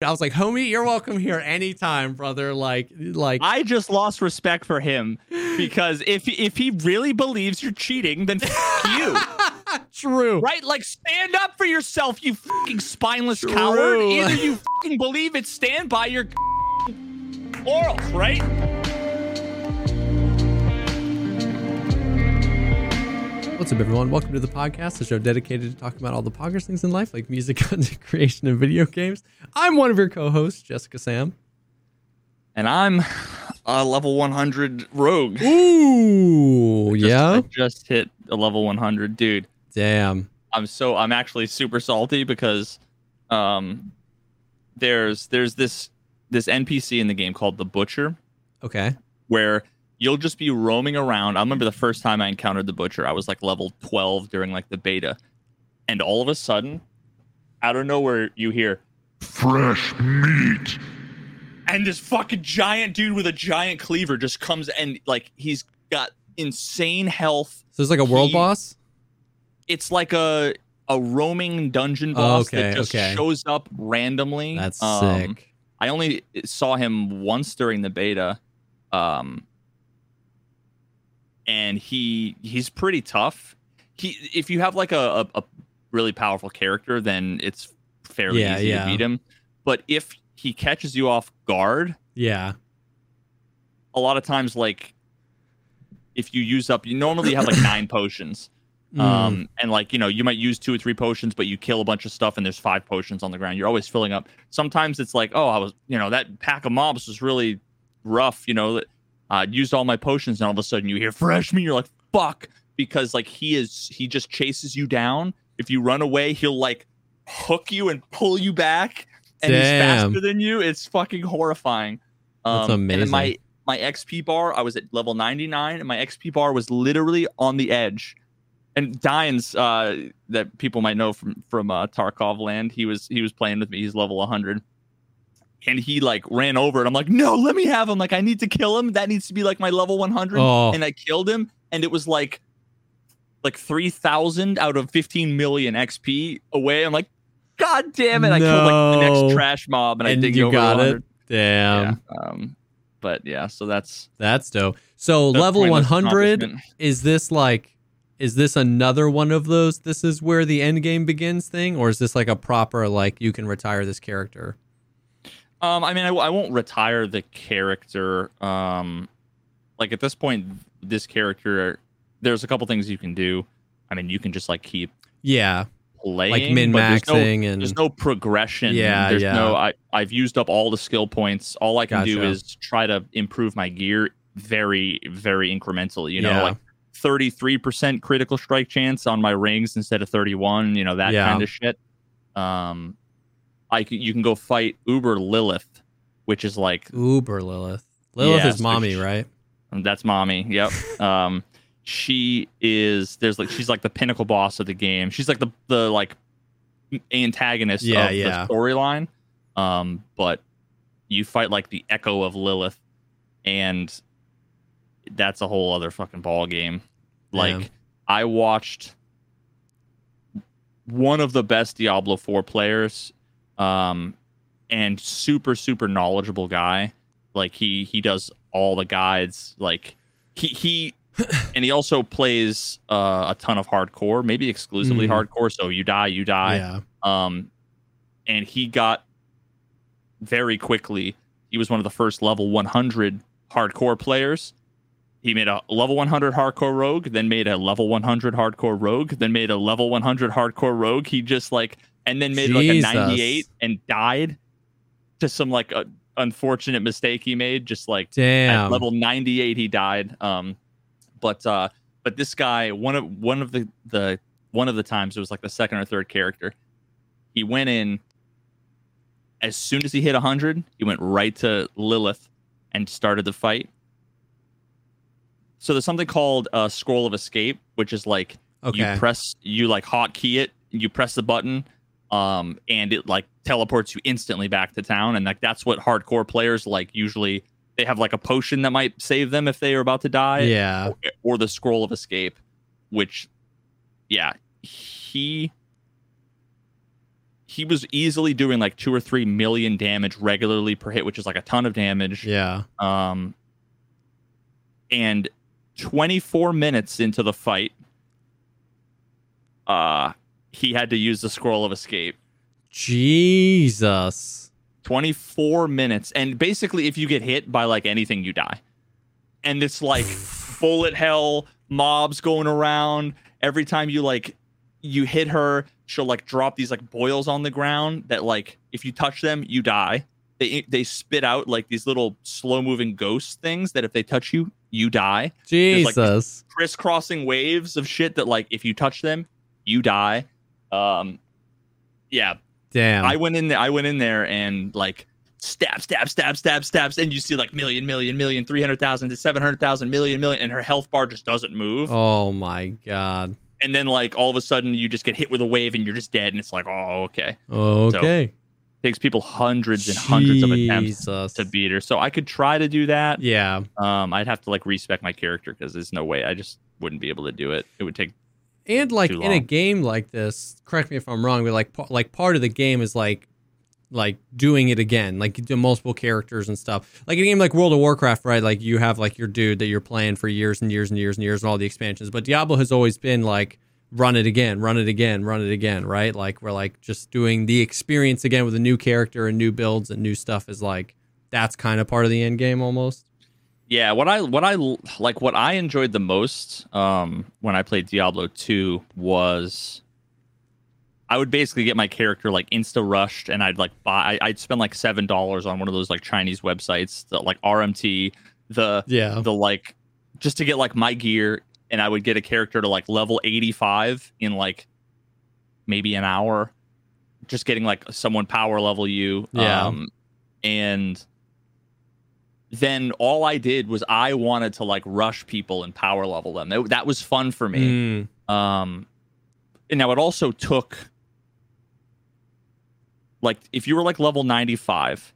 I was like, homie, you're welcome here anytime, brother. Like, like I just lost respect for him because if if he really believes you're cheating, then f- you. true. Right? Like stand up for yourself, you fucking spineless True. coward. Either you fucking believe it, stand by your morals, right? What's up, everyone? Welcome to the Pogcast, the show dedicated to talking about all the poggers things in life, like music, content creation, and video games. I'm one of your co-hosts, JesseKazam. And I'm a level 100 rogue. Ooh, Just- yeah. I just hit a level 100, dude. Damn. I'm so I'm actually super salty because um there's there's this this NPC in the game called the Butcher Okay. where you'll just be roaming around. I remember the first time I encountered the Butcher, I was like level 12 during like the beta. And all of a sudden, out of nowhere, you hear Fresh meat. and this fucking giant dude with a giant cleaver just comes and like he's got insane health. So it's like a world He- boss. It's like a a roaming dungeon boss okay, that just okay. shows up randomly. That's Um, sick. I only saw him once during the beta, um, and he he's pretty tough. He if you have like a, a, a really powerful character, then it's fairly Yeah, easy yeah. to beat him. But if he catches you off guard, Yeah. a lot of times like if you use up, you normally have like nine potions. Mm. Um, and like you know, you might use two or three potions, but you kill a bunch of stuff, and there's five potions on the ground. You're always filling up. Sometimes it's like, oh, I was, you know, that pack of mobs was really rough. You know, that uh, used all my potions, and all of a sudden you hear fresh meat. You're like, fuck, because like he is, he just chases you down. If you run away, he'll like hook you and pull you back, and he's faster than you. It's fucking horrifying. That's amazing. And my my XP bar, I was at level 99, and my XP bar was literally on the edge. And Dines, uh, that people might know from from uh, Tarkov land, he was he was playing with me. He's level 100, and he like ran over, and I'm like, no, let me have him. Like I need to kill him. That needs to be like my level 100. Oh. And I killed him, and it was like like 3,000 out of 15 million XP away. I'm like, God damn it! I killed like the next trash mob, and, I And did you over got it. Damn. Yeah. Um, but yeah, so that's That's dope. So level 100 is this like is this another one of those this is where the end game begins thing or is this like a proper like you can retire this character? Um, I mean, I, I won't retire the character. Um, like at this point, this character, there's a couple things you can do. I mean, you can just like keep Yeah. playing, Like min there's no- maxing and There's no progression. Yeah, There's yeah. no. I I've used up all the skill points. All I can do is try to improve my gear very very incrementally. You know, Yeah. like 33% critical strike chance on my rings instead of 31. You know that Yeah. kind of shit. Um, I c- you can go fight Uber Lilith, which is like Uber Lilith. Lilith Yeah, is so mommy, right? that's mommy. Yep. um, she is there's like she's like the pinnacle boss of the game. She's like the the like antagonist Yeah, of yeah. the storyline. Um, but you fight like the echo of Lilith, and that's a whole other fucking ball game. Like. I watched one of the best Diablo 4 players um and super super knowledgeable guy. Like he he does all the guides like he he and he also plays uh, a ton of hardcore maybe exclusively Mhm. hardcore. So you die you die. Yeah. um and he got very quickly he was one of the first level 100 hardcore players. He made a level 100 hardcore rogue then made a level 100 hardcore rogue then made a level 100 hardcore rogue. He just like and then made like a 98 and died to some like a unfortunate mistake he made just like at Damn. level 98 he died um but uh but this guy one of one of the the one of the times it was like the second or third character he went in as soon as he hit 100 he went right to lilith and started the fight so there's something called a scroll of escape which is like okay. you press you like hotkey it you press the button um and it like teleports you instantly back to town and like that's what hardcore players like usually they have like a potion that might save them if they are about to die yeah. or, or the scroll of escape which yeah he he was easily doing like two or three million damage regularly per hit, which is like a ton of damage. Yeah. Um, and 24 minutes into the fight, uh, he had to use the scroll of escape. Jesus. 24 minutes. And basically, if you get hit by like anything, you die. And it's like bullet hell, mobs going around. Every time you like you hit her, she'll like drop these like boils on the ground that like if you touch them, you die. They they spit out like these little slow moving ghost things that if they touch you, you die. There's, like, Jesus. Crisscrossing waves of shit that like if you touch them, you die. Um, yeah, Damn. I went in there. I went in there and like stab, stab, stab, stab, stabs, and you see like million, million, million, three hundred thousand to seven hundred thousand, million, million, and her health bar just doesn't move. oh my god. And then like all of a sudden you just get hit with a wave and you're just dead, and it's like, oh, okay. Okay. takes people hundreds and hundreds of attempts to beat her. So I could try to do that. Yeah. Um, I'd have to like respec my character because there's no way I just wouldn't be able to do it. It would take And like in a game like this, correct me if I'm wrong, but like like part of the game is like like doing it again, like do multiple characters and stuff. Like a game like World of Warcraft, right? Like you have like your dude that you're playing for years and years and years and years and all the expansions. But Diablo has always been like run it again, run it again, run it again, right? Like we're like just doing the experience again with a new character and new builds and new stuff is like that's kind of part of the end game almost. Yeah, what I what I like what I enjoyed the most um when I played Diablo 2 was I would basically get my character like insta rushed and I'd like buy I- I'd spend like seven dollars on one of those like Chinese websites, the like RMT, the Yeah. the like just to get like my gear and I would get a character to like level 85 in like maybe an hour. Just getting like someone power level you. Yeah. Um, and then all I did was I wanted to like rush people and power level them. That, that was fun for me. Mm, Um, and now it also took like if you were like level 95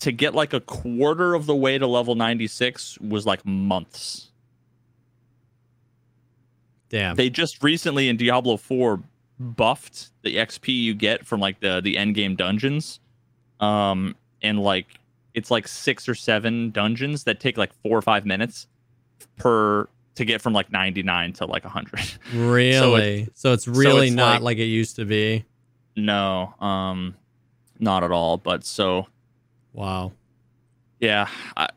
to get like a quarter of the way to level 96 was like months. damn. They just recently in Diablo 4 buffed the XP you get from like the the end game dungeons. Um and like it's like 6 or 7 dungeons that take like 4 or 5 minutes per to get from like 99 to like 100. Really? So it's, really it's not like- like, it used to be. no, um not at all, but so Wow. Yeah, I,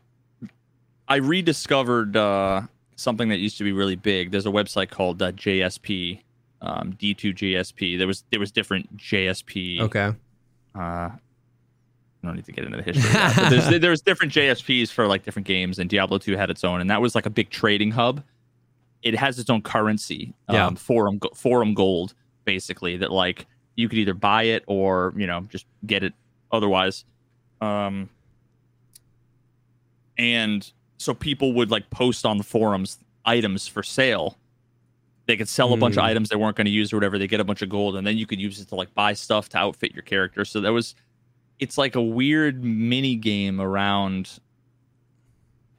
I rediscovered uh, something that used to be really big. There's a website called uh, JSP, um, D2JSP. There was there was different JSP. Okay. Uh, I don't need to get into the history. That, but there's there's different JSPs for like different games, and Diablo 2 had its own, and that was like a big trading hub. It has its own currency, um, Yeah. forum forum gold, basically. That like you could either buy it or you know just get it otherwise. Um, and so people would like post on the forums items for sale. They could sell a bunch of Hmm. items they weren't going to use or whatever. They get a bunch of gold, and then you could use it to like buy stuff to outfit your character. So that was, it's like a weird mini game around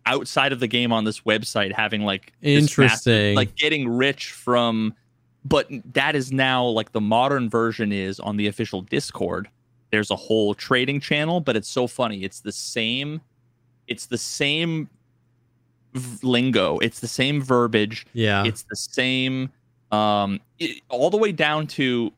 outside of the game on this website, having like this massive- Interesting. like getting rich from. But that is now like the modern version is on the official Discord. There's a whole trading channel, but it's so funny. It's the same. It's the same v- lingo. It's the same verbiage yeah. it's the same um it, all the way down to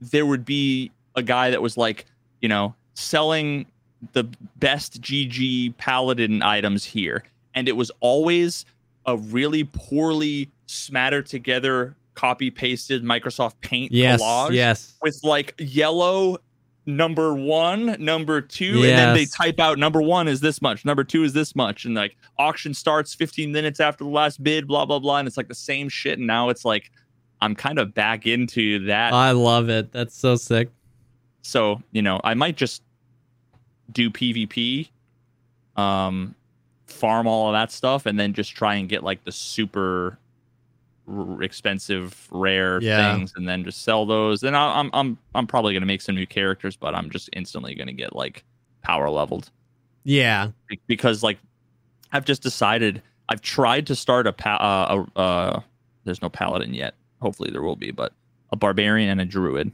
there would be a guy that was like you know selling the best gg paladin items here and it was always a really poorly smattered together copy pasted microsoft paint yes. collage Yes. with like yellow number one, number two, and then they type out number one is this much, number two is this much, and like auction starts 15 minutes after the last bid, blah blah blah, and it's like the same shit. And now it's like I'm kind of back into that. I love it. That's so sick. So you know, I might just do PvP, um, farm all of that stuff, and then just try and get like the super r- expensive rare Yeah. things and then just sell those then I- i'm i'm i'm probably going to make some new characters but i'm just instantly going to get like power leveled Yeah. Be- because like i've just decided i've tried to start a pa- uh, a uh there's no paladin yet hopefully there will be but a barbarian and a druid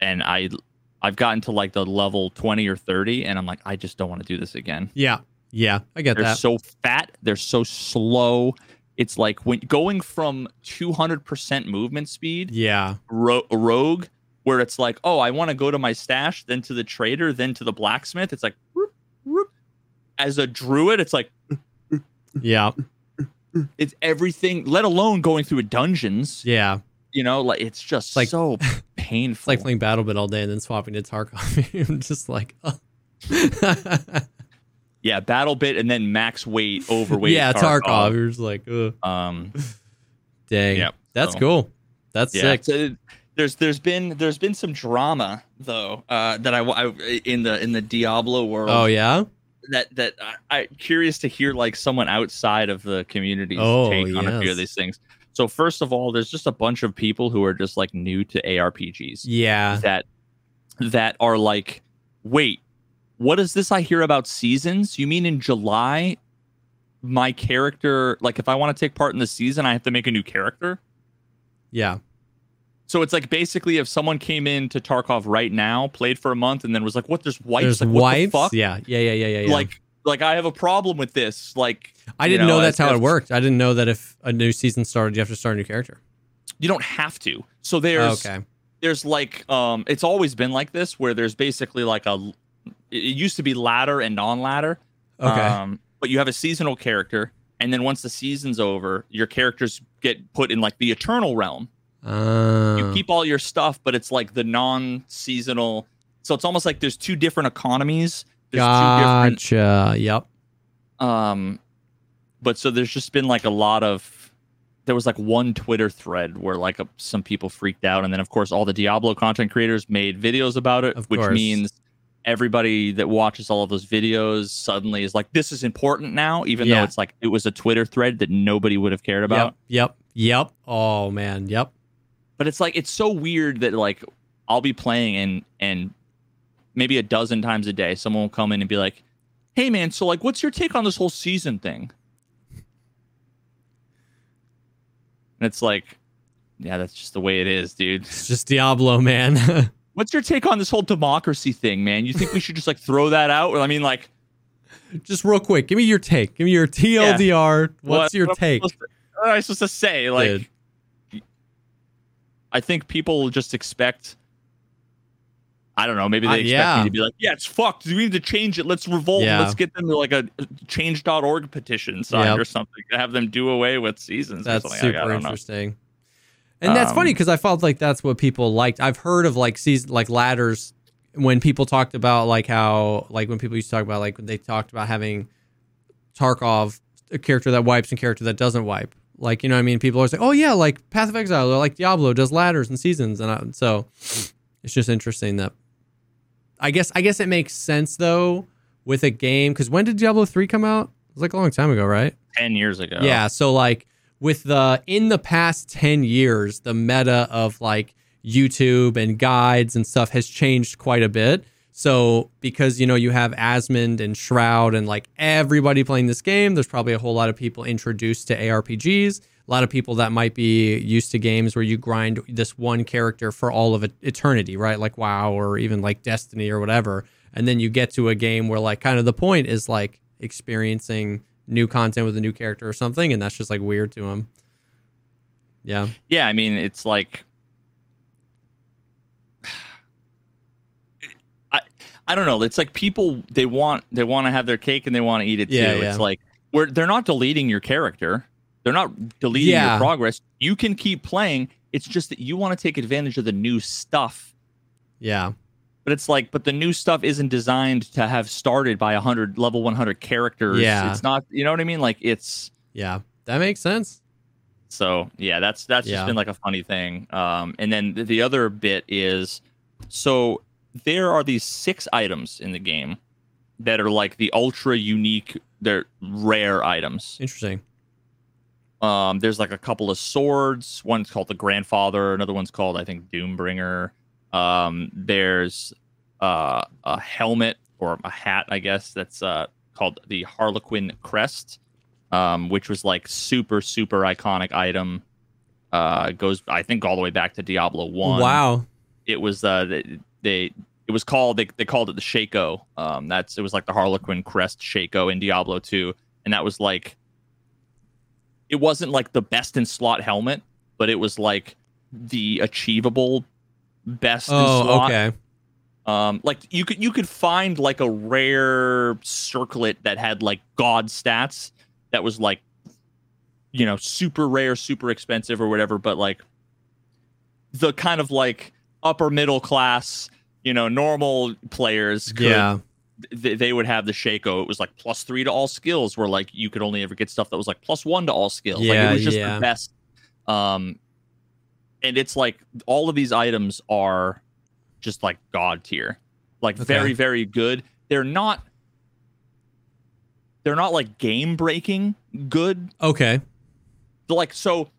and I I've gotten to like the level 20 or 30 and I'm like I just don't want to do this again. Yeah. Yeah. I get that. They're so fat, they're so slow. It's like when going from 200% movement speed yeah. ro- rogue where it's like, "Oh, I want to go to my stash, then to the trader, then to the blacksmith." It's like whoop, whoop. as a druid, it's like Yeah. it's everything, let alone going through dungeons. Yeah. You know, like it's just like- so painful. Like playing BattleBit all day and then swapping to Tarkov. I'm just like, oh. yeah, battle bit and then max weight, overweight. yeah, Tarkov. You're just like, Ugh. Um, dang. Yeah, That's so- cool. That's yeah, sick. so there's there's been there's been some drama though uh, that I, I in the in the Diablo world. Oh yeah. that that I, I curious to hear like someone outside of the community's Oh, take on a few of these things. So first of all, there's just a bunch of people who are just like new to ARPGs Yeah. that that are like, wait, what is this I hear about seasons? You mean in July my character like if I want to take part in the season, I have to make a new character? Yeah. So it's like basically if someone came in to Tarkov right now, played for a month, and then was like, "What? There's wipes? There's like, what the fuck? Yeah. Yeah. Yeah. Yeah. Yeah. yeah. Like, like I have a problem with this. Like, I didn't know, know, that's how it worked. I didn't know that if a new season started, you have to start a new character. you don't have to. So there's okay. there's like um it's always been like this where there's basically like a it it used to be ladder and non-ladder. Okay. Um but you have a seasonal character and then once the season's over, your characters get put in like the eternal realm. Uh, You keep all your stuff, but it's like the non-seasonal. So it's almost like there's two different economies. There's two different gotcha. Yep. um but so there's just been like a lot of there was like one twitter thread where like a, some people freaked out and then of course all the diablo content creators made videos about it Of which course. means everybody that watches all of those videos suddenly is like this is important now even Yeah. though it's like it was a twitter thread that nobody would have cared about Yep. Yep. Yep. Oh man. Yep. but it's like it's so weird that like I'll be playing and and maybe a dozen times a day someone will come in and be like, "Hey man, so like what's your take on this whole season thing?" And it's like, yeah, that's just the way it is, dude. It's just Diablo, man. What's your take on this whole democracy thing, man? You think we should just like throw that out? I mean, like, just real quick, give me your take. Give me your TLDR. What's what- your what take? to- What am I supposed to say? Like, Dude. I think people just expect. I don't know. Maybe they Uh, expect yeah. me to be like, "Yeah, it's fucked. We need to change it. Let's revolt. Yeah. Let's get them to like a change.org petition signed Yep. or something. to Have them do away with seasons. That's something. Like, I super know. interesting. And that's Um, funny because I felt like that's what people liked. I've heard of like season like ladders when people talked about like how like when people used to talk about like when they talked about having Tarkov a character that wipes and character that doesn't wipe. Like you know what I mean? People always say, "Oh yeah, like Path of Exile or like Diablo does ladders and seasons," and I, so it's just interesting that. I guess I guess it makes sense though with a game because when did Diablo three come out? It was like a long time ago, right? Ten years ago. Yeah, so like with the in the past 10 years, the meta of like YouTube and guides and stuff has changed quite a bit. So because you know you have Asmon and Shroud and like everybody playing this game, there's probably a whole lot of people introduced to ARPGs. A lot of people that might be used to games where you grind this one character for all of eternity, right? Like WoW or even like Destiny or whatever. And then you get to a game where like kind of the point is like experiencing new content with a new character or something, and that's just like weird to them. Yeah. yeah. I mean, it's like. I, I don't know. It's like people they want they want to have their cake and they want to eat it Yeah, too. yeah. It's like we're they're not deleting your character. They're not deleting Yeah. your progress. You can keep playing. It's just that you want to take advantage of the new stuff. Yeah. But it's like, but the new stuff isn't designed to have started by a hundred level one hundred characters. Yeah. It's not. You know what I mean? Like it's Yeah. That makes sense. so yeah. That's that's Yeah. just been like a funny thing. Um, and then the, the other bit is so there are these six items in the game that are like the ultra unique. They're rare items. Interesting. Um, there's like a couple of swords. One's called the Grandfather. Another one's called I think Doombringer. Um, there's uh, a helmet or a hat, I guess that's uh, called the Harlequin Crest, um, which was like super super iconic item. Uh, goes I think all the way back to Diablo One. Wow. it was uh they, they it was called they, they called it the Shako. Um, that's it was like the Harlequin crest Shako in Diablo 2, and that was like it wasn't like the best in slot helmet, but it was like the achievable best in Oh, slot. okay. Um, like you could you could find like a rare circlet that had like god stats that was like you know super rare, super expensive or whatever, but like the kind of like upper middle class, you know, normal players could Yeah. Th- they would have the Shako. It was like plus three to all skills, where like you could only ever get stuff that was like plus one to all skills. like Yeah, it was just yeah. the best. Um, and it's like all of these items are just like god tier, like Okay. very very good. They're not. They're not like game breaking good. Okay. They're like so.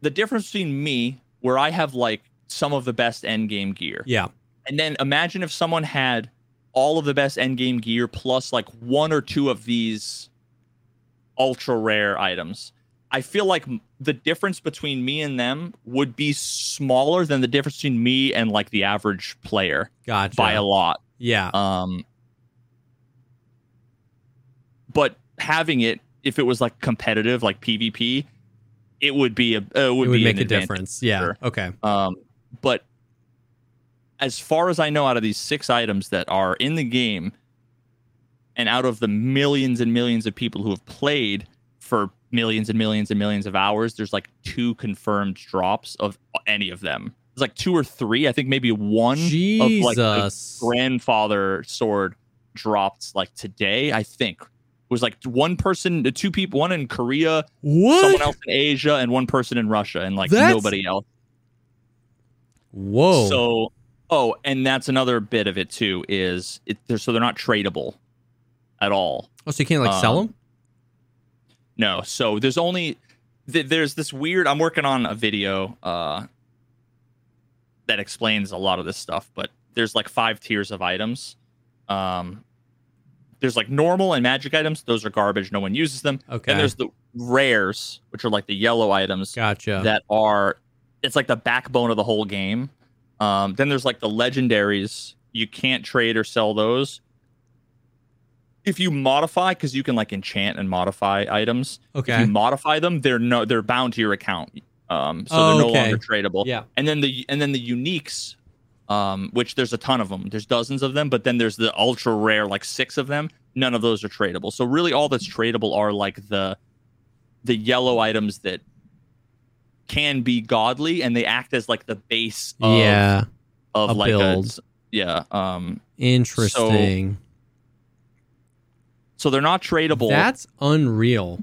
The difference between me, where I have like some of the best end game gear, Yeah. and then imagine if someone had all of the best endgame gear plus like one or two of these ultra rare items. I feel like the difference between me and them would be smaller than the difference between me and like the average player Gotcha. by a lot. yeah. Um but having it if it was like competitive like PvP, it would be a uh, it would, it would be make a difference. Yeah. sure. Okay. Um, but as far as I know, out of these six items that are in the game, and out of the millions and millions of people who have played for millions and millions and millions of hours, there's like two confirmed drops of any of them. There's like two or three. I think maybe one of like the grandfather sword dropped like today. I think it was like one person, uh, two people, one in Korea, what? someone else in Asia, and one person in Russia, and like That's- nobody else. Whoa. So, oh, and that's another bit of it too. Is it? They're, so they're not tradable at all. oh, so you can't like sell um, them? No. So there's only th- there's this weird. I'm working on a video uh, that explains a lot of this stuff, but there's like five tiers of items. Um, there's like normal and magic items. Those are garbage. No one uses them. Okay. And there's the rares, which are like the yellow items. Gotcha. that are it's like the backbone of the whole game. Um, then there's like the legendaries. You can't trade or sell those. If you modify, because you can like enchant and modify items. Okay. If you modify them, they're no they're bound to your account. Um, so Oh, they're no okay. longer tradable. Yeah. And then the and then the uniques, um, which there's a ton of them. There's dozens of them, but then there's the ultra rare, like six of them. None of those are tradable. So really, all that's tradable are like the the yellow items that can be godly, and they act as like the base of yeah. of a like build. a yeah. Um, Interesting. so they're not tradable. That's unreal.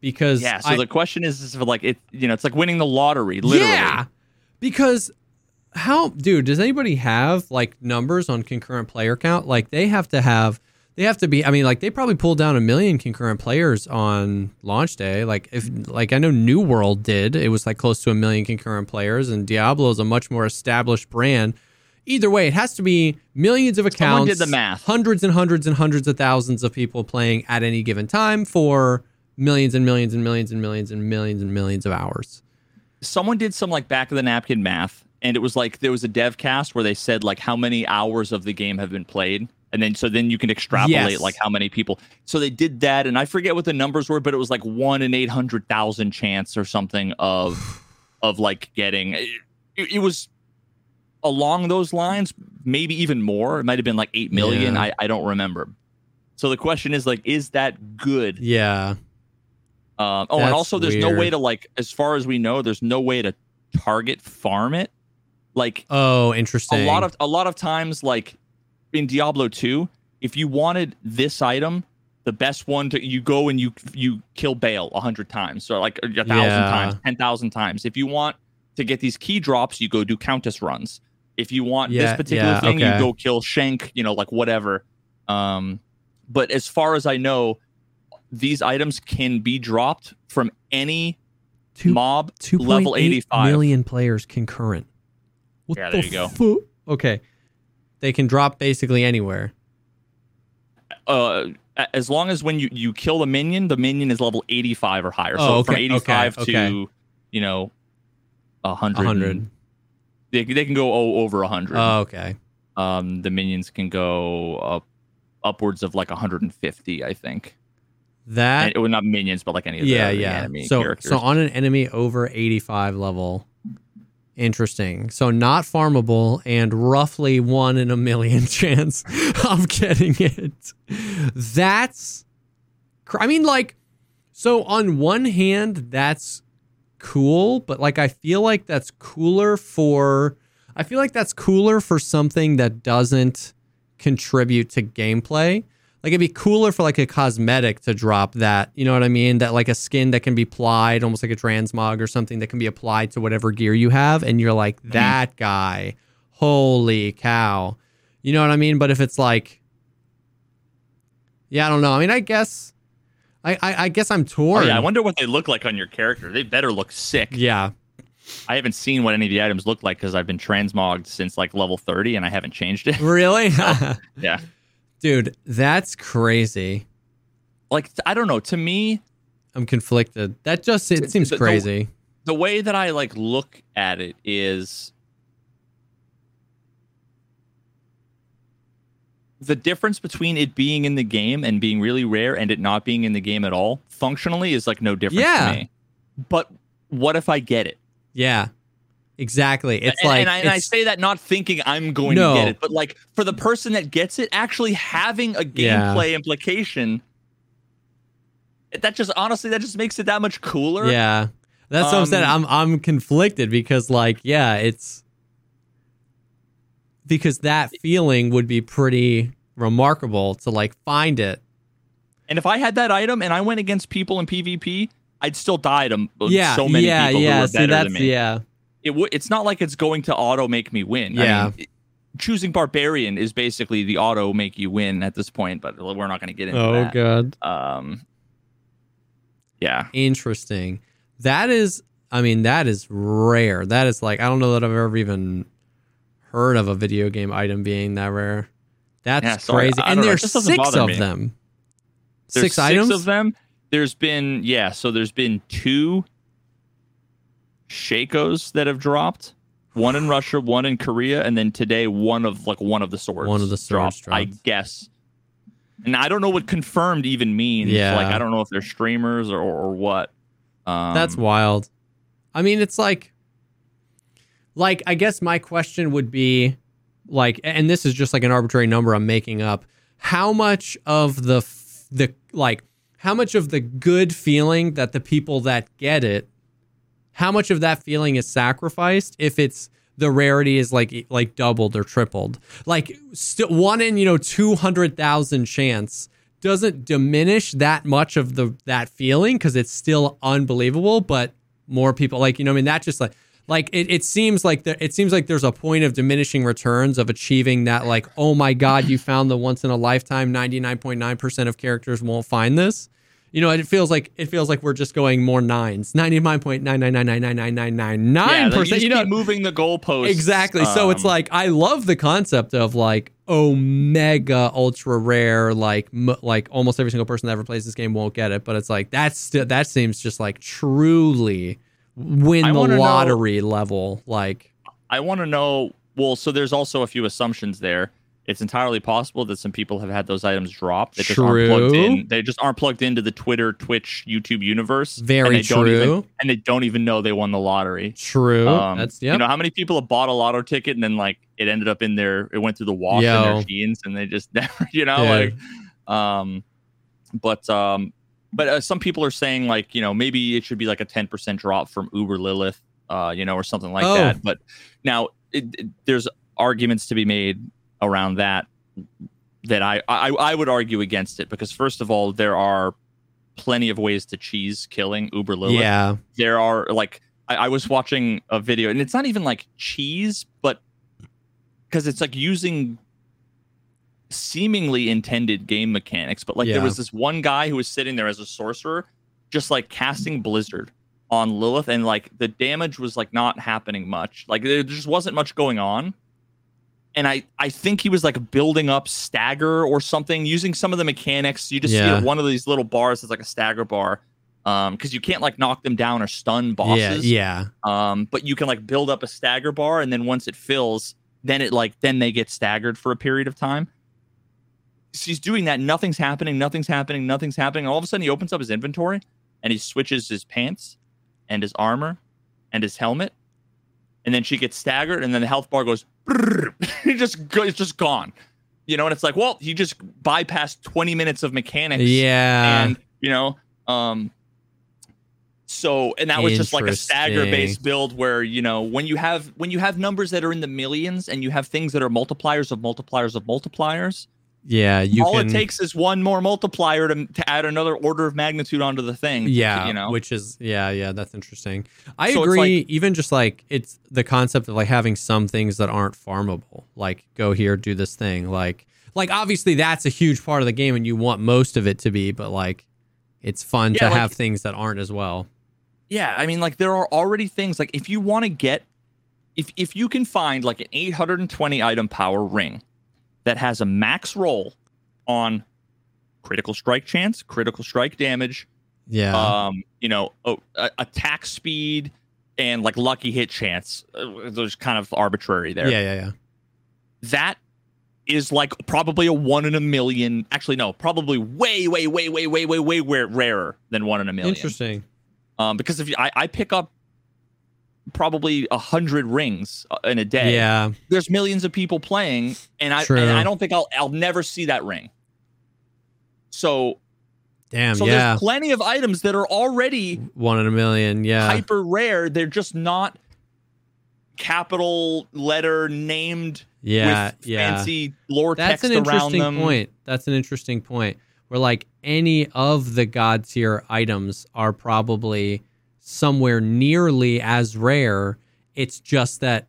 Because yeah. So I- the question is, is like it. You know, it's like winning the lottery. Literally. Yeah. Because how dude, does anybody have like numbers on concurrent player count? Like they have to have they have to be I mean like they probably pulled down a million concurrent players on launch day. Like if like I know New World did. It was like close to a million concurrent players and Diablo is a much more established brand. Either way, it has to be millions of accounts. Someone did the math. Hundreds and hundreds and hundreds of thousands of people playing at any given time for millions and millions and millions and millions and millions and millions of hours. someone did some like back of the napkin math and it was like there was a dev cast where they said like how many hours of the game have been played and then so then you can extrapolate Yes. like how many people so they did that and i forget what the numbers were but it was like one in 800000 chance or something of of like getting it, it was along those lines maybe even more it might have been like 8 million Yeah. I, I don't remember so the question is like is that good Yeah. um, oh, That's and also, there's no way to like, as far as we know, there's no way to target farm it. Like Oh, interesting. a lot of a lot of times, like in Diablo 2, if you wanted this item, the best one to you go and you you kill Baal a hundred times, so like a thousand Yeah. times, ten thousand times. If you want to get these key drops, you go do Countess runs. If you want Yeah, this particular yeah, thing, okay. you go kill Shenk. You know, like whatever. Um, but as far as I know, these items can be dropped from any Two- mob 2.8 level 85. million players concurrent. What Yeah, the there you go. fu- okay. They can drop basically anywhere. uh as long as when you you kill the minion the minion is level 85 or higher so Oh, from 85 okay, to okay. you know 100 100. They, they can go o- over 100. Oh, okay. um, the minions can go up upwards of like 150, I think. That And, well, not minions, but like any of the, yeah, other yeah. enemy So characters. so on an enemy over 85 level. Interesting. So not farmable and roughly one in a million chance of getting it. That's cr- I mean like so on one hand that's cool, but like I feel like that's cooler for I feel like that's cooler for something that doesn't contribute to gameplay. Like it'd be cooler for like a cosmetic to drop that, you know what I mean? That like a skin that can be applied, almost like a transmog or something that can be applied to whatever gear you have, and you're like, mm-hmm. that guy, holy cow. You know what I mean? But if it's like Yeah, I don't know. I mean I guess I I, I guess I'm Oh, torn. yeah, I wonder what they look like on your character. They better look sick. yeah. I haven't seen what any of the items look like because I've been transmogged since like level 30 and I haven't changed it. Really? yeah. Dude, that's crazy. Like, I don't know. To me, I'm conflicted. That just it seems The- the- crazy. the way that I like look at it is the difference between it being in the game and being really rare and it not being in the game at all functionally is like no difference Yeah. to me. But what if I get it? Yeah. Exactly. It's and, like and, I, and I say that not thinking I'm going No. to get it, but like for the person that gets it, actually having a Yeah. gameplay implication, that just honestly that just makes it that much cooler. Yeah. That's what I'm saying. I'm Um, I'm conflicted because like, yeah, it's because that feeling would be pretty remarkable to like find it. And if I had that item and I went against people in PvP, I'd still die to Yeah. so many yeah, people yeah. who are See better that's than me. yeah. It would. It's not like it's going to auto make me win. Yeah. I mean, choosing barbarian is basically the auto make you win at this point, but we're not going to get into Oh that. Oh god. Um. Yeah. Interesting. That is I mean, that is rare. That is like I don't know that I've ever even heard of a video game item being that rare. That's Yeah, crazy. I And don't know. It there's six of me. them. There's six items? of them. There's been yeah, so there's been two Shakos that have dropped. One in Russia, one in Korea, and then today one of like one of the swords. One of the swords dropped, I guess. And I don't know what confirmed even means. Yeah. Like I don't know if they're streamers or or what. Um, That's wild. I mean, it's like, like I guess my question would be, like, and this is just like an arbitrary number I'm making up. How much of the the like, how much of the good feeling that the people that get it, how much of that feeling is sacrificed if it's the rarity is like like doubled or tripled? Like, st- one in you know two hundred thousand chance doesn't diminish that much of the that feeling because it's still unbelievable but more people like you know i mean that just like like it, it seems like there it seems like there's a point of diminishing returns of achieving that like oh my god you found the once in a lifetime 99.9% of characters won't find this you know it feels like it feels like we're just going more nines 99.999999999 yeah, they percent you know moving the goalposts. Exactly. So it's um, like I love the concept of like omega ultra rare like m- like almost every single person that ever plays this game won't get it, but it's like that's still that seems just like truly win the wanna know- lottery level like I want to know. Well, so there's also a few assumptions there. It's entirely possible that some people have had those items dropped. They just aren't plugged True. in. They just aren't plugged into the Twitter, Twitch, YouTube universe. Very and they Don't true. even, and they don't even know they won the lottery. true. Um, that's yeah. You know how many people have bought a lotto ticket and then like it ended up in their, it went through the wash in their jeans and they just never, you know, Dude. like, um, but um, but uh, some people are saying like you know maybe it should be like a ten percent drop from Uber Lilith, uh, you know, or something like Oh. that. But now it, it- there's arguments to be made around that that I, I I would argue against it because first of all there are plenty of ways to cheese killing Uber Lilith yeah. there are like I, I was watching a video and it's not even like cheese but because it's like using seemingly intended game mechanics but like Yeah. there was this one guy who was sitting there as a sorcerer just like casting blizzard on lilith and like the damage was like not happening much like there just wasn't much going on and I, I think he was like building up stagger or something using some of the mechanics. You just see one of these little bars is like a stagger bar Um, because you can't like knock them down or stun bosses. Yeah, yeah. Um, but you can like build up a stagger bar, and then once it fills, then it like then they get staggered for a period of time. She's doing that. Nothing's happening. Nothing's happening. Nothing's happening. All of a sudden, he opens up his inventory and he switches his pants and his armor and his helmet, and then she gets staggered, and then the health bar goes. It just go, it's just gone. You know, and it's like, well, he just bypassed 20 minutes of mechanics. Yeah. And, you know, um, so and that was just like a stagger based build where you know when you have when you have numbers that are in the millions and you have things that are multipliers of multipliers of multipliers yeah you all can, it takes is one more multiplier to, to add another order of magnitude onto the thing yeah you know? which is yeah yeah that's interesting. I So agree like- even just like it's the concept of like having some things that aren't farmable like go here do this thing like like obviously that's a huge part of the game and you want most of it to be but like it's fun Yeah, to like- have things that aren't as well. Yeah i mean like there are already things like if you want to get if if you can find like an 820 item power ring that has a max roll on critical strike chance critical strike damage yeah um, you know, oh, attack speed and like lucky hit chance. Uh, Those kind of arbitrary there. yeah yeah yeah That is like probably a one in a million. Actually, no, probably way, way, way, way, way, way, way, way rarer than one in a million. interesting Um, because if you, I, I pick up probably a hundred rings uh, in a day. yeah There's millions of people playing, and I, and I don't think I'll, I'll never see that ring. So, damn so yeah there's plenty of items that are already one in a million yeah hyper rare. They're just not capital letter named yeah with yeah fancy lore That's text an around interesting them. point. That's an interesting point. Where like any of the god tier items are probably somewhere nearly as rare. It's just that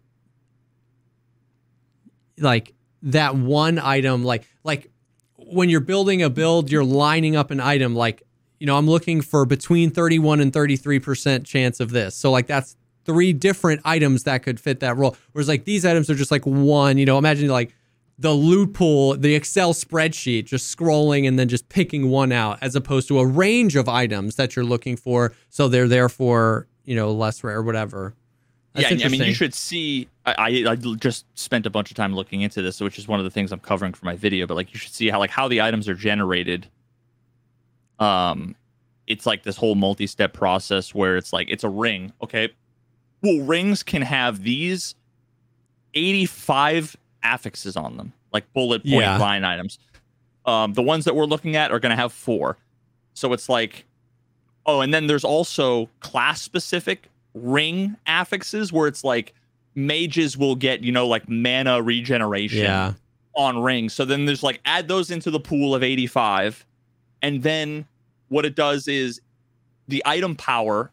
like that one item like like when you're building a build, you're lining up an item like you know, I'm looking for between 31 and 33% chance of this. So like that's three different items that could fit that role. Whereas like these items are just like one, you know, imagine like the loot pool, the Excel spreadsheet, just scrolling and then just picking one out as opposed to a range of items that you're looking for. So they're therefore, you know, less rare, whatever. That's yeah, I mean, you should see. I, I I just spent a bunch of time looking into this, which is one of the things I'm covering for my video. But like, you should see how like how the items are generated. Um, it's like this whole multi-step process where it's like it's a ring. Okay, well, rings can have these 85 affixes on them, like bullet point Yeah. line items. Um, the ones that we're looking at are going to have four. So it's like, oh, and then there's also class specific ring affixes where it's like mages will get, you know, like mana regeneration yeah. on rings. So then there's like add those into the pool of 85. And then what it does is the item power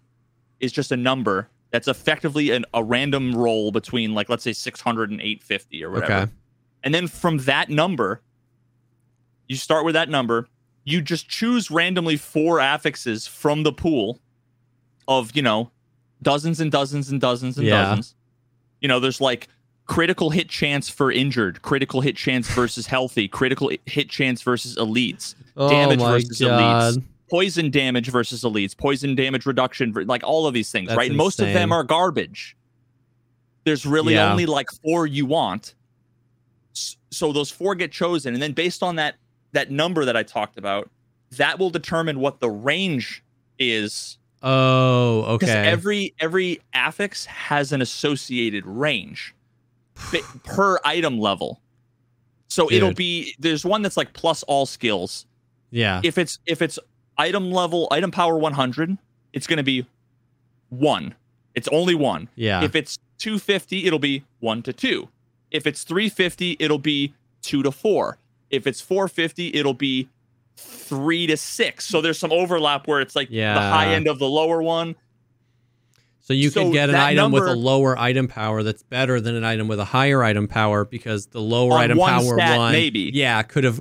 is just a number that's effectively an, a random roll between like let's say 600 and 850 or whatever. Okay. And then from that number, you start with that number, you just choose randomly four affixes from the pool of, you know, dozens and dozens and dozens and Yeah. dozens. You know, there's like critical hit chance for injured, critical hit chance versus healthy, critical hit chance versus elites, oh damage oh my versus God. elites, poison damage versus elites, poison damage reduction, like all of these things, That's right? And most of them are garbage. There's really Yeah. only like four you want. So those four get chosen, and then based on that that number that I talked about, that will determine what the range is. Oh, okay. every every affix has an associated range per item level. So it'll be there's one that's like plus all skills yeah. if it's if it's item level item power 100 it's going to be one. It's only one. Yeah. if it's 250 it'll be one to two. If it's 350 it'll be two to four. If it's 450 it'll be three to six. So there's some overlap where it's like the high end of the lower one So you So could get an item with a lower item power that's better than an item with a higher item power because the lower On item one power stat, one, maybe. yeah, could have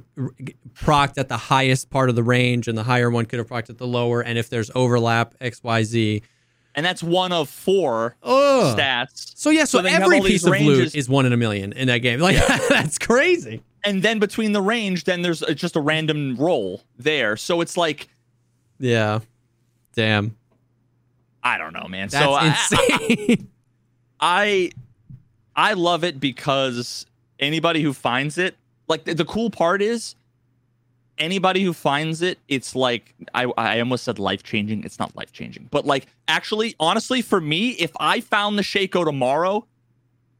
procced at the highest part of the range, and the higher one could have procced at the lower. And if there's overlap, X, Y, Z. and that's one of four Ugh. stats So yeah, so, So then you have every piece of loot is one in a million in that game. Like that's crazy. and then between the range then there's uh, just a random roll there so it's like Yeah. Damn. I don't know, man. That's so I- insane. I I love it because anybody who finds it, like the, the cool part is anybody who finds it, it's like I I almost said life changing. It's not life changing, but like actually, honestly, for me, if I found the Shako tomorrow,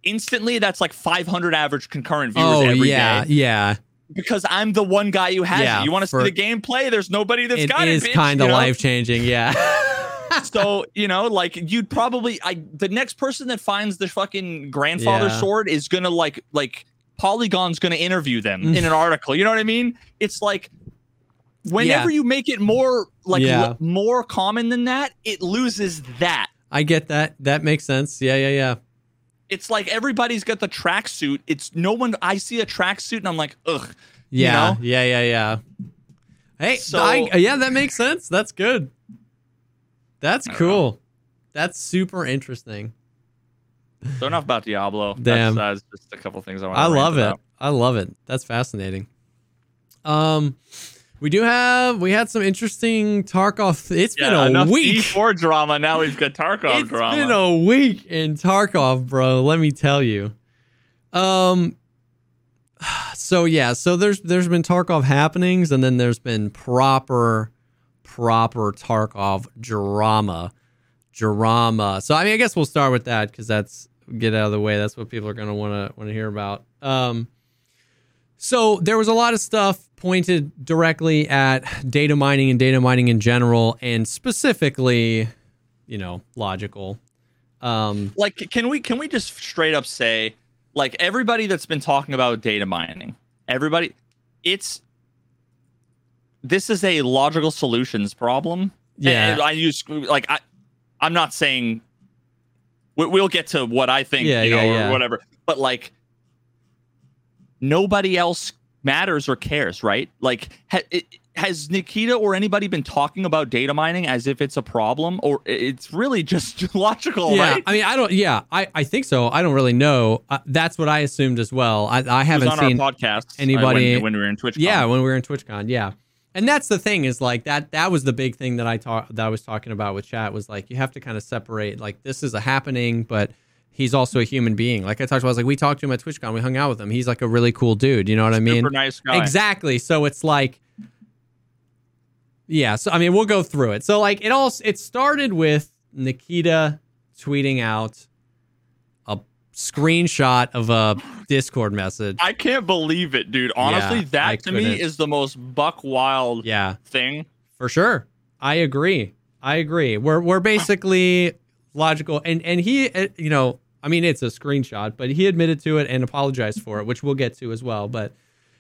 instantly that's like 500 average concurrent viewers oh every day yeah, yeah. because I'm the one guy who has Yeah, it. You want to see the gameplay? There's nobody that's It got is it. bitch, kind you of know? life changing. Yeah. so you know like you'd probably i the next person that finds the fucking grandfather Yeah. sword is gonna like like polygon's gonna interview them Mm. in an article you know what i mean it's like whenever you make it more like Yeah. l- more common than that it loses that I get that. That makes sense. Yeah, yeah, yeah. it's like everybody's got the tracksuit it's no one i see a tracksuit and i'm like ugh You Yeah, know? yeah, yeah, yeah. Hey, So- I, yeah, that makes sense. That's good. That's cool. That's super interesting. so enough about diablo Damn. that's, that's just a couple things i want I love it. I love it. That's fascinating. Um, we do have we had some interesting Tarkov. It's yeah, been a enough week. D4 drama now we've got tarkov It's drama been a week in Tarkov, bro. Let me tell you. Um. So yeah, so there's there's been Tarkov happenings, and then there's been proper, proper Tarkov drama, drama. So I mean, I guess we'll start with that because that's get out of the way. That's what people are gonna want to want to hear about. Um. So there was a lot of stuff pointed directly at data mining and data mining in general, and specifically, you know, logical. Um, like can we can we just straight up say like everybody that's been talking about data mining everybody it's this is a logical solutions problem Yeah. And i use like i i'm not saying we, we'll get to what i think Yeah, you know yeah, or yeah. whatever but like nobody else matters or cares right like ha, it, has Nikita or anybody been talking about data mining as if it's a problem, or it's really just logical, yeah, right? I mean, I don't. Yeah, I, I think so. I don't really know. Uh, that's what I assumed as well. I, I haven't on seen. our podcast uh, anybody- when, when we were in Twitch. Yeah, when we were in TwitchCon, yeah. And that's the thing is like that. That was the big thing that I talk that I was talking about with chat was like you have to kind of separate like this is a happening, but he's also a human being. Like I talked about, I was like we talked to him at TwitchCon, we hung out with him. He's like a really cool dude. You know what I mean? super nice guy. Exactly. So it's like, yeah. So I mean, we'll go through it. So like, it all it started with Nikita tweeting out screenshot of a Discord message. I can't believe it, dude. Honestly, Yeah, I that to me couldn't. is the most buck wild Yeah, thing. for sure. I agree. I agree. We're we're basically logical, and and he, uh, you know, I mean, it's a screenshot, but he admitted to it and apologized for it, which we'll get to as well. But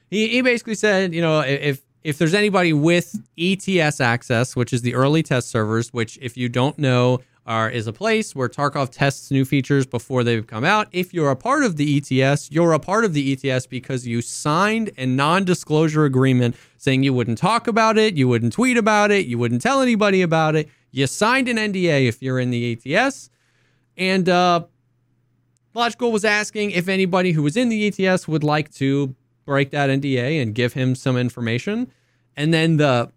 he he basically said, you know, if if there's anybody with ETS access, which is the early test servers, which if you don't know are is a place where Tarkov tests new features before they've come out. If you're a part of the ETS, you're a part of the ETS because you signed a non-disclosure agreement saying you wouldn't talk about it, you wouldn't tweet about it, you wouldn't tell anybody about it. You signed an NDA if you're in the ETS. And uh Logical was asking if anybody who was in the ETS would like to break that NDA and give him some information. And then the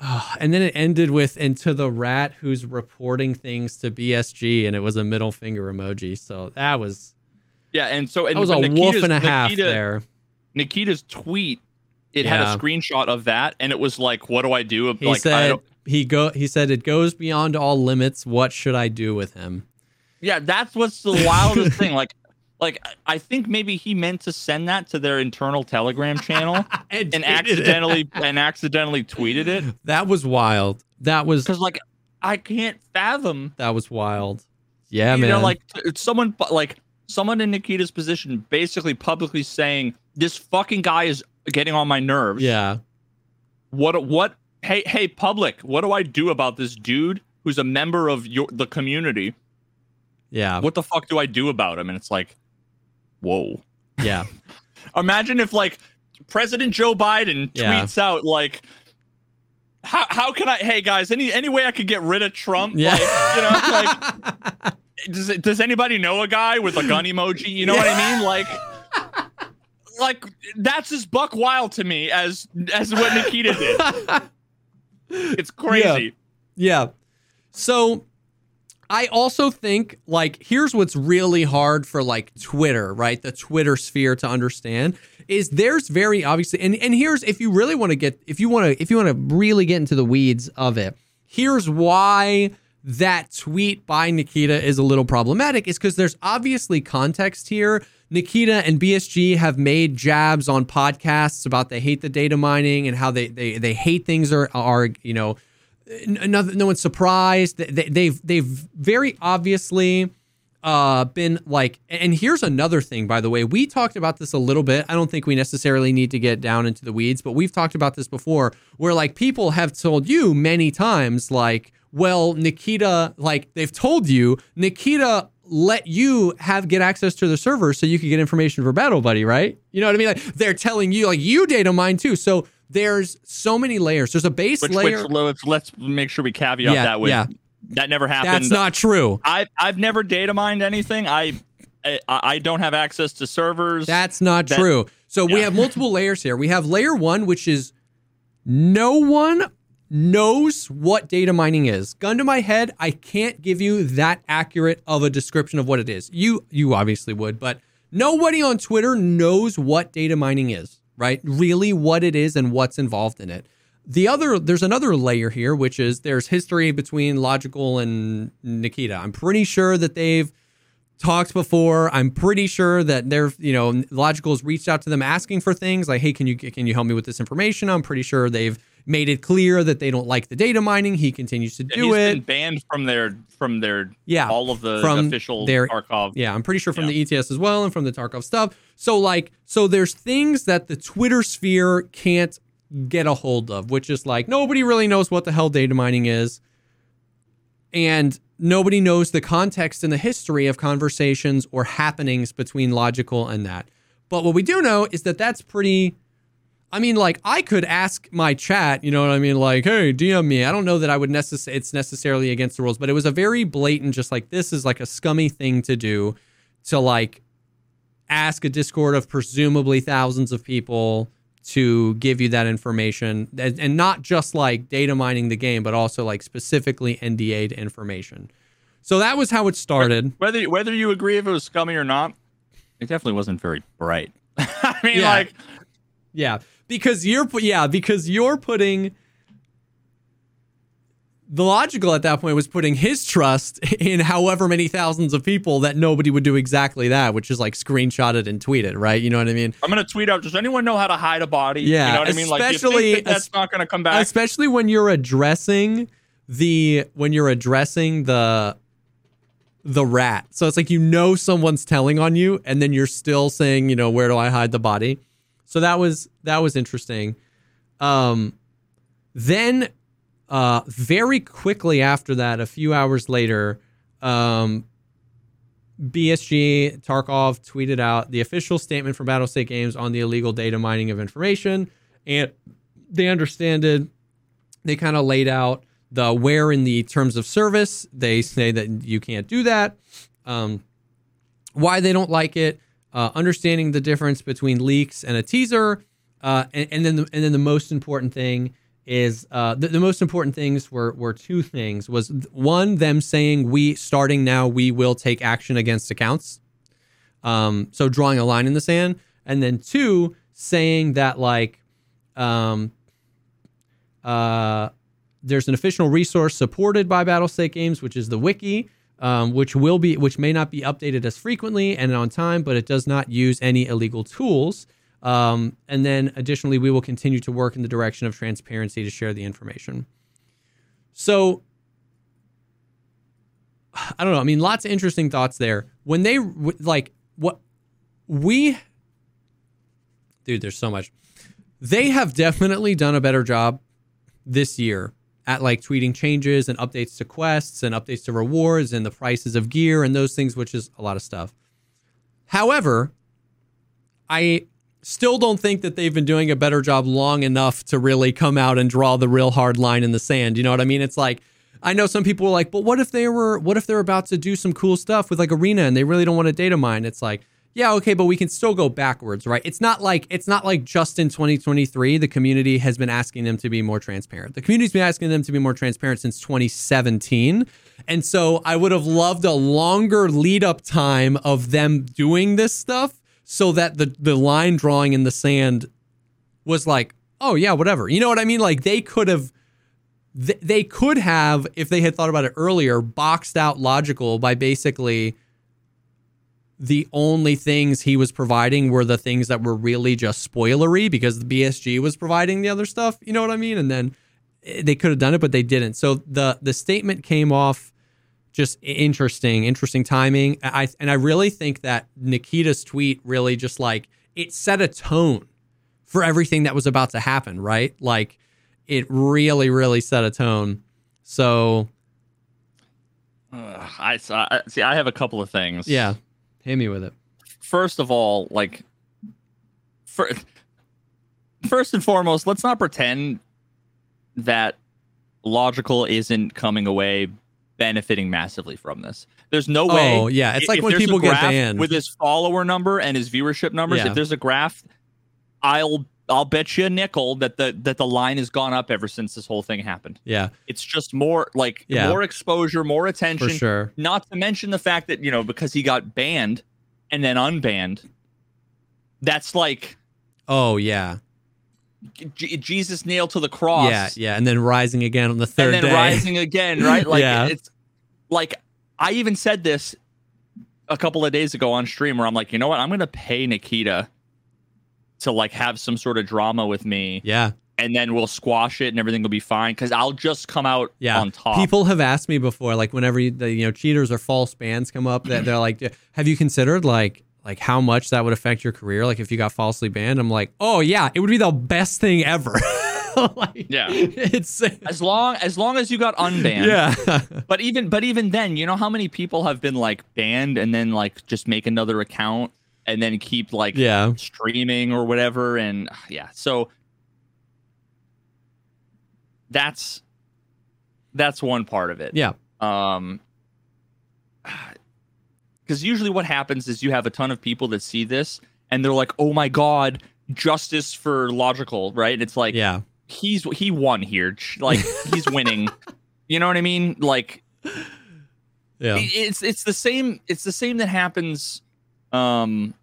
oh, and then it ended with and to the rat who's reporting things to BSG and it was a middle finger emoji. So that was Yeah, and so and that was a wolf and a half Nikita- there. Nikita's tweet, it had a screenshot of that, and it was like, "What do I do?" He like, I said don't, he go he said it goes beyond all limits. What should I do with him? yeah, that's what's the wildest thing. Like, like I think maybe he meant to send that to their internal Telegram channel And, and accidentally and accidentally tweeted it that was wild. That was because like I can't fathom that was wild. Yeah, man. you man. know, like someone like someone in Nikita's position basically publicly saying this fucking guy is getting on my nerves. yeah. What what hey hey public, what do I do about this dude who's a member of your the community? Yeah. What the fuck do I do about him? And it's like, whoa. Yeah. Imagine if like President Joe Biden Yeah. tweets out like how, how can I hey guys any any way I could get rid of Trump Yeah. like you know like does it, does anybody know a guy with a gun emoji? You know what I mean? Like, like that's as buck wild to me as as what Nikita did. It's crazy. Yeah. So I also think like here's what's really hard for like Twitter, right? The Twitter sphere to understand is there's very obviously and and here's if you really want to get if you want to if you want to really get into the weeds of it. Here's why that tweet by Nikita is a little problematic is because there's obviously context here. Nikita and BSG have made jabs on podcasts about they hate the data mining and how they they they hate things are are you know no, no one's surprised. They, they've they've very obviously uh, been like. And here's another thing, by the way. We talked about this a little bit. I don't think we necessarily need to get down into the weeds, but we've talked about this before, where like people have told you many times, like, well, Nikita, like they've told you, Nikita let you have get access to the server so you could get information for Battle Buddy, right? You know what I mean? Like they're telling you, like you data mine too. So there's so many layers. There's a base Which, layer. which let's, let's make sure we caveat Yeah, that with yeah. that never happened. That's not true. I I've never data mined anything. I I, I don't have access to servers. That's not That- true. So we have multiple layers here. We have layer one, which is no one knows what data mining is. Gun to my head, I can't give you that accurate of a description of what it is. You you obviously would, but nobody on Twitter knows what data mining is, right? Really what it is and what's involved in it. The other there's another layer here which is there's history between Logical and Nikita. I'm pretty sure that they've talked before. I'm pretty sure that they're, you know, Logical's reached out to them asking for things like, "Hey, can you can you help me with this information?" I'm pretty sure they've made it clear that they don't like the data mining. He continues to And do he's it. been banned from their from their Yeah, all of the from official their- Tarkov. Yeah, I'm pretty sure from Yeah. the ETS as well and from the Tarkov stuff. So like, so there's things that the Twitter sphere can't get a hold of, which is like nobody really knows what the hell data mining is, and nobody knows the context and the history of conversations or happenings between logical and that. But what we do know is that that's pretty. I mean, like I could ask my chat, you know what I mean? Like, hey, DM me. I don't know that I would necess- It's necessarily against the rules, but it was a very blatant, just like this is like a scummy thing to do, to like ask a Discord of presumably thousands of people to give you that information, and, and not just like data mining the game, but also like specifically NDA'd information. So that was how it started. Whether whether you agree if it was scummy or not, it definitely wasn't very bright. I mean, Yeah. like Yeah, because you're yeah because you're putting the logical at that point was putting his trust in however many thousands of people that nobody would do exactly that, which is like screenshot it and tweet it, right? You know what I mean? I'm gonna tweet out. Does anyone know how to hide a body? Yeah, you know what I mean. Like, especially- that that's not gonna come back. Especially when you're addressing the when you're addressing the the rat. So it's like you know someone's telling on you and then you're still saying, you know, where do I hide the body? So that was that was interesting. Um then uh very quickly after that, a few hours later, um BSG Tarkov tweeted out the official statement from Battlestate Games on the illegal data mining of information and they understand it. They kind of laid out the where in the terms of service they say that you can't do that. Um, why they don't like it, uh, understanding the difference between leaks and a teaser, uh, and, and then the, and then the most important thing is uh, the, the most important things were were two things. Was one them saying we starting now we will take action against accounts. Um, so drawing a line in the sand. And then two saying that like um, uh, there's an official resource supported by Battlestate Games, which is the wiki, um, which will be which may not be updated as frequently and on time, but it does not use any illegal tools. Um, and then additionally, we will continue to work in the direction of transparency to share the information. So I don't know. I mean, lots of interesting thoughts there. When they like what we, dude, there's so much. They have definitely done a better job this year at like tweeting changes and updates to quests and updates to rewards and the prices of gear and those things, which is a lot of stuff. However, I still don't think that they've been doing a better job long enough to really come out and draw the real hard line in the sand. You know what I mean? It's like I know some people are like, but what if they were what if they're about to do some cool stuff with like arena and they really don't want to data mine? It's like, Yeah, okay, but we can still go backwards, right? It's not like it's not like just in 2023 the community has been asking them to be more transparent. The community's been asking them to be more transparent since 2017. And so I would have loved a longer lead up time of them doing this stuff so that the the line drawing in the sand was like, "Oh yeah, whatever." You know what I mean? Like they could have they could have if they had thought about it earlier boxed out logical by basically the only things he was providing were the things that were really just spoilery because the BSG was providing the other stuff. You know what I mean? And then eh, they could have done it, but they didn't. So the the statement came off just interesting, interesting timing. I and I really think that Nikita's tweet really just like it set a tone for everything that was about to happen. Right? Like it really, really set a tone. So Ugh, I, I see. I have a couple of things. yeah, hit me with it. First of all, like, for, first and foremost, let's not pretend that logical isn't coming away benefiting massively from this. There's no way. Oh yeah, it's like if when people get banned. with his follower number and his viewership numbers. Yeah. If there's a graph, I'll I'll bet you a nickel that the that the line has gone up ever since this whole thing happened. yeah, It's just more like Yeah. more exposure, more attention. for sure. Not to mention the fact that you know because he got banned and then unbanned. That's like Oh yeah, J- Jesus nailed to the cross. yeah, yeah, and then rising again on the third and then day. rising again, right? Like Yeah. it's like I even said this a couple of days ago on stream where I'm like, you know what? I'm gonna pay Nikita to like have some sort of drama with me, yeah, and then we'll squash it and everything will be fine because I'll just come out yeah. on top. People have asked me before, like whenever you, the you know cheaters or false bans come up, that they're like, "Have you considered like like how much that would affect your career? Like if you got falsely banned?" I'm like, "Oh yeah, it would be the best thing ever." like, Yeah. it's as long as long as you got unbanned. yeah, But even but even then, you know how many people have been like banned and then like just make another account and then keep like yeah, streaming or whatever and yeah so that's that's one part of it. Yeah, um because usually what happens is you have a ton of people that see this and they're like oh my god justice for logical right? And it's like yeah, he's he won here like he's winning. You know what i mean? Like yeah, it's it's the same it's the same that happens um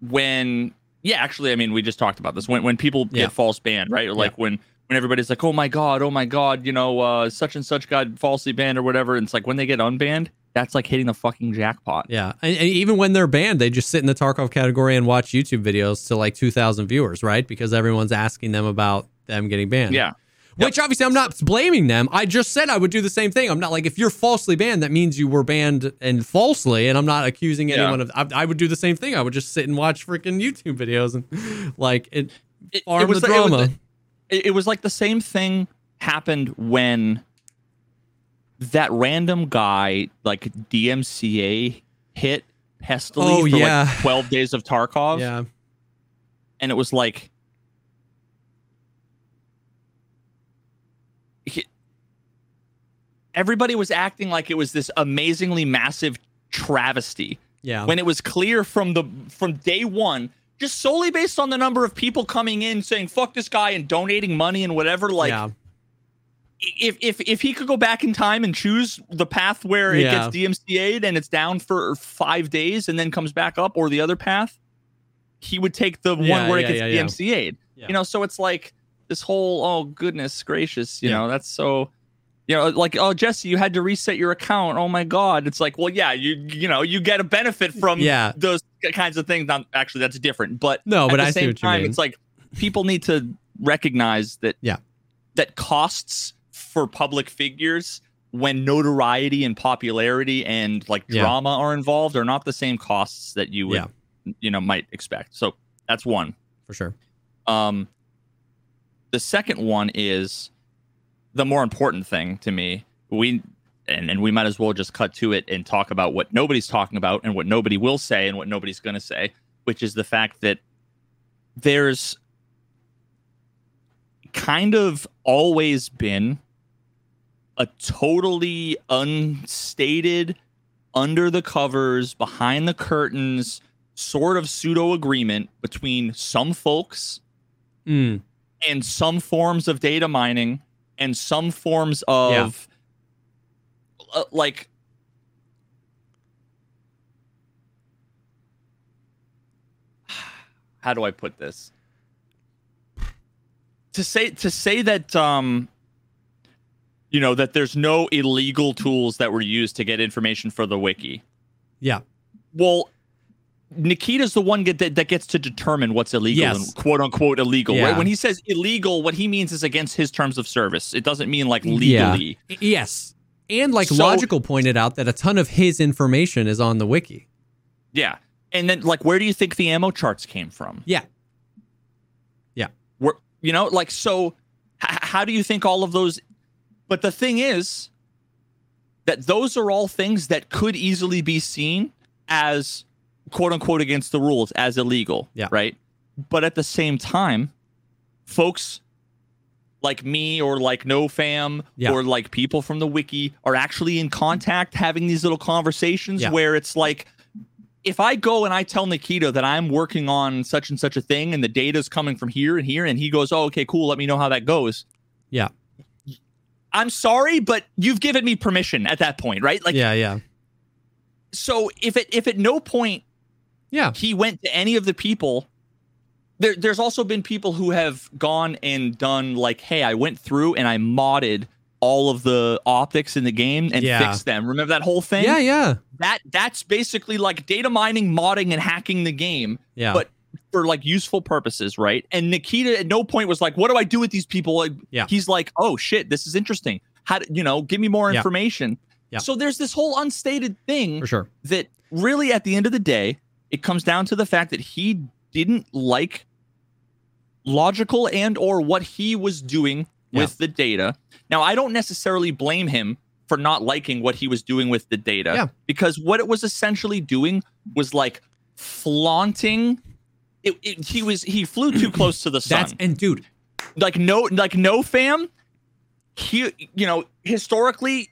when yeah actually i mean we just talked about this when when people Yeah. get false banned right or like when when everybody's like oh my god oh my god you know uh such and such got falsely banned or whatever and it's like when they get unbanned that's like hitting the fucking jackpot Yeah, and, and even when they're banned, they just sit in the Tarkov category and watch YouTube videos to like 2,000 viewers, right? Because everyone's asking them about them getting banned. yeah Which obviously I'm not blaming them. I just said I would do the same thing. I'm not like if you're falsely banned, that means you were banned and falsely, and I'm not accusing Yeah. anyone of. I, I would do the same thing. I would just sit and watch freaking YouTube videos and like it. it, Farm the like- drama. was, it, it was like the same thing happened when that random guy like DMCA hit Pestily Oh, for yeah. like 12 days of Tarkov yeah, and it was like he- everybody was acting like it was this amazingly massive travesty. Yeah, when it was clear from the from day one just solely based on the number of people coming in saying fuck this guy and donating money and whatever like yeah, if if if he could go back in time and choose the path where it Yeah. gets DMCA'd and it's down for 5 days and then comes back up or the other path he would take the Yeah, one where it gets. DMCA'd you know so it's like this whole oh goodness gracious you know that's so you know like oh Jesse you had to reset your account oh my god it's like well yeah you you know you get a benefit from Yeah. those kinds of things Not, actually that's different but No, but at the I see same what you time mean. it's like people need to recognize that Yeah. that costs for public figures when notoriety and popularity and like Yeah. drama are involved are not the same costs that you would you know might expect so that's one for sure. um the second one is the more important thing to me we and, and we might as well just cut to it and talk about what nobody's talking about and what nobody will say and what nobody's going to say which is the fact that there's kind of always been a totally unstated under the covers, behind the curtains, sort of pseudo agreement between some folks Mm. and some forms of data mining and some forms of uh, like how do I put this? To say to say that um you know that there's no illegal tools that were used to get information for the wiki. Yeah. Well, Nikita's the one get, that, that gets to determine what's illegal Yes. and quote unquote illegal, Yeah. right? When he says illegal, what he means is against his terms of service. It doesn't mean like legally. Y- Yes. And like So- Logical pointed out that a ton of his information is on the wiki. Yeah. And then like where do you think the ammo charts came from? Yeah. Yeah. Where you know, like so h- how do you think all of those But the thing is that those are all things that could easily be seen as quote unquote against the rules as illegal, Yeah. right? But at the same time, folks like me or like no fam Yeah. or like people from the wiki are actually in contact having these little conversations Yeah. where it's like if I go and I tell Nikita that I'm working on such and such a thing and the data's coming from here and here and he goes, "Oh, okay, cool, let me know how that goes." Yeah. I'm sorry, but you've given me permission at that point, right? Like yeah, yeah. so if it if at no point Yeah. he went to any of the people there, there's also been people who have gone and done like hey i went through and i modded all of the optics in the game and Yeah. fixed them remember that whole thing Yeah, yeah. that that's basically like data mining modding and hacking the game Yeah. but for like useful purposes right and nikita at no point was like what do i do with these people like Yeah. he's like oh shit this is interesting how do, you know give me more Yeah. information Yeah. so there's this whole unstated thing for sure. that really at the end of the day it comes down to the fact that he didn't like logical and or what he was doing with the data. Now i don't necessarily blame him for not liking what he was doing with the data Yeah. because what it was essentially doing was like flaunting it, it- he was he flew too close to the sun. That's and dude, like no like no fam he you know historically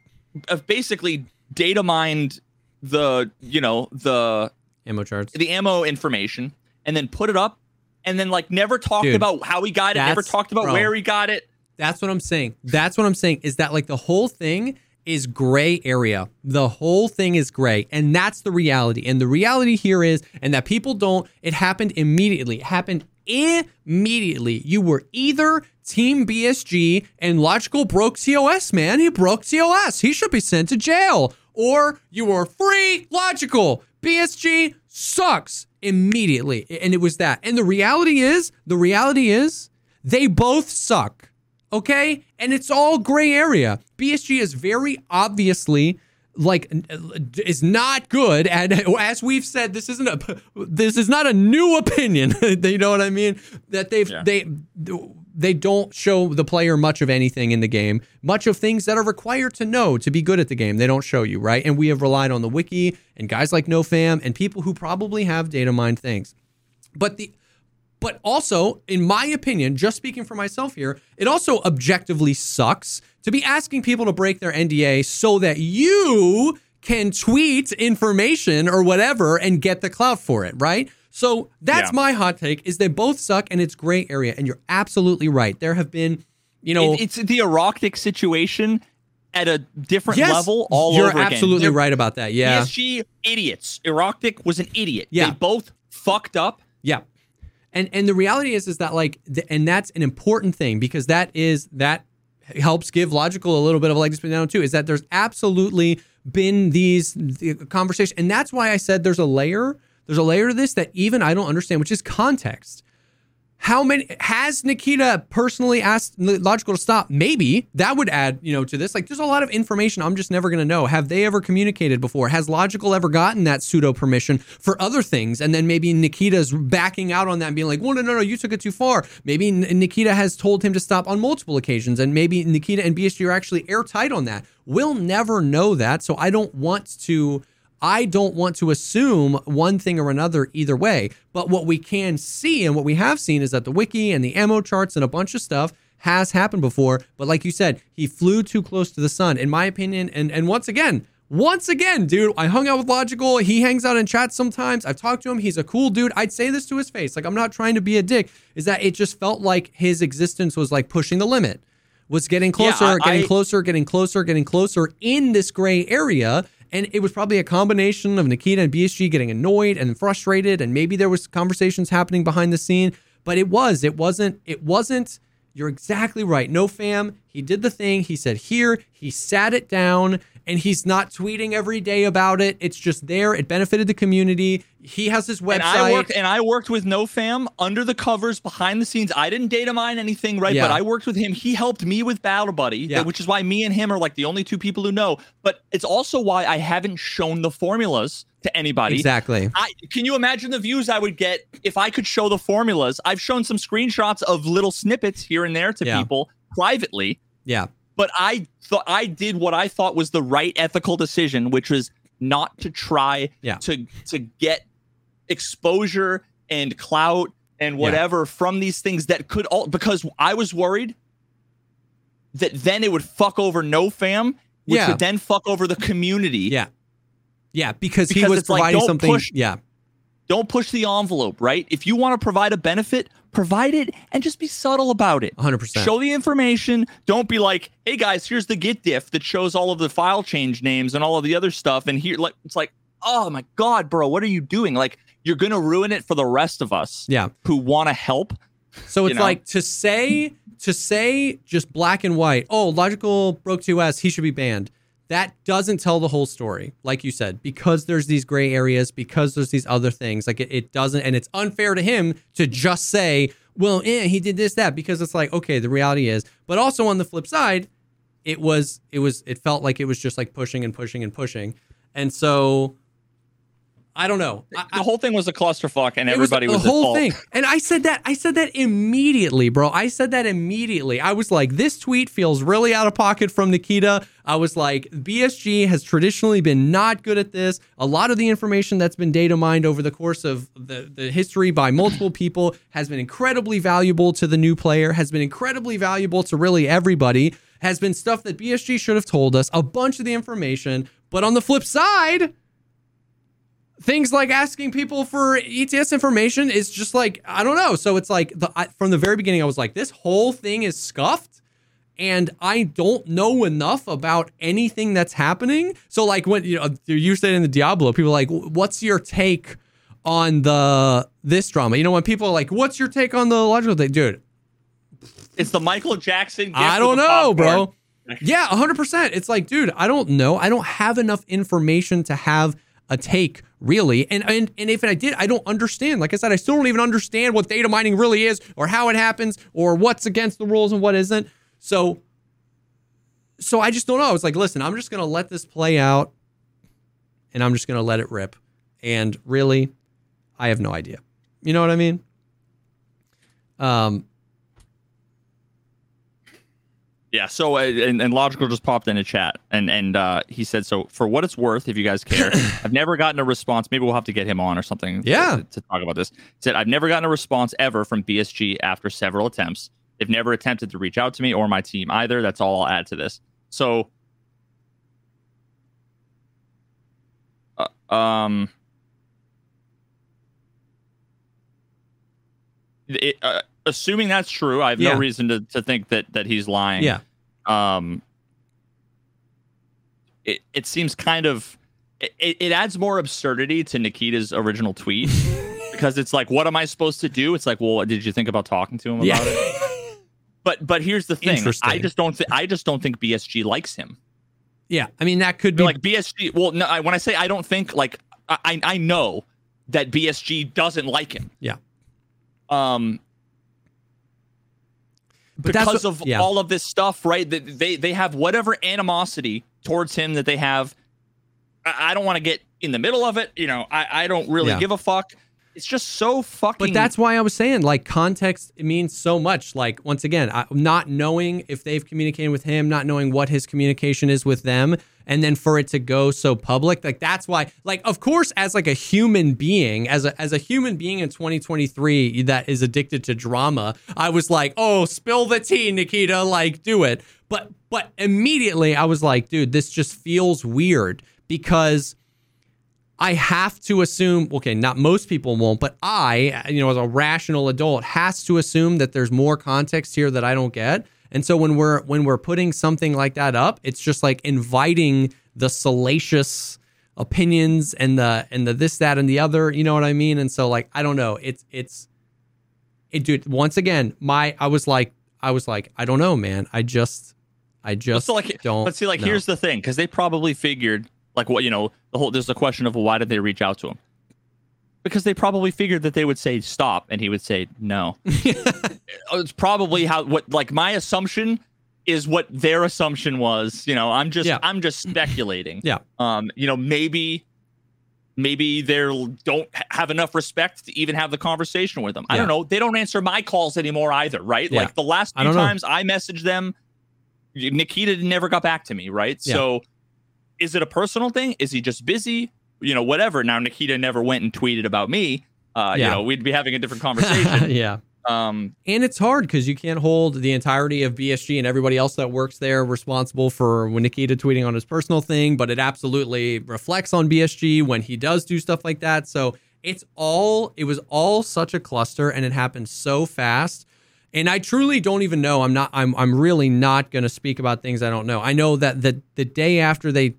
uh, basically data mined the you know the ammo charts. the ammo information and then put it up and then like never talked Dude, about how he got it never talked about bro. where he got it That's what I'm saying. That's what I'm saying is that like the whole thing is gray area. The whole thing is gray. And that's the reality. And the reality here is, and that people don't, it happened immediately. It happened immediately. You were either Team BSG and Logical broke TOS, man. He broke TOS. He should be sent to jail. Or you were free Logical. BSG sucks immediately. And it was that. And the reality is, the reality is, they both suck. Okay? And it's all gray area. BSG is very obviously like uh, is not good and as we've said this isn't a this is not a new opinion you know what i mean that they've Yeah. they they don't show the player much of anything in the game much of things that are required to know to be good at the game they don't show you right and we have relied on the wiki and guys like nofam and people who probably have data mined things but the but also, in my opinion, just speaking for myself here, it also objectively sucks to be asking people to break their NDA so that you can tweet information or whatever and get the clout for it, right? So that's Yeah. my hot take is they both suck and it's gray area. And you're absolutely right. There have been, you know, It- it's the Aroctic situation at a different yes, level all you're over again. absolutely right about that. Yeah. BSG idiots. Aroctic was an idiot. Yeah. They both fucked up. Yeah. And and the reality is is that like th- and that's an important thing because that is that helps give logical a little bit of a leg to spin down too is that there's absolutely been these the conversation and that's why I said there's a layer there's a layer to this that even I don't understand which is context. How many has Nikita personally asked Logical to stop? Maybe that would add, you know, to this. Like, there's a lot of information I'm just never going to know. Have they ever communicated before? Has Logical ever gotten that pseudo permission for other things? And then maybe Nikita's backing out on that and being like, well, no, no, no, you took it too far. Maybe Nikita has told him to stop on multiple occasions, and maybe Nikita and BSG are actually airtight on that. We'll never know that. So I don't want to. I don't want to assume one thing or another either way. But what we can see and what we have seen is that the wiki and the ammo charts and a bunch of stuff has happened before. But like you said, he flew too close to the sun, in my opinion. And and once again, once again, dude, I hung out with Logical. He hangs out in chat sometimes. I've talked to him. He's a cool dude. I'd say this to his face. Like, I'm not trying to be a dick. Is that it just felt like his existence was like pushing the limit, was getting closer, I- getting I- closer, getting closer, getting closer in this gray area. And it was probably a combination of Nikita and BSG getting annoyed and frustrated, and maybe there was conversations happening behind the scene. But it was, it wasn't, it wasn't. You're exactly right. No fam. He did the thing. He said here. He sat it down, and he's not tweeting every day about it. It's just there. It benefited the community. He has his website. And I worked and I worked with NoFam under the covers, behind the scenes. I didn't data mine anything, right? Yeah. But I worked with him. He helped me with Battle Buddy, Yeah. which is why me and him are like the only two people who know. But it's also why I haven't shown the formulas to anybody. exactly. I, can you imagine the views I would get if I could show the formulas? I've shown some screenshots of little snippets here and there to Yeah. people privately, Yeah. But I thought I did what I thought was the right ethical decision, which was not to try Yeah. to to get exposure and clout and whatever from these things that could all because I was worried that then it would fuck over no fam, which Yeah. would then fuck over the community. Yeah. Yeah. Because, he was it's like, providing something. push- yeah. Don't push the envelope, right? If you want to provide a benefit, provide it and just be subtle about it. 100%. Show the information. Don't be like, "Hey guys, here's the Git diff that shows all of the file change names and all of the other stuff." And here, like, it's like, "Oh my god, bro, what are you doing? Like, you're gonna ruin it for the rest of us Yeah. who want to help." So it's know? like to say to say just black and white. Oh, logical broke TOS. He should be banned. That doesn't tell the whole story, like you said, because there's these gray areas, because there's these other things. Like it, it doesn't, and it's unfair to him to just say, "Well, eh, he did this, that," because it's like, okay, the reality is. But also on the flip side, it was, it was, it felt like it was just like pushing and pushing and pushing, and so I don't know. I, The whole thing was a clusterfuck, and everybody was was, the at whole thing. And I said that I said that immediately, bro. I said that immediately. I was like, this tweet feels really out of pocket from Nikita. I was like, BSG has traditionally been not good at this. A lot of the information that's been data mined over the course of the, the history by multiple people has been incredibly valuable to the new player, has been incredibly valuable to really everybody, has been stuff that BSG should have told us, a bunch of the information. But on the flip side, things like asking people for ETS information is just like I don't know. So it's like the I, from the very beginning, I was like, this whole thing is scuffed, and I don't know enough about anything that's happening. So like when you know you said in the Diablo, people are like, what's your take on the this drama? You know when people are like, what's your take on the logical thing, dude? It's the Michael Jackson. gift I don't know, bro. Yeah, 100%. It's like, dude, I don't know. I don't have enough information to have a take really. And and and if I did, I don't understand. Like I said, I still don't even understand what data mining really is or how it happens or what's against the rules and what isn't. So so I just don't know. I was like, listen, I'm just to let this play out and I'm just to let it rip. And really, I have no idea. You know what I mean? Um Yeah. So uh, and, and logical just popped in a chat, and and uh, he said, so for what it's worth, if you guys care, I've never gotten a response. Maybe we'll have to get him on or something. Yeah. To, to talk about this. He said I've never gotten a response ever from BSG after several attempts. They've never attempted to reach out to me or my team either. That's all I'll add to this. So. Uh, um. It, uh, assuming that's true, I have Yeah. no reason to, to think that that he's lying yeah. um it, it seems kind of it, it adds more absurdity to nikita's original tweet because it's like what am i supposed to do it's like well did you think about talking to him about Yeah. it but but here's the thing i just don't think i just don't think bsg likes him Yeah, I mean that could be like bsg well no I, when i say i don't think like i i know that bsg doesn't like him Yeah. um But because what- of yeah. all of this stuff, right? That they they have whatever animosity towards him that they have. I, I don't want to get in the middle of it. You know, I, I don't really Yeah. give a fuck. It's just so fucking. But that's why I was saying, like, context it means so much. Like, once again, I, not knowing if they've communicated with him, not knowing what his communication is with them, and then for it to go so public, like that's why. Like, of course, as like a human being, as a as a human being in 2023 that is addicted to drama, I was like, oh, spill the tea, Nikita, like, do it. But but immediately I was like, dude, this just feels weird because I have to assume, okay, not most people won't, but I, you know, as a rational adult, has to assume that there's more context here that I don't get. And so when we're when we're putting something like that up, it's just like inviting the salacious opinions and the and the this that and the other, you know what I mean? And so like I don't know, it's it's it dude, once again, my I was like I was like I don't know, man. I just I just so like, don't But see, like, know. here's the thing, because they probably figured, like, what you know, the whole there's the question of well, why did they reach out to him? Because they probably figured that they would say stop, and he would say no. it's probably how what like my assumption is what their assumption was. You know, I'm just Yeah. I'm just speculating. Yeah. Um, you know, maybe maybe they don't have enough respect to even have the conversation with them. I don't know. They don't answer my calls anymore either, right? Yeah. Like the last few know. times I messaged them, Nikita never got back to me, right? Yeah. So is it a personal thing? Is he just busy? You know, whatever. Now Nikita never went and tweeted about me. Uh, Yeah. you know, we'd be having a different conversation. yeah. um, And it's hard because you can't hold the entirety of BSG and everybody else that works there responsible for when Nikita tweeting on his personal thing, but it absolutely reflects on BSG when he does do stuff like that. So it's all, it was all such a cluster and it happened so fast. And I truly don't even know. I'm not, I'm, I'm really not going to speak about things I don't know. I know that the, the day after they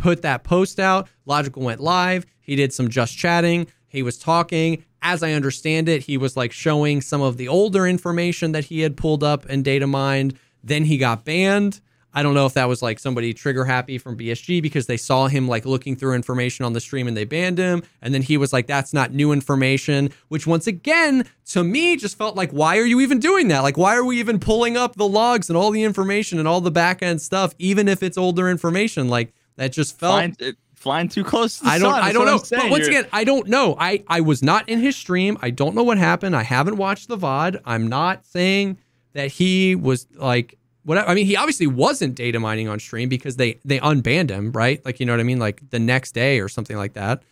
put that post out. Logical went live. He did some just chatting. He was talking. As I understand it, he was like showing some of the older information that he had pulled up and data mined. Then he got banned. I don't know if that was like somebody trigger happy from BSG because they saw him like looking through information on the stream and they banned him. And then he was like, that's not new information, which once again, to me, just felt like, why are you even doing that? Like, why are we even pulling up the logs and all the information and all the back end stuff, even if it's older information? Like, that just felt. flying, flying too close to the I don't. sun, I don't know. Saying. But once You're- again, I don't know. I I was not in his stream. I don't know what happened. I haven't watched the VOD. I'm not saying that he was like whatever. I mean, he obviously wasn't data mining on stream because they they unbanned him, right? Like you know what I mean, like the next day or something like that.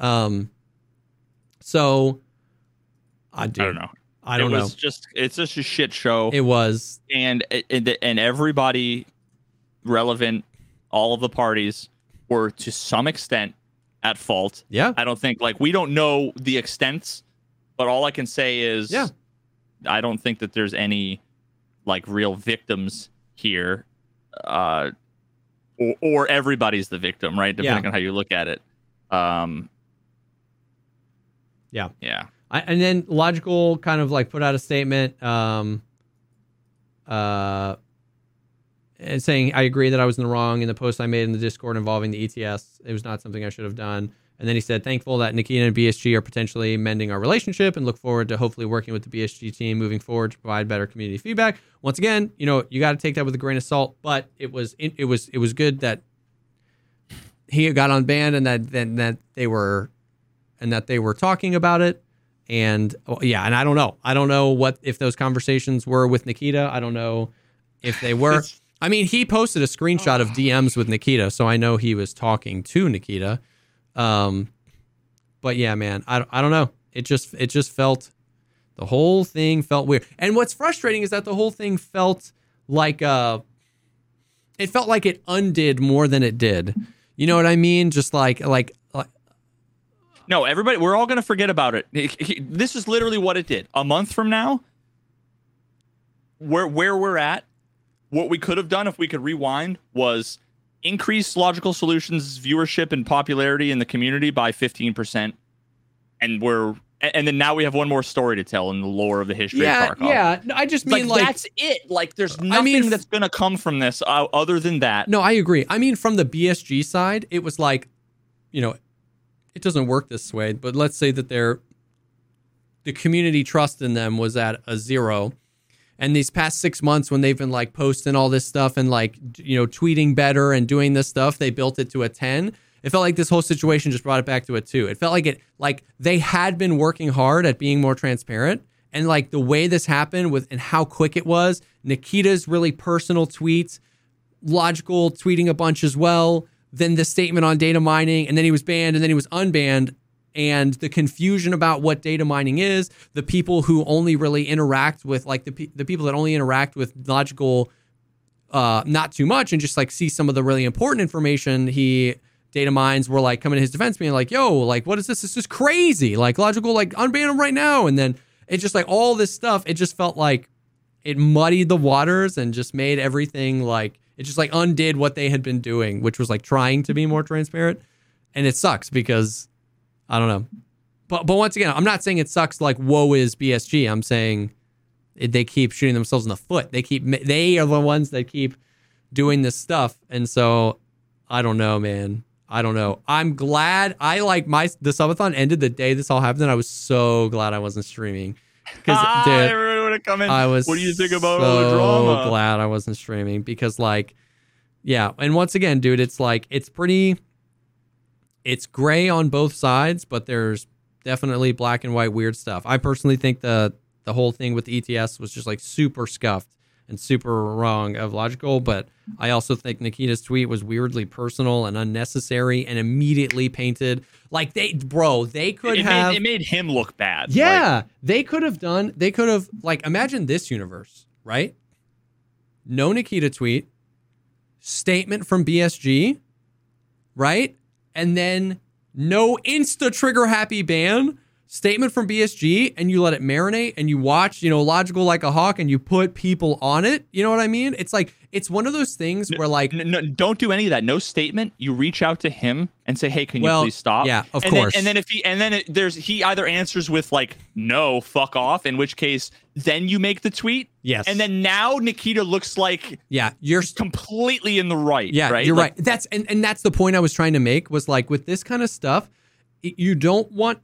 Um. So. I, I don't know. I don't it know. was just it's just a shit show. It was. and and and everybody relevant, all of the parties were to some extent at fault. Yeah. I don't think like we don't know the extents, but all I can say is Yeah. I don't think that there's any like real victims here. Uh or, or everybody's the victim, right? Depending Yeah. on how you look at it. Um Yeah. Yeah. I, and then logical kind of like put out a statement um uh saying i agree that i was in the wrong in the post i made in the discord involving the ets it was not something i should have done. And then he said thankful that nikita and bsg are potentially mending our relationship and look forward to hopefully working with the bsg team moving forward to provide better community feedback. Once again you know you got to take that with a grain of salt but it was it, it was it was good that he got on band and that then that they were and that they were talking about it. And well, yeah and i don't know. I don't know what if those conversations were with nikita. I don't know if they were i mean he posted a screenshot of dms with nikita so i know he was talking to nikita. Um but yeah man i, I don't know. It just it just felt the whole thing felt weird. And what's frustrating is that the whole thing felt like uh it felt like it undid more than it did. You know what i mean? Just like like like No, everybody, we're all going to forget about it. This is literally what it did. A month from now, where where we're at, what we could have done if we could rewind was increase logical solutions viewership and popularity in the community by 15%. And we're and then now we have one more story to tell in the lore of the history yeah of Tarkov. yeah No, i just It's mean like, like that's it. Like there's I nothing mean, that's going to come from this uh, other than that. No, I agree. I mean, from the BSG side, it was like, you know, it doesn't work this way, but let's say that they're the community trust in them was at a zero. And these past six months, when they've been like posting all this stuff and like, you know, tweeting better and doing this stuff, they built it to a 10. It felt like this whole situation just brought it back to a two. It felt like it, like they had been working hard at being more transparent. And like the way this happened with and how quick it was, Nikita's really personal tweets, logical tweeting a bunch as well. Then the statement on data mining, and then he was banned, and then he was unbanned. And the confusion about what data mining is, the people who only really interact with, like the pe- the people that only interact with logical, uh, not too much, and just like see some of the really important information he data mines were like coming to his defense, being like, "Yo, like, what is this? This is crazy! Like, logical, like, unban him right now." And then it just like all this stuff. It just felt like it muddied the waters and just made everything like it just like undid what they had been doing, which was like trying to be more transparent. And it sucks because I don't know. But but once again, I'm not saying it sucks like woe is BSG. I'm saying they keep shooting themselves in the foot. They keep they are the ones that keep doing this stuff. And so I don't know, man. I don't know. I'm glad I like my the subathon ended the day this all happened. And I was so glad I wasn't streaming. Because ah, everyone would have come in. I was What do you think about so all the drama? glad I wasn't streaming because like yeah, and once again, dude, it's like it's pretty it's gray on both sides, but there's definitely black and white weird stuff. I personally think the the whole thing with the ETS was just like super scuffed and super wrong of logical, but I also think Nikita's tweet was weirdly personal and unnecessary and immediately painted like they bro, they could it, have made, it made him look bad. Like, yeah, they could have done. They could have like imagine this universe, right? No Nikita tweet, statement from BSG, right? And then no insta trigger happy ban, statement from BSG, and you let it marinate and you watch, you know, logical like a hawk, and you put people on it. You know what I mean? It's like it's one of those things where like N- no, don't do any of that. No statement. You reach out to him and say, "Hey, can you please stop?" yeah, of and course. Then, and then if he and then it, there's he either answers with like, "No, fuck off," in which case then you make the tweet. Yes. And then now Nikita looks like yeah, you're completely in the right. Yeah, right. you're Like, right. That's and, and that's the point I was trying to make was like with this kind of stuff, you don't want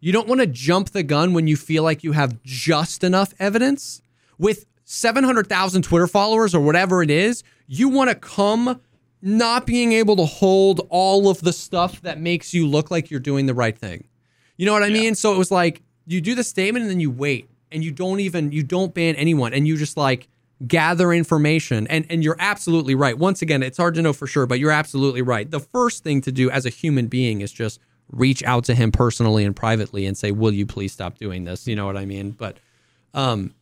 you don't want to jump the gun when you feel like you have just enough evidence. With 700,000 Twitter followers or whatever it is, you want to come not being able to hold all of the stuff that makes you look like you're doing the right thing. You know what I mean? So it was like you do the statement and then you wait and you don't even you don't ban anyone and you just like gather information and and you're absolutely right. Once again, it's hard to know for sure, but you're absolutely right. The first thing to do as a human being is just reach out to him personally and privately and say, "Will you please stop doing this?" You know what I mean? But um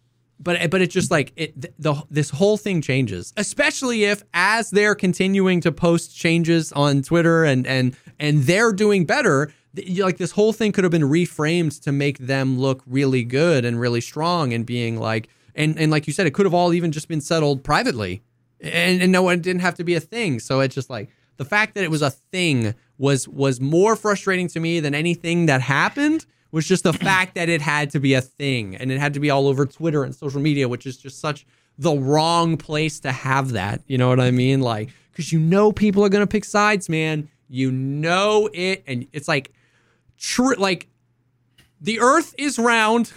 but but it's just like it the this whole thing changes especially if as they're continuing to post changes on Twitter and and and they're doing better like this whole thing could have been reframed to make them look really good and really strong and being like and and like you said it could have all even just been settled privately. And and no one didn't have to be a thing. So it's just like the fact that it was a thing was was more frustrating to me than anything that happened was just the fact that it had to be a thing and it had to be all over Twitter and social media, which is just such the wrong place to have that. You know what I mean? Like, because you know people are gonna pick sides, man. You know it, and it's like true. Like, the Earth is round.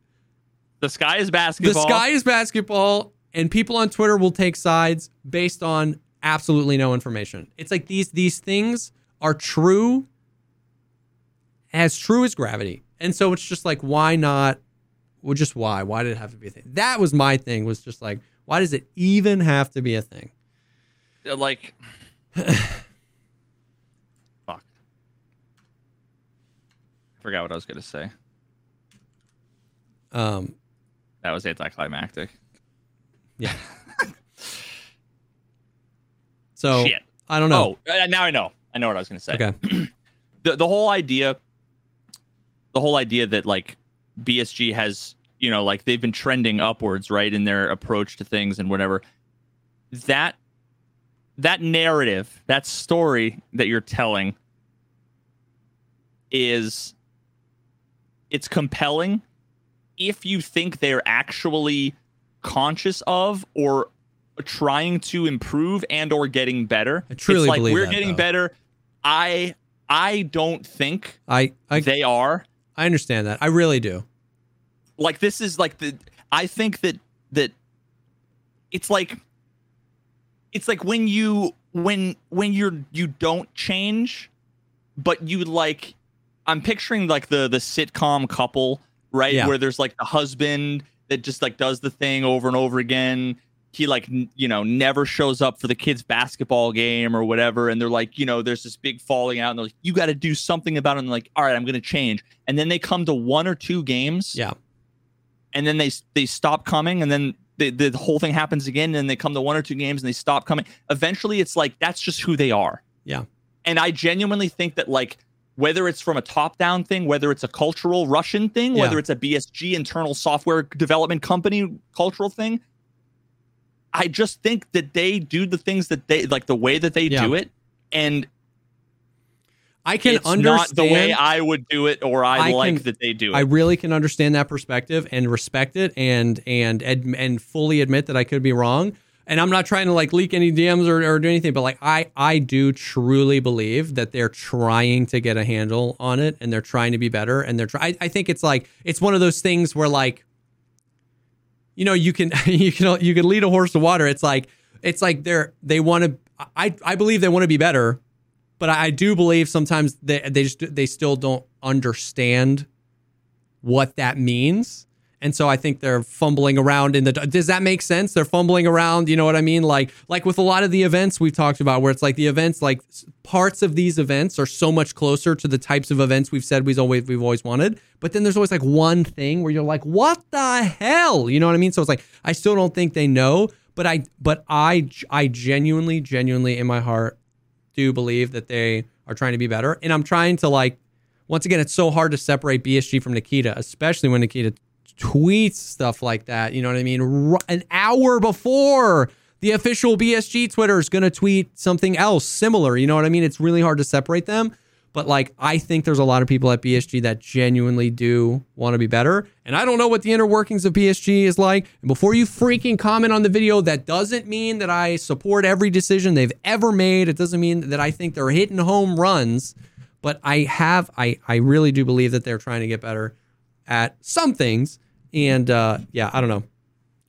the sky is basketball. the sky is basketball, and people on Twitter will take sides based on absolutely no information. It's like these these things are true, as true as gravity, and so it's just like why not? Well, just why? Why did it have to be a thing? That was my thing. Was just like why does it even have to be a thing? Uh, like fuck forgot what i was gonna say Um, that was anticlimactic yeah. so shit I don't know. oh uh, now i know i know what i was gonna say okay. the, the whole idea the whole idea that like bsg has you know like they've been trending upwards right in their approach to things and whatever. That that narrative that story that you're telling is it's compelling if you think they're actually conscious of or trying to improve and or getting better. I truly it's like believe we're that, getting though. better. I i don't think I I they are I understand that. I really do. like this is like the i think that that it's like it's like when you when when you're you don't change but you like i'm picturing like the the sitcom couple right Yeah. where there's like the husband that just like does the thing over and over again he like you know never shows up for the kids basketball game or whatever and they're like you know there's this big falling out and they're like you got to do something about it and they're like all right i'm gonna change and then they come to one or two games Yeah. and then they they stop coming and then the, the whole thing happens again and they come to one or two games and they stop coming eventually it's like that's just who they are Yeah. And I genuinely think that like whether it's from a top-down thing, whether it's a cultural Russian thing, Yeah. whether it's a BSG internal software development company cultural thing, I just think that they do the things that they like the way that they Yeah. do it, and I can it's understand not the way I would do it or I, I like can- that they do it. I really can understand that perspective and respect it and and and, and fully admit that I could be wrong. And I'm not trying to like leak any DMs or, or do anything, but like I I do truly believe that they're trying to get a handle on it and they're trying to be better and they're try- I, I think it's like it's one of those things where like you know you can you can you can lead a horse to water. It's like it's like they're they want to I I believe they want to be better, but I, I do believe sometimes they they just they still don't understand what that means. And so I think they're fumbling around in the does that make sense? They're fumbling around, you know what I mean? Like like with a lot of the events we've talked about where it's like the events like parts of these events are so much closer to the types of events we've said we've always we've always wanted. But then there's always like one thing where you're like, "What the hell?" You know what I mean? So it's like I still don't think they know, but I but I I genuinely genuinely in my heart do believe that they are trying to be better. And I'm trying to like, once again, it's so hard to separate BSG from Nikita, especially when Nikita tweets stuff like that. You know what I mean? An hour before the official BSG Twitter is going to tweet something else similar. You know what I mean? It's really hard to separate them. But like, I think there's a lot of people at BSG that genuinely do want to be better. And I don't know what the inner workings of BSG is like. And before you freaking comment on the video, that doesn't mean that I support every decision they've ever made. It doesn't mean that I think they're hitting home runs. But I have, I, I really do believe that they're trying to get better at some things. And uh, yeah, I don't know.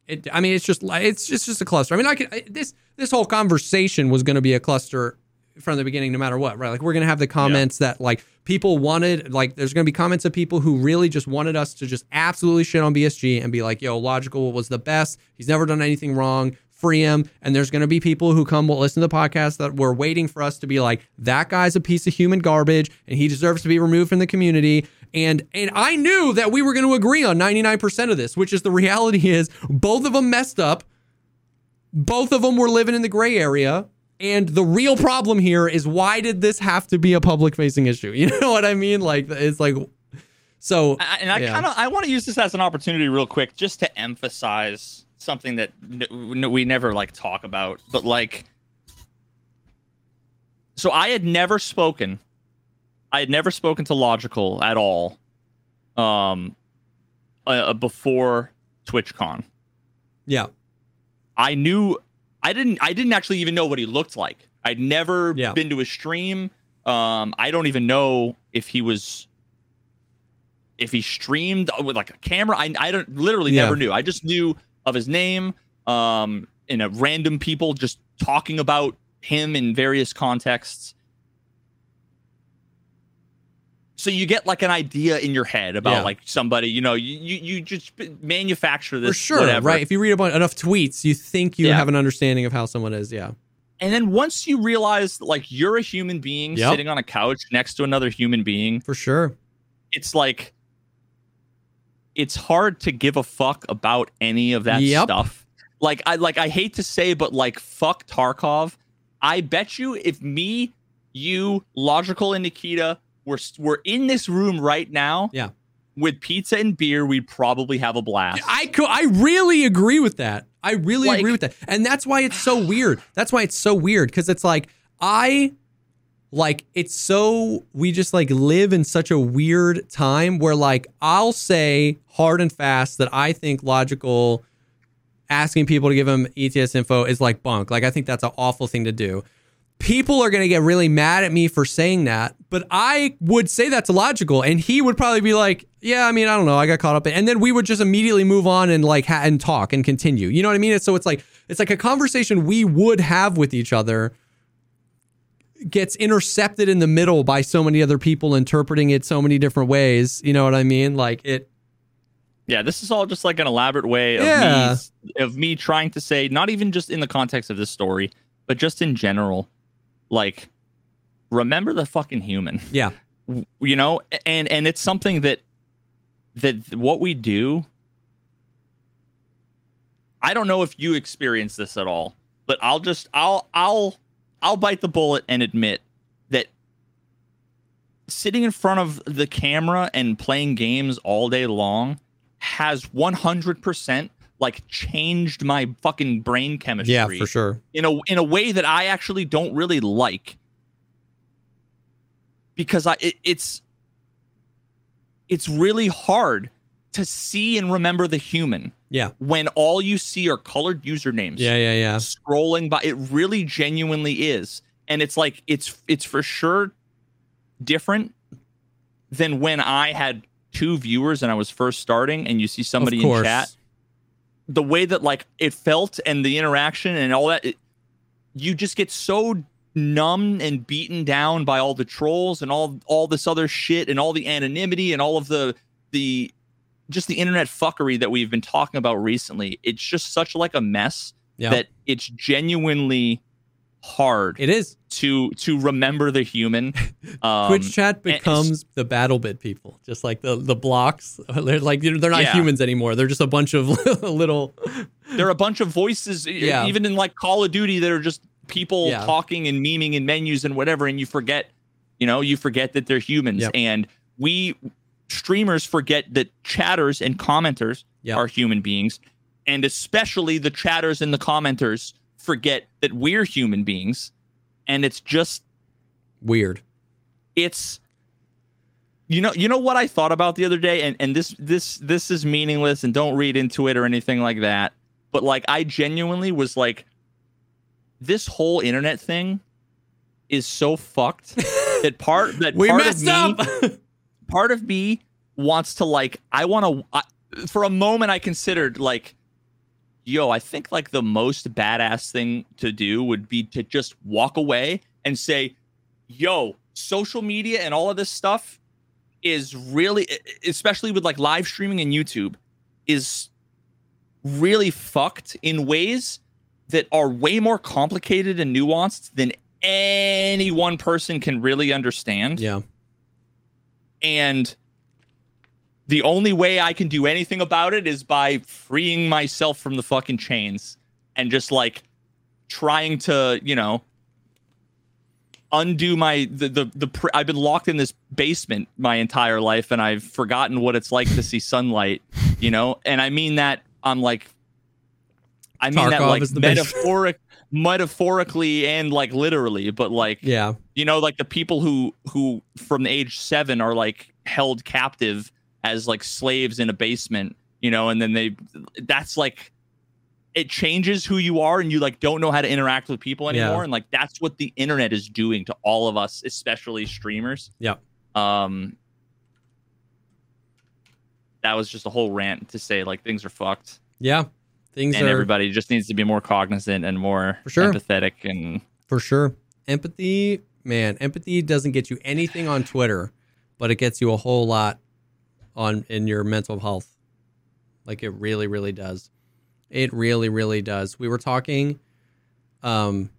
It, I mean, it's just like it's just just a cluster. I mean, I could I, this this whole conversation was going to be a cluster from the beginning, no matter what, right? Like we're going to have the comments that like people wanted. Like there's going to be comments of people who really just wanted us to just absolutely shit on BSG and be like, "Yo, logical was the best. He's never done anything wrong." Free him. And there's going to be people who come will listen to the podcast that were waiting for us to be like, "That guy's a piece of human garbage and he deserves to be removed from the community." And and I knew that we were going to agree on 99% of this, which is the reality is both of them messed up. Both of them were living in the gray area. And the real problem here is why did this have to be a public facing issue? You know what I mean? Like it's like so I- and I yeah. kind of I want to use this as an opportunity, real quick, just to emphasize something that n- we never like talk about, but like, so I had never spoken, I had never spoken to Logical at all, um, uh, before TwitchCon. yeah. I knew I didn't I didn't actually even know what he looked like. I'd never Yeah. been to a stream. Um, I don't even know if he was if he streamed with like a camera. I I don't literally Yeah. never knew. I just knew of his name, um, and a random people just talking about him in various contexts. So you get like an idea in your head about Yeah. like somebody, you know, you you, just manufacture this For sure, whatever. right? If you read about enough tweets, you think you Yeah. have an understanding of how someone is. Yeah. And then once you realize like you're a human being Yep. sitting on a couch next to another human being, For sure. it's like it's hard to give a fuck about any of that Yep. stuff. Like I like I hate to say, but like fuck Tarkov. I bet you if me, you, Logical, and Nikita were were in this room right now, Yeah. with pizza and beer, we'd probably have a blast. I co- I really agree with that. I really Like- agree with that. And that's why it's so weird. That's why it's so weird cuz it's like I like it's so we just like live in such a weird time where like I'll say hard and fast that I think logical asking people to give them ETS info is like bunk. Like I think that's an awful thing to do. People are going to get really mad at me for saying that, but I would say that's logical. and he would probably be like, "Yeah, I mean, I don't know, I got caught up." in-" And then we would just immediately move on and like ha- and talk and continue. You know what I mean? So it's like it's like a conversation we would have with each other gets intercepted in the middle by so many other people interpreting it so many different ways. You know what I mean? Like it Yeah, this is all just like an elaborate way of Yeah. me of me trying to say, not even just in the context of this story, but just in general, like remember the fucking human. yeah. You know, and and it's something that that what we do. I don't know if you experience this at all, but I'll just I'll I'll I'll bite the bullet and admit that sitting in front of the camera and playing games all day long has 100% like changed my fucking brain chemistry Yeah, for sure. in a in a way that I actually don't really like because I it, it's it's really hard to see and remember the human Yeah. when all you see are colored usernames Yeah, yeah, yeah. scrolling by it really genuinely is and it's like it's it's for sure different than when i had two viewers and i was first starting and you see somebody in chat the way that like it felt and the interaction and all that it, you just get so numb and beaten down by all the trolls and all all this other shit and all the anonymity and all of the the just the internet fuckery that we've been talking about recently it's just such like a mess Yeah. that it's genuinely hard it is. to to remember the human um, Twitch chat becomes the BattleBit people, just like the the blocks. They're like they're not Yeah. humans anymore. They're just a bunch of little. They're a bunch of voices Yeah. even in like call of duty that are just people Yeah. talking and memeing in menus and whatever and you forget you know you forget that they're humans Yep. and we streamers forget that chatters and commenters Yep. are human beings and especially the chatters and the commenters forget that we're human beings and it's just Weird. it's you know you know what I thought about the other day and and this this this is meaningless and don't read into it or anything like that but like I genuinely was like this whole internet thing is so fucked that part that We part messed of me up. part of me wants to like I want to for a moment I considered like yo I think like the most badass thing to do would be to just walk away and say yo social media and all of this stuff is really especially with like live streaming and YouTube is really fucked in ways that are way more complicated and nuanced than any one person can really understand yeah. and the only way I can do anything about it is by freeing myself from the fucking chains and just like trying to, you know, undo my the the, the pr- I've been locked in this basement my entire life and I've forgotten what it's like to see sunlight, you know? And I mean that I'm like I mean that like metaphoric metaphorically and like literally, but like Yeah. you know like the people who who from age seven are like held captive as like slaves in a basement you know and then they that's like it changes who you are and you like don't know how to interact with people Yeah. anymore and like that's what the internet is doing to all of us especially streamers yeah um that was just a whole rant to say like things are fucked Yeah. Things and are everybody just needs to be more cognizant and more For sure. empathetic and for sure. Empathy, man, empathy doesn't get you anything on Twitter, but it gets you a whole lot on in your mental health. Like it really, really does. It really, really does. We were talking, um,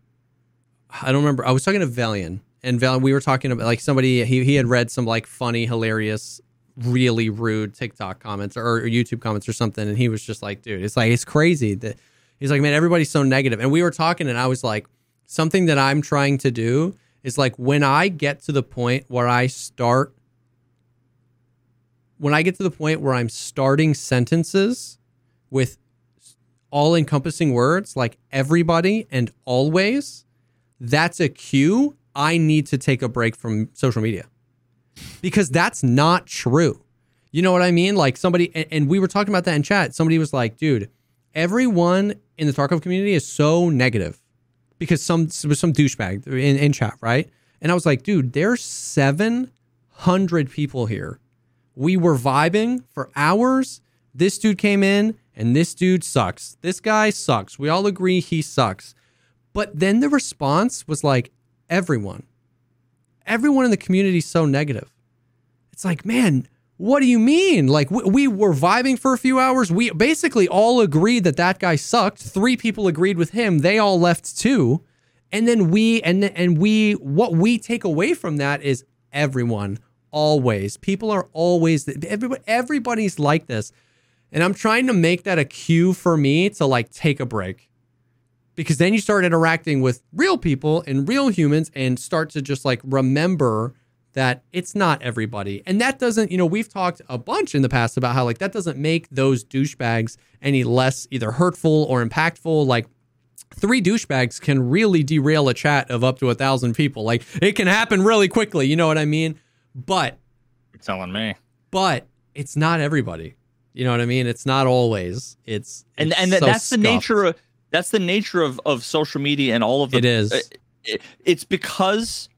I don't remember. I was talking to Valian, and Valian, we were talking about like somebody he he had read some like funny, hilarious, really rude TikTok comments or, or YouTube comments or something, and he was just like, dude, it's like it's crazy that he's like, man, everybody's so negative. And we were talking, and I was like, something that I'm trying to do is like when I get to the point where I start when I get to the point where I'm starting sentences with all encompassing words like everybody and always, that's a cue. I need to take a break from social media because that's not true. You know what I mean? Like somebody, and, and we were talking about that in chat. Somebody was like, dude, everyone in the Tarkov community is so negative because some some douchebag in, in chat, right? And I was like, dude, there's 700 people here. We were vibing for hours. This dude came in and this dude sucks. This guy sucks. We all agree he sucks. But then the response was like, everyone, everyone in the community is so negative. It's like, man, what do you mean? Like we, we were vibing for a few hours. We basically all agreed that that guy sucked. Three people agreed with him. They all left too. And then we and and we what we take away from that is everyone always. People are always everybody everybody's like this. And I'm trying to make that a cue for me to like take a break. Because then you start interacting with real people and real humans and start to just like remember that it's not everybody. And that doesn't, you know, we've talked a bunch in the past about how like that doesn't make those douchebags any less either hurtful or impactful. Like three douchebags can really derail a chat of up to a thousand people. Like it can happen really quickly. You know what I mean? But You're telling me. but it's not everybody. You know what I mean? It's not always. It's, And it's and so that's the nature of that's the nature of of social media and all of the It is. uh, it- it's because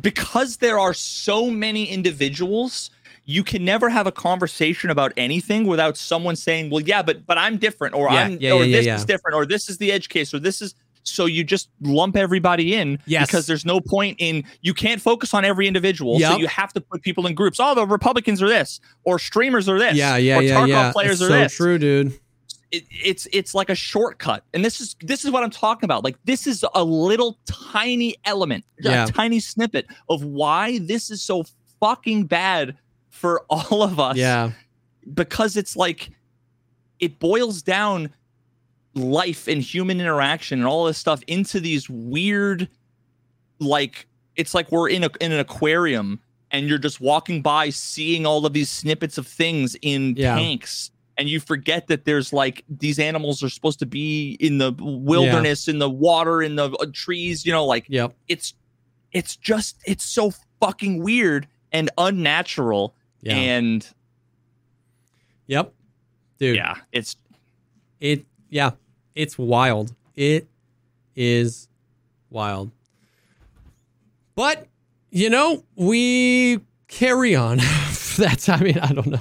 because there are so many individuals you can never have a conversation about anything without someone saying well yeah but but i'm different or Yeah, i'm yeah, or yeah, this is different or this is the edge case or this is so you just lump everybody in Yes. because there's no point in you can't focus on every individual so you have to put people in groups oh the republicans are this or streamers are this Yeah, yeah, or yeah, Tarkov yeah. players It's are so this true, dude. it, it's it's like a shortcut and this is this is what i'm talking about like this is a little tiny element Yeah. a tiny snippet of why this is so fucking bad for all of us Yeah. because it's like it boils down life and human interaction and all this stuff into these weird like it's like we're in a in an aquarium and you're just walking by seeing all of these snippets of things in Yeah. tanks and you forget that there's like these animals are supposed to be in the wilderness in the water in the uh, trees you know like Yep. it's it's just it's so fucking weird and unnatural Yeah. and yep. Dude. yeah it's It yeah, it's wild. It is wild. But you know, we carry on. that's I mean, I don't know.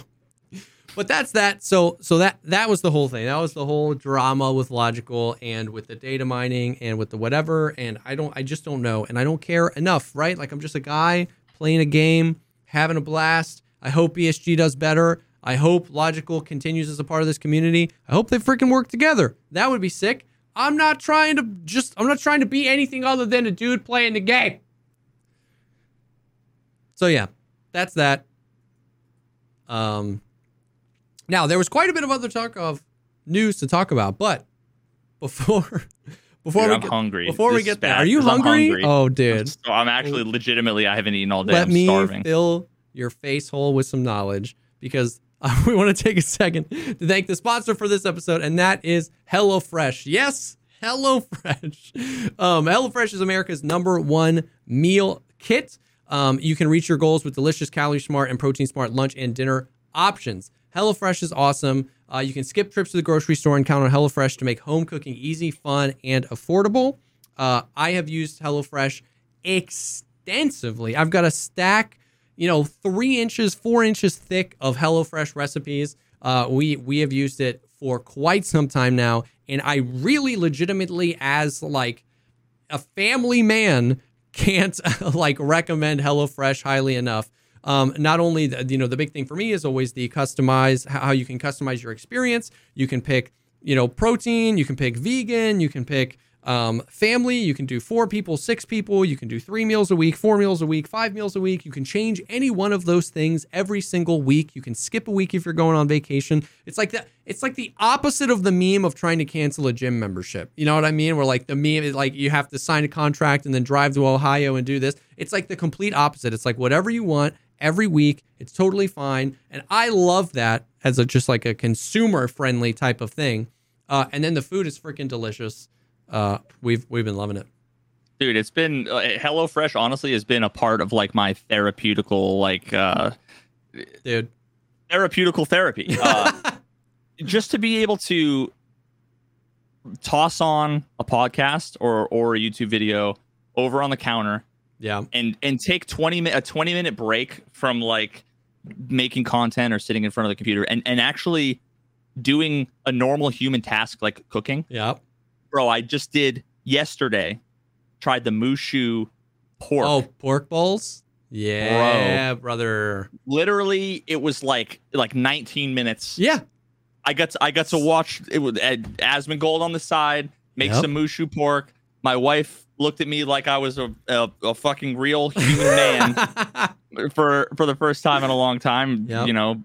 But that's that. So so that that was the whole thing. That was the whole drama with logical and with the data mining and with the whatever and I don't I just don't know and I don't care enough, right? Like I'm just a guy playing a game, having a blast. I hope BSG does better. I hope Logical continues as a part of this community. I hope they freaking work together. That would be sick. I'm not trying to just I'm not trying to be anything other than a dude playing the game. So yeah, that's that. Um now there was quite a bit of other talk of news to talk about, but before before Dude, we I'm get, hungry. before we This is get there, are you hungry? hungry. Oh, dude. So I'm actually legitimately I haven't eaten all day. Let I'm me starving. fill your face hole with some knowledge because uh, we want to take a second to thank the sponsor for this episode, and that is HelloFresh. Yes, HelloFresh. Um, HelloFresh is America's number one meal kit. Um, you can reach your goals with delicious, calorie smart, and protein smart lunch and dinner options. HelloFresh is awesome. Uh, you can skip trips to the grocery store and count on HelloFresh to make home cooking easy, fun, and affordable. Uh, I have used HelloFresh extensively. I've got a stack, you know, three inches, four inches thick of HelloFresh recipes. Uh, we we have used it for quite some time now, and I really legitimately, as like a family man, can't like recommend HelloFresh highly enough. Um, not only the, you know the big thing for me is always the customize how you can customize your experience. You can pick you know protein, you can pick vegan, you can pick um, family. You can do four people, six people. You can do three meals a week, four meals a week, five meals a week. You can change any one of those things every single week. You can skip a week if you're going on vacation. It's like that. It's like the opposite of the meme of trying to cancel a gym membership. You know what I mean? Where like the meme is like you have to sign a contract and then drive to Ohio and do this. It's like the complete opposite. It's like whatever you want every week. It's totally fine, and I love that as a just like a consumer friendly type of thing. Uh, and then the food is freaking delicious. Uh, we've we've been loving it. Dude, it's been uh, HelloFresh honestly has been a part of like my therapeutical like uh dude. therapeutical therapy. Uh just to be able to toss on a podcast or or a YouTube video over on the counter Yeah, and and take 20 mi- a 20 minute break from like making content or sitting in front of the computer and and actually doing a normal human task like cooking yeah. Bro i just did yesterday tried the moo shu pork Oh, pork balls. Yeah, brother. literally it was like like 19 minutes Yeah, i got to, i got to watch it with uh, asmongold on the side make Yep. some moo shu pork my wife looked at me like i was a, a, a fucking real human man for for the first time in a long time Yep. you know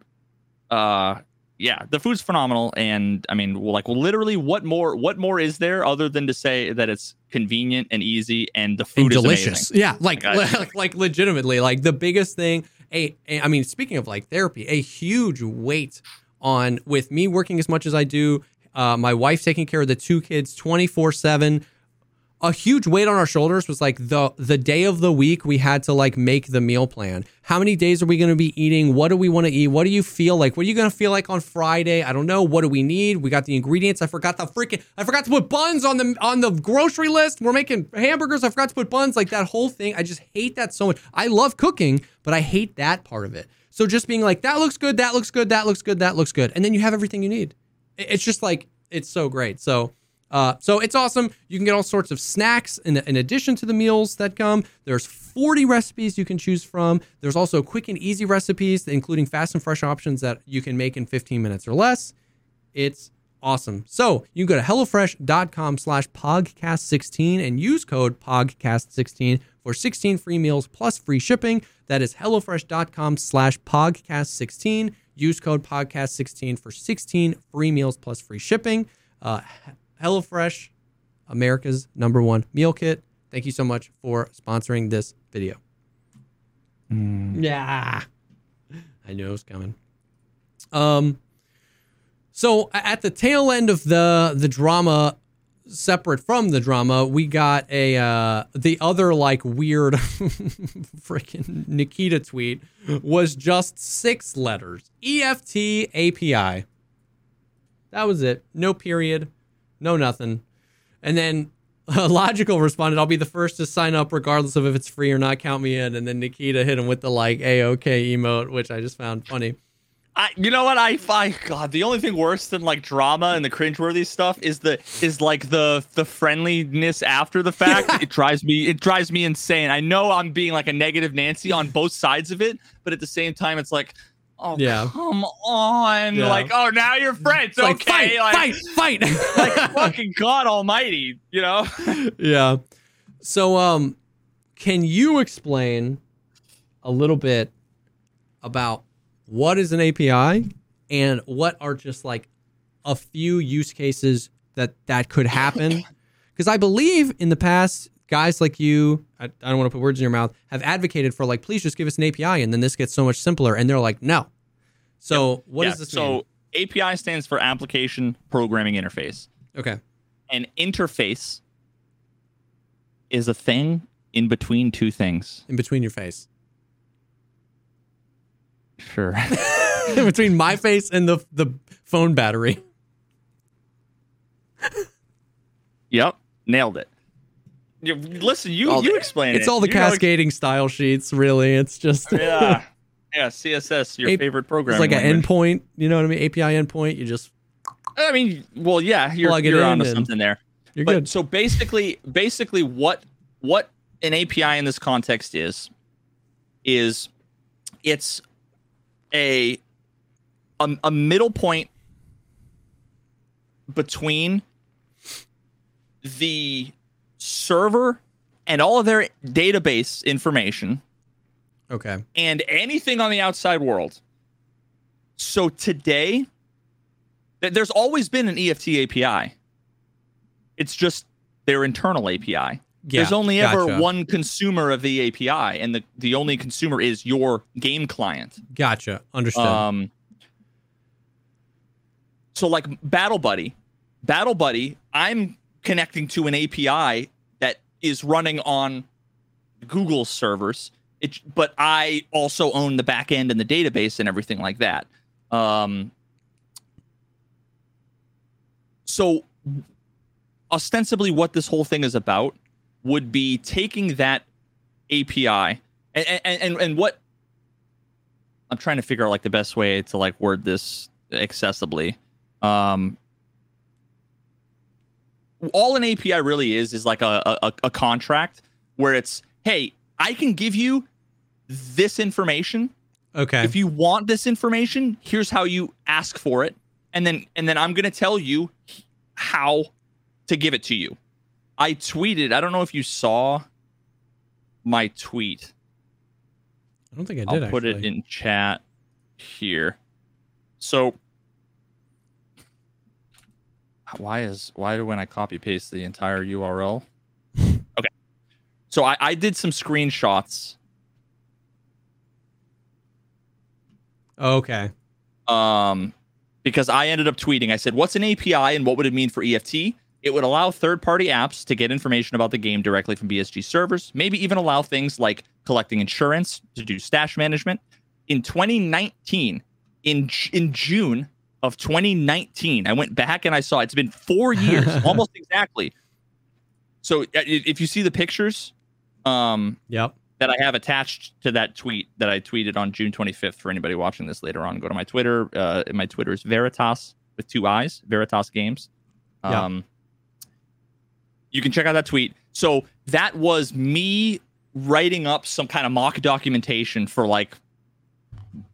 uh yeah, the food's phenomenal, and I mean, like literally, what more? What more is there other than to say that it's convenient and easy, and the food and is delicious. amazing? Yeah, like, Like, like like legitimately, like the biggest thing. A, a, I mean, speaking of like therapy, a huge weight on with me working as much as I do, uh, my wife taking care of the two kids twenty four seven. A huge weight on our shoulders was like the the day of the week we had to like make the meal plan. How many days are we going to be eating? What do we want to eat? What do you feel like? What are you going to feel like on Friday? I don't know. What do we need? We got the ingredients. I forgot the freaking I forgot to put buns on the on the grocery list. We're making hamburgers. I forgot to put buns. Like that whole thing. I just hate that so much. I love cooking, but I hate that part of it. So just being like that looks good, that looks good, that looks good, that looks good, and then you have everything you need. It's just like it's so great. So uh, so it's awesome. You can get all sorts of snacks in, in addition to the meals that come. There's 40 recipes you can choose from. There's also quick and easy recipes, including fast and fresh options that you can make in 15 minutes or less. It's awesome. So you can go to HelloFresh.com slash POGCAST16 and use code pogcast16 for 16 free meals plus free shipping. That is HelloFresh.com slash POGCAST16. Use code pogcast16 for 16 free meals plus free shipping. Uh, HelloFresh, America's number one meal kit. Thank you so much for sponsoring this video. Yeah. I knew it was coming. Um so at the tail end of the the drama separate from the drama, we got a uh the other like weird freaking Nikita tweet was just six letters. EFT API. That was it. No period. No nothing. And then Logical responded, I'll be the first to sign up regardless of if it's free or not. Count me in. And then Nikita hit him with the like A-OK emote, which I just found funny. I, you know what I find God the only thing worse than like drama and the cringeworthy stuff is the is like the the friendliness after the fact. it drives me it drives me insane. I know I'm being like a negative Nancy on both sides of it, but at the same time it's like, oh Yeah. come on, Yeah. like oh now you're friends, It's like, okay, fight, like, fight, fight. like fucking God Almighty, you know? yeah. So, um, can you explain a little bit about what is an API and what are just like a few use cases that that could happen? Because I believe in the past, guys like you, I, I don't want to put words in your mouth, have advocated for like, please just give us an API, and then this gets so much simpler. And they're like, no. So, what Yeah, does this so mean? API stands for application programming interface. Okay. An interface is a thing in between two things. In between your face. Sure. in between my face and the the phone battery. yep. Nailed it. You- Listen, you All you the- explain It's it. all the You know- cascading style sheets, really. It's just yeah. Yeah, CSS, your A- favorite program. it's like an endpoint. You know what I mean? API endpoint. You just I mean, well, yeah, you're, Plug it you're onto something there. you're but good. so basically, basically, what what an API in this context is is it's a a, a middle point between the server and all of their database information Okay. and anything on the outside world. So today, th- there's always been an EFT API. It's just their internal API. Yeah. there's only ever gotcha. one consumer of the API, and the, the only consumer is your game client. Gotcha. Understood. Um, so like Battle Buddy, Battle Buddy, I'm connecting to an API is running on Google servers. It, but I also own the back end and the database and everything like that. Um, so ostensibly, what this whole thing is about would be taking that API and and, and, and what I'm trying to figure out like the best way to like word this accessibly. Um, all an API really is is like a, a a contract where it's hey, I can give you this information. okay. If you want this information, here's how you ask for it, and then and then I'm gonna tell you how to give it to you. I tweeted. I don't know if you saw my tweet. I don't think I did. I'll put it in chat here. So why is why when I copy paste the entire URL? okay. So I, I did some screenshots. Okay. Um because I ended up tweeting. I said, "What's an API and what would it mean for EFT?" It would allow third-party apps to get information about the game directly from BSG servers, maybe even allow things like collecting insurance to do stash management. In 2019, in in June of 2019, I went back and I saw it's been 4 years, almost exactly. So uh, if you see the pictures um Yep. that I have attached to that tweet that I tweeted on June 25th. For anybody watching this later on, go to my Twitter. Uh, my Twitter is Veritas with two eyes, Veritas Games. Um, you can check out that tweet. So that was me writing up some kind of mock documentation for like,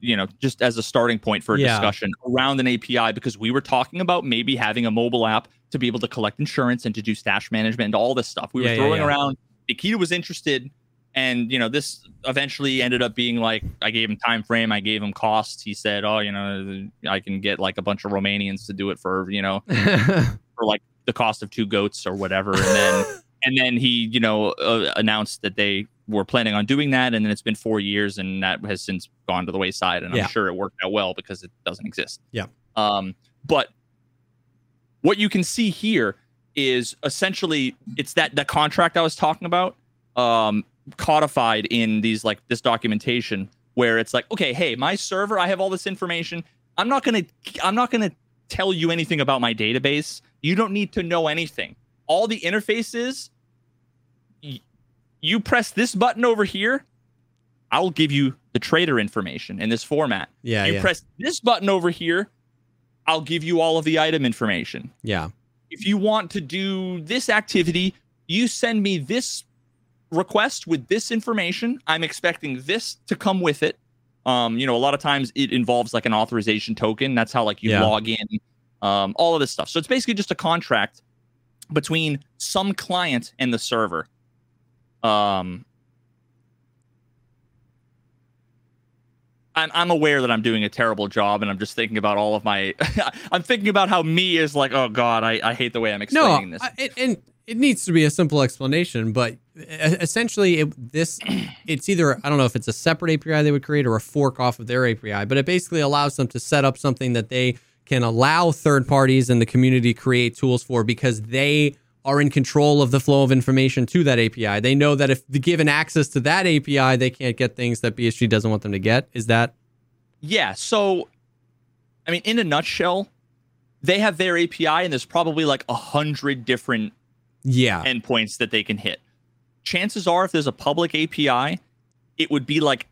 you know, just as a starting point for a Yeah. discussion around an API because we were talking about maybe having a mobile app to be able to collect insurance and to do stash management and all this stuff. We Yeah, were throwing yeah. around. Nikita was interested and you know this eventually ended up being like i gave him time frame i gave him costs he said oh you know i can get like a bunch of romanians to do it for you know for like the cost of two goats or whatever and then and then he you know uh, announced that they were planning on doing that and then it's been four years and that has since gone to the wayside and Yeah. i'm sure it worked out well because it doesn't exist Yeah. um but what you can see here is essentially it's that the contract i was talking about um codified in these like this documentation where it's like okay hey my server i have all this information i'm not gonna i'm not gonna tell you anything about my database you don't need to know anything all the interfaces you press this button over here i'll give you the trader information in this format yeah. you Yeah. press this button over here i'll give you all of the item information yeah. if you want to do this activity, you send me this request with this information. I'm expecting this to come with it. Um, you know, a lot of times it involves like an authorization token. That's how like you Yeah. log in, um, all of this stuff. So it's basically just a contract between some client and the server. Um, I'm, I'm aware that I'm doing a terrible job, and I'm just thinking about all of my. I'm thinking about how me is like, oh god, I, I hate the way I'm No, explaining this. I, it, and it needs to be a simple explanation, but essentially, it, this it's either I don't know if it's a separate API they would create or a fork off of their API, but it basically allows them to set up something that they can allow third parties in the community create tools for because they are in control of the flow of information to that API. They know that if given access to that API, they can't get things that BSG doesn't want them to get. Is that Yeah. So, I mean, in a nutshell, they have their API, and there's probably like a hundred different yeah? endpoints that they can hit. Chances are, if there's a public API, it would be like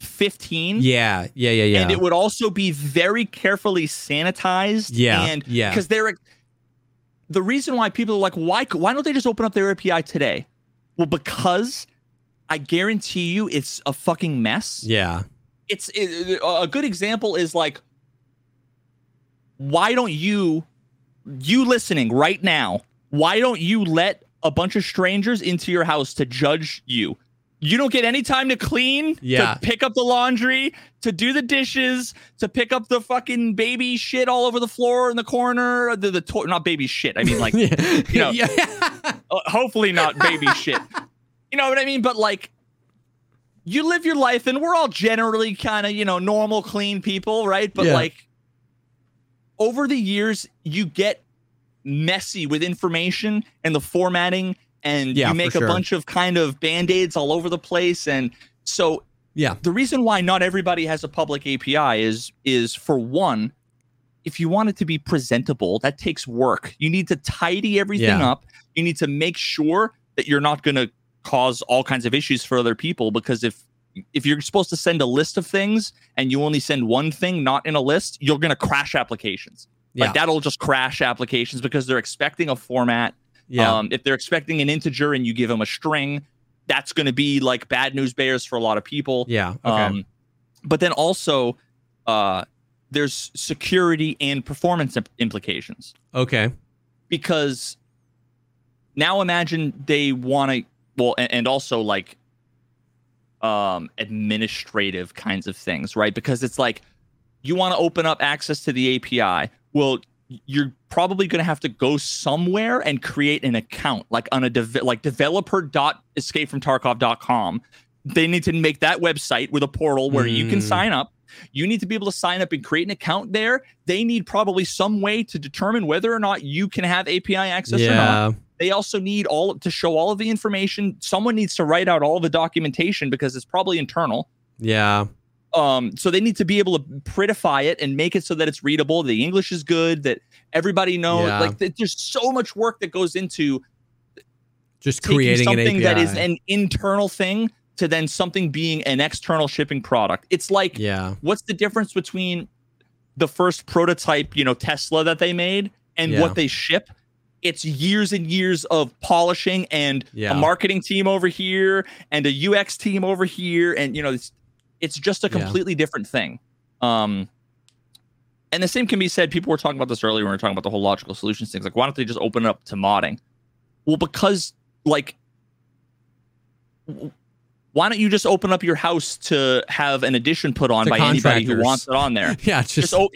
15. Yeah, yeah, yeah, yeah. And it would also be very carefully sanitized. Yeah, And yeah. Because they're the reason why people are like, why why don't they just open up their API today? Well, because I guarantee you it's a fucking mess. Yeah, it's it, a good example is like why don't you you listening right now why don't you let a bunch of strangers into your house to judge you you don't get any time to clean Yeah. to pick up the laundry to do the dishes to pick up the fucking baby shit all over the floor in the corner the, the to- not baby shit i mean like yeah, know, yeah. uh, hopefully not baby shit. You know what I mean? But like, you live your life, and we're all generally kind of you know normal, clean people, right? But Yeah. like, over the years, you get messy with information and the formatting, and Yeah, you make sure. a bunch of kind of band aids all over the place, and so yeah. the reason why not everybody has a public API is is for one, if you want it to be presentable, that takes work. You need to tidy everything Yeah. up. You need to make sure that you're not going to cause all kinds of issues for other people because if if you're supposed to send a list of things and you only send one thing not in a list, you're going to crash applications. Yeah. Like that'll just crash applications because they're expecting a format Yeah. um, if they're expecting an integer and you give them a string, that's going to be like bad news bears for a lot of people. yeah. Okay. Um, but then also, uh, there's security and performance imp- implications okay. because now imagine they want to well, and, and also like um, administrative kinds of things, right? Because it's like you want to open up access to the API. Well, you're probably going to have to go somewhere and create an account like on a dev- like developer.escapefromtarkov.com they need to make that website with a portal where you can Mm. sign up. You need to be able to sign up and create an account there. They need probably some way to determine whether or not you can have api access or not. They also need all to show all of the information. Someone needs to write out all the documentation because it's probably internal. Yeah. Um so they need to be able to prettify it and make it so that it's readable the english is good that everybody knows Yeah. like there's so much work that goes into Just creating something that is an internal thing to then something being an external shipping product it's like yeah. what's the difference between the first prototype you know tesla that they made and Yeah. what they ship it's years and years of polishing and Yeah. a marketing team over here and a ux team over here and you know it's it's just a Yeah. completely different thing um and the same can be said people were talking about this earlier when we were talking about the whole logical solutions things like why don't they just open it up to modding well because like why don't you just open up your house to have an addition put on To by anybody who wants it on there Yeah. Just, just o-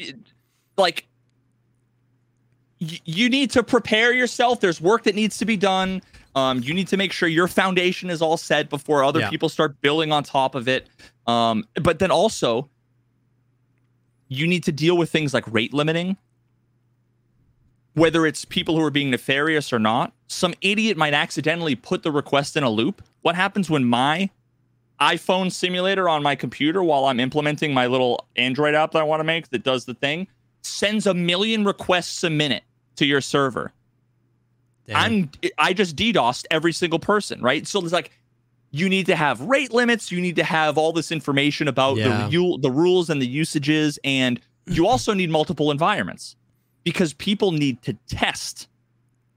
like y- you need to prepare yourself there's work that needs to be done um, you need to make sure your foundation is all set before other Yeah. people start building on top of it um, but then also you need to deal with things like rate limiting. Whether it's people who are being nefarious or not some idiot might accidentally put the request in a loop. What happens when my iphone simulator on my computer while i'm implementing my little android app that i want to make that does the thing sends a million requests a minute to your server. Damn. i'm i just ddosed every single person right? So it's like you need to have rate limits you need to have all this information about Yeah. the the rules and the usages and you also need multiple environments because people need to test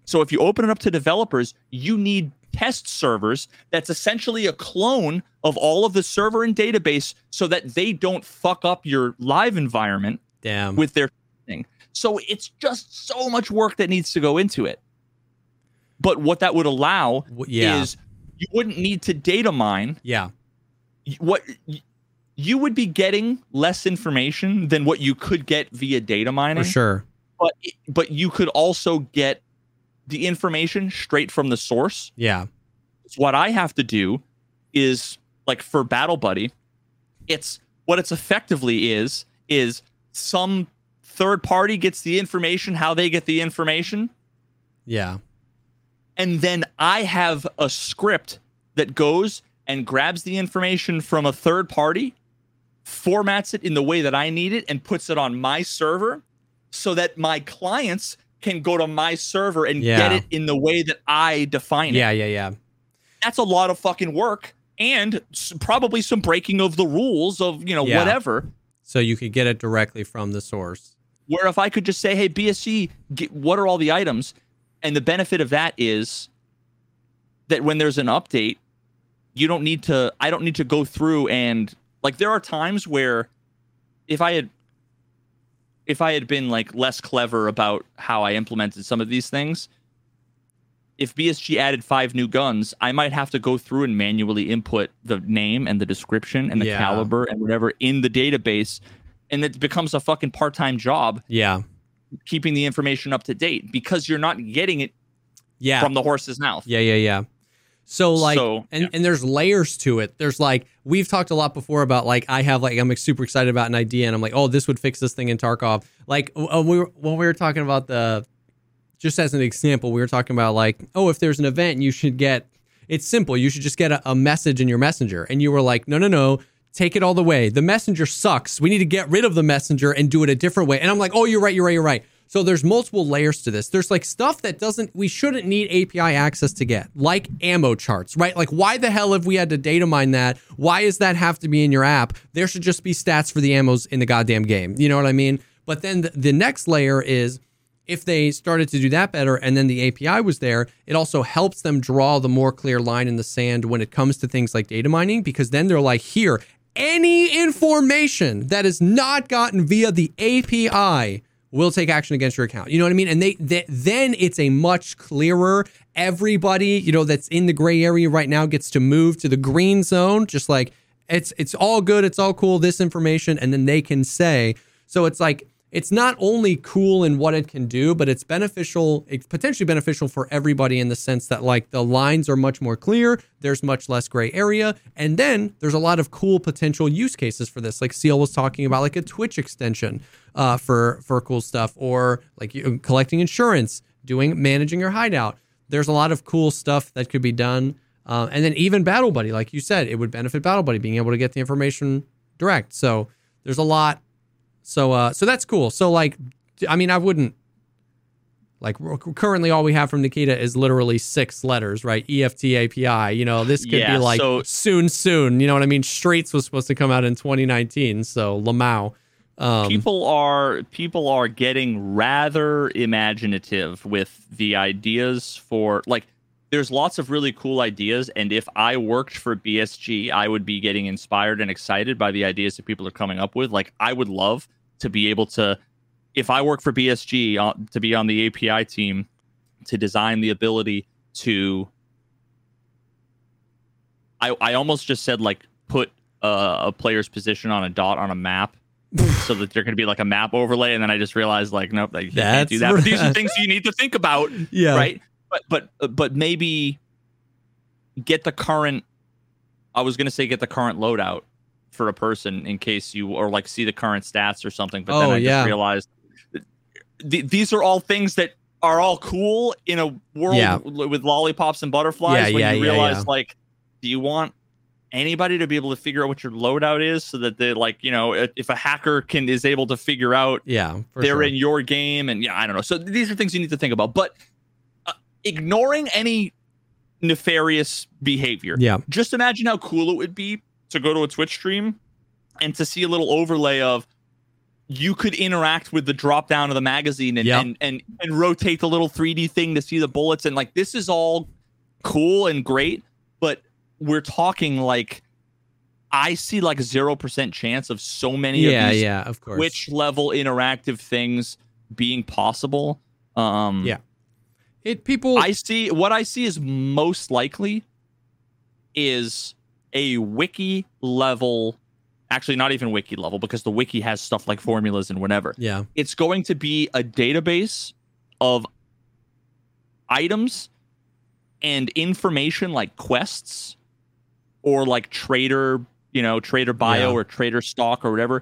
so if you open it up to developers you need test servers that's essentially a clone of all of the server and database so that they don't fuck up your live environment damn. with their thing. So it's just so much work that needs to go into it. But what that would allow yeah. is you wouldn't need to data mine. yeah. What you would be getting less information than what you could get via data mining. For sure. But but you could also get the information straight from the source. Yeah. So what I have to do is like for Battle Buddy, it's what it's effectively is is some third party gets the information how they get the information Yeah. And then I have a script that goes and grabs the information from a third party, formats it in the way that I need it and puts it on my server so that my clients can go to my server and get it in the way that I define it Yeah. Yeah. Yeah. that's a lot of fucking work and probably some breaking of the rules of you know Yeah. whatever So you could get it directly from the source. where if i could just say hey bsg get, what are all the items and the benefit of that is that when there's an update you don't need to i don't need to go through and like there are times where if i had if i had been like less clever about how i implemented some of these things if bsg added five new guns i might have to go through and manually input the name and the description and the Yeah. caliber and whatever in the database and it becomes a fucking part-time job Yeah. Keeping the information up to date because you're not getting it Yeah. from the horse's mouth Yeah, yeah, yeah. So like So, and yeah. and there's layers to it. There's like we've talked a lot before about like I have like I'm super excited about an idea and I'm like, "Oh, this would fix this thing in Tarkov." Like uh, we were, when we were talking about the just as an example, we were talking about like, "Oh, if there's an event, you should get it's simple. You should just get a, a message in your messenger." And you were like, "No, no, no. Take it all the way. The messenger sucks. We need to get rid of the messenger and do it a different way." And I'm like, "Oh, you're right. You're right. You're right." So there's multiple layers to this. There's like stuff that doesn't we shouldn't need API access to get, like ammo charts, right? Like why the hell have we had to data mine that? Why does that have to be in your app? There should just be stats for the ammos in the goddamn game. You know what I mean? But then the, the next layer is if they started to do that better and then the API was there, it also helps them draw the more clear line in the sand when it comes to things like data mining because then they're like, here, any information that is not gotten via the API will take action against your account. You know what I mean? And they, they then it's a much clearer everybody, you know, that's in the gray area right now gets to move to the green zone just like it's it's all good, it's all cool this information and then they can say so it's like it's not only cool in what it can do, but it's beneficial, it's potentially beneficial for everybody in the sense that like the lines are much more clear, there's much less gray area, and then there's a lot of cool potential use cases for this. Like Seal was talking about, like a Twitch extension uh, for for cool stuff, or like collecting insurance, doing managing your hideout. There's a lot of cool stuff that could be done. Uh, and then even Battle Buddy, like you said, it would benefit Battle Buddy being able to get the information direct. So there's a lot. So uh, so that's cool. So like, I mean, I wouldn't like currently all we have from Nikita is literally six letters, right? EFT API. You know, this could Yeah, be like so- soon, soon. You know what I mean? Streets was supposed to come out in 2019. So Lamau. Um, people are people are getting rather imaginative with the ideas for like there's lots of really cool ideas and if i worked for bsg i would be getting inspired and excited by the ideas that people are coming up with. Like i would love to be able to if i work for bsg uh, to be on the api team to design the ability to i i almost just said like put uh, a player's position on a dot on a map so that there could be like a map overlay and then i just realized like nope like, you can't do That's that. But these are things you need to think about yeah. right but but but maybe get the current i was going to say get the current loadout for a person in case you or like see the current stats or something but then Oh, i yeah. just realized th- these are all things that are all cool in a world Yeah. with lollipops and butterflies Yeah, when yeah, you realize like do you want anybody to be able to figure out what your loadout is so that they like you know if a hacker can is able to figure out Yeah. They're sure. in your game and yeah i don't know so these are things you need to think about but uh, ignoring any nefarious behavior Yeah. just imagine how cool it would be to go to a twitch stream and to see a little overlay of you could interact with the drop down of the magazine and, Yep. and and and rotate the little 3d thing to see the bullets and like this is all cool and great but we're talking like i see like 0% chance of so many Yeah. of these Yeah. Of course. Twitch level interactive things being possible. Um, Yeah. It people. I see what I see is most likely is a wiki level. Actually, not even wiki level because the wiki has stuff like formulas and whatever. yeah. It's going to be a database of items and information like quests or like trader, you know, trader bio Yeah. or trader stock or whatever.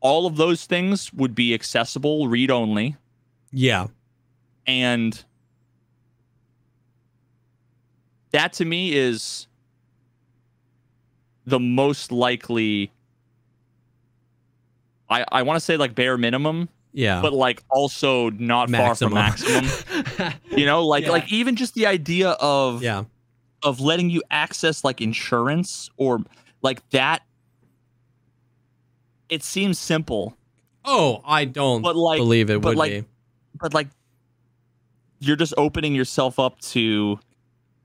All of those things would be accessible read only Yeah. and that to me is the most likely I, I want to say like bare minimum, Yeah. but like also not far from maximum. You know, like Yeah. like even just the idea of yeah. of letting you access like insurance or like that it seems simple, Oh, I don't but like believe it but would like be. but like you're just opening yourself up to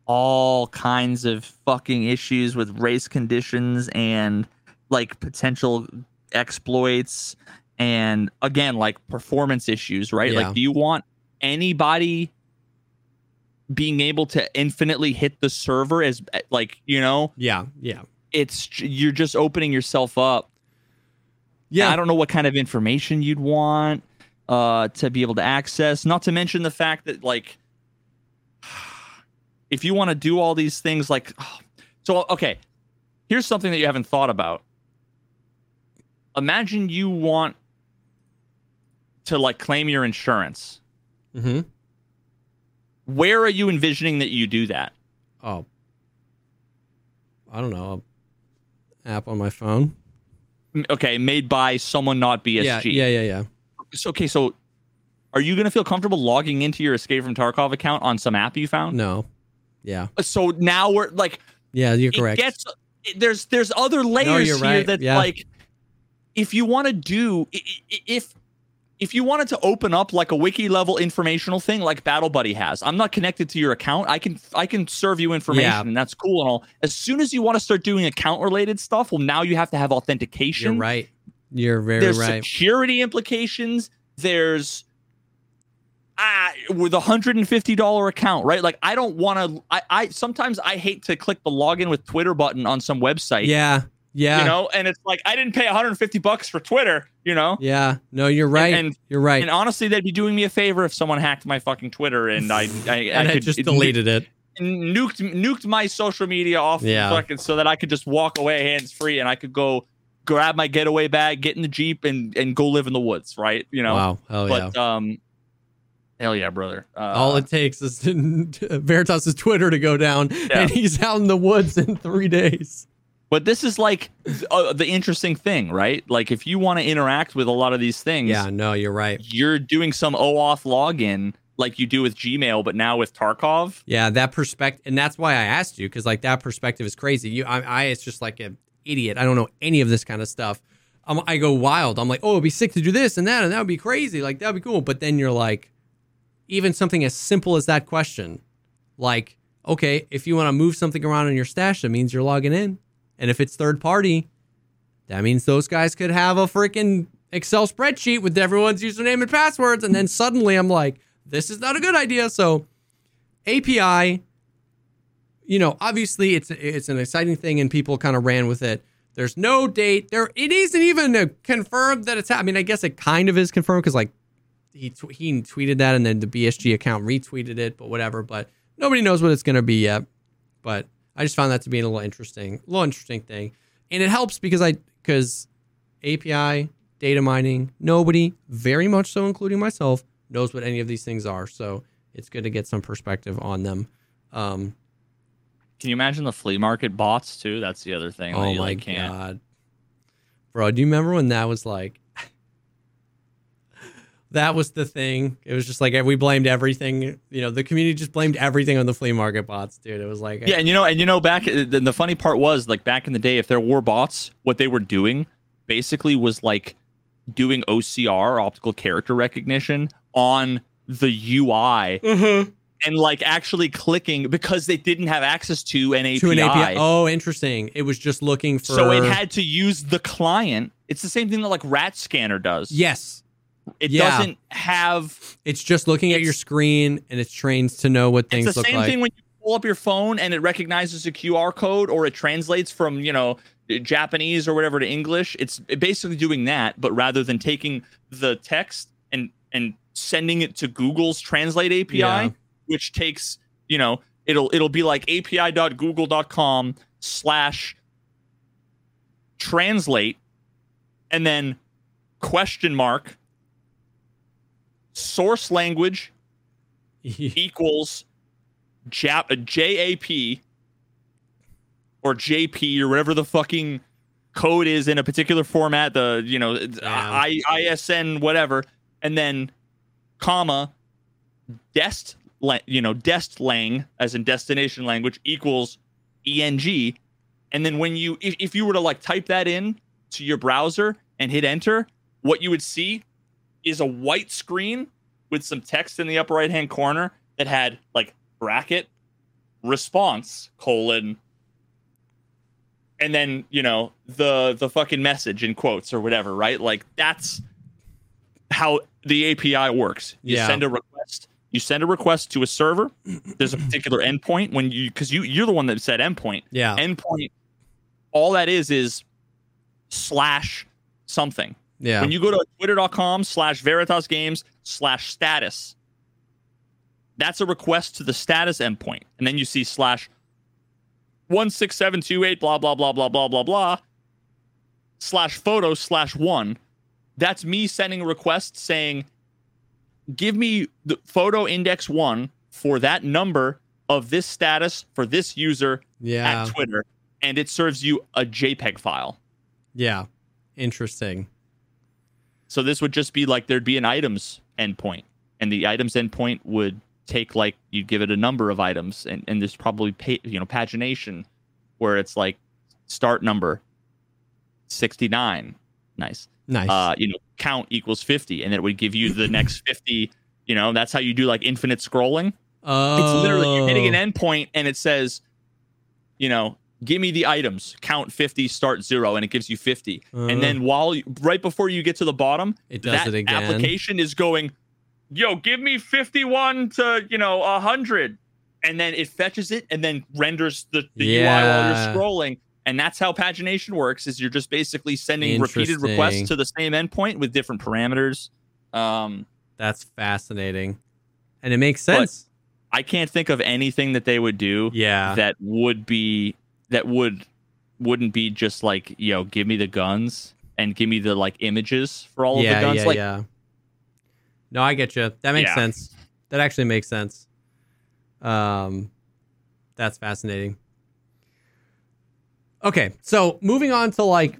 all kinds of fucking issues with race conditions and like potential exploits and again like performance issues right Yeah. like do you want anybody being able to infinitely hit the server as like you know Yeah. Yeah. it's you're just opening yourself up Yeah. I don't know what kind of information you'd want uh, to be able to access. Not to mention the fact that, like, if you want to do all these things, like, oh, so, okay, here's something that you haven't thought about. Imagine you want to, like, claim your insurance. Mm-hmm. Where are you envisioning that you do that? Oh. I don't know. App on my phone. Okay, made by someone not BSG. Yeah. Yeah. Yeah. Yeah. So, okay, so are you going to feel comfortable logging into your Escape from Tarkov account on some app you found? No. Yeah. Uh, so now we're like Yeah. You're it correct. gets there's there's other layers you're here right. that Yeah. like if you want to do if if you wanted to open up like a wiki level informational thing like battle buddy has i'm not connected to your account i can i can serve you information Yeah. and that's cool and all as soon as you want to start doing account related stuff well now you have to have authentication You're right. You're very there's right. security implications there's ah with a hundred and fifty dollar account right like i don't want to I, I sometimes i hate to click the login with twitter button on some website Yeah. Yeah. You know, and it's like I didn't pay 150 bucks for Twitter. You know. Yeah. No, you're right. and- you're right. And honestly, they'd be doing me a favor if someone hacked my fucking Twitter and I, I, and I I just deleted it. nuked nuked my social media off Yeah. fucking so that I could just walk away hands free and I could go grab my getaway bag, get in the jeep, and and go live in the woods, right? You know. wow. Hell yeah. but um, hell yeah, brother. Uh, All it takes is Veritas's Twitter to go down, Yeah. and he's out in the woods in three days. but this is like uh, the interesting thing, right? Like if you want to interact with a lot of these things, Yeah. No, you're right. you're doing some OAuth login like you do with Gmail, but now with Tarkov. Yeah, that perspective, and that's why I asked you because like that perspective is crazy. You, I, I, it's just like an idiot. I don't know any of this kind of stuff. I'm, I go wild. I'm like, oh, it'd be sick to do this and that, and that would be crazy. Like that would be cool. But then you're like, even something as simple as that question, like, okay, if you want to move something around in your stash, that means you're logging in, and if it's third party, that means those guys could have a freaking Excel spreadsheet with everyone's username and passwords, and then suddenly I'm like, this is not a good idea. So API, you know, obviously it's it's an exciting thing and people kind of ran with it. There's no date. There it isn't even confirmed that it's. I mean, I guess it kind of is confirmed because like he tw- he tweeted that and then the BSG account retweeted it, but whatever. But nobody knows what it's going to be yet. But I just found that to be a little interesting, little interesting thing, and it helps because I because API data mining. Nobody, very much so, including myself, knows what any of these things are. So it's good to get some perspective on them. Um, Can you imagine the flea market bots too? That's the other thing. that oh you, my like, can't. god, bro! Do you remember when that was like? That was the thing. It was just like we blamed everything. You know, the community just blamed everything on the flea market bots, dude. It was like, Yeah, and you know, and you know, back the, the funny part was like back in the day, if there were bots, what they were doing basically was like doing OCR, optical character recognition, on the UI, Mhm. and like actually clicking because they didn't have access to an API. to an API. Oh, interesting. It was just looking for. So it had to use the client. It's the same thing that like Rat Scanner does. yes. It yeah. doesn't have. It's just looking at your screen and it's trained to know what things It's the same like. thing when you pull up your phone and it recognizes a QR code or it translates from you know Japanese or whatever to English. It's basically doing that, but rather than taking the text and and sending it to Google's Translate API, Yeah. which takes you know it'll it'll be like api.google.com slash translate and then question mark source language equals Jap- JAP or JP or whatever the fucking code is in a particular format, the you know uh, I, ISN whatever, and then comma dest you know dest lang as in destination language equals eng, and then when you if, if you were to like type that in to your browser and hit enter, what you would see is a white screen with some text in the upper right hand corner that had like bracket response colon and then you know the the fucking message in quotes or whatever right? Like that's how the api works. You Yeah. send a request. You send a request to a server. There's a particular endpoint when you because you you're the one that said endpoint. Yeah. endpoint all that is is slash something yeah. when you go to twitter.com slash veritas games slash status that's a request to the status endpoint and then you see slash 16728 blah blah blah blah blah blah blah slash photo slash one that's me sending a request saying give me the photo index one for that number of this status for this user yeah. at twitter and it serves you a jpeg file yeah. Interesting. So this would just be like there'd be an items endpoint, and the items endpoint would take like you'd give it a number of items, and and there's probably pa- you know pagination, where it's like start number sixty nine, nice. Nice. Uh, you know count equals fifty, and it would give you the next fifty. You know that's how you do like infinite scrolling. oh. It's literally you're hitting an endpoint, and it says, you know. Give me the items. Count 50, start zero, and it gives you 50. Uh. and then while you, right before you get to the bottom, It does that it again. application is going, yo, give me 51 to, you know, 100. And then it fetches it and then renders the, the UI while you're scrolling. And that's how pagination works is you're just basically sending repeated requests to the same endpoint with different parameters. Um, That's fascinating, and it makes sense. I can't think of anything that they would do yeah, that would be that would wouldn't be just like, you know, give me the guns and give me the like images for all yeah, of the guns. yeah, like yeah. No, I get you. That makes Yeah. sense. That actually makes sense. Um, that's fascinating. Okay, so moving on to like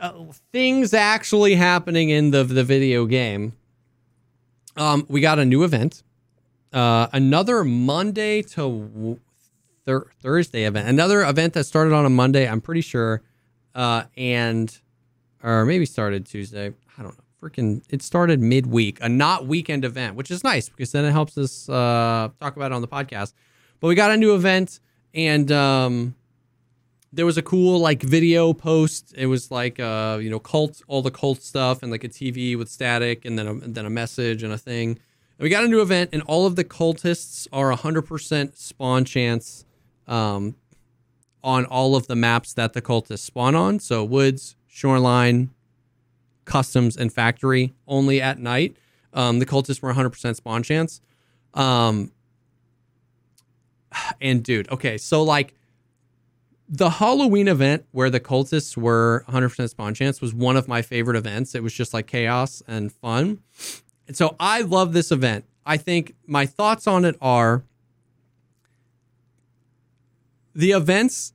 uh, things actually happening in the the video game. Um, we got a new event, uh, another Monday to thur- Thursday event, another event that started on a Monday. I'm pretty sure, uh, and or maybe started Tuesday. I don't know. Freaking, it started midweek, a not weekend event, which is nice because then it helps us uh, talk about it on the podcast. But we got a new event, and um, there was a cool like video post. It was like uh, you know cult, all the cult stuff, and like a TV with static, and then a, and then a message and a thing. We got a new event, and all of the cultists are hundred percent spawn chance um, on all of the maps that the cultists spawn on. So woods, shoreline, customs, and factory only at night. Um, the cultists were 100% spawn chance. Um, and dude, okay, so like the Halloween event where the cultists were 100% spawn chance was one of my favorite events. It was just like chaos and fun. And so I love this event. I think my thoughts on it are the events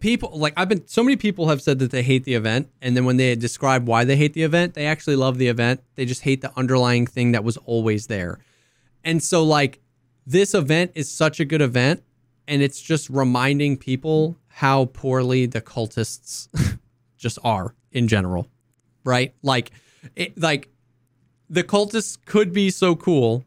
people like I've been so many people have said that they hate the event and then when they describe why they hate the event, they actually love the event. They just hate the underlying thing that was always there. And so like this event is such a good event and it's just reminding people how poorly the cultists just are in general. Right? Like it, like the cultists could be so cool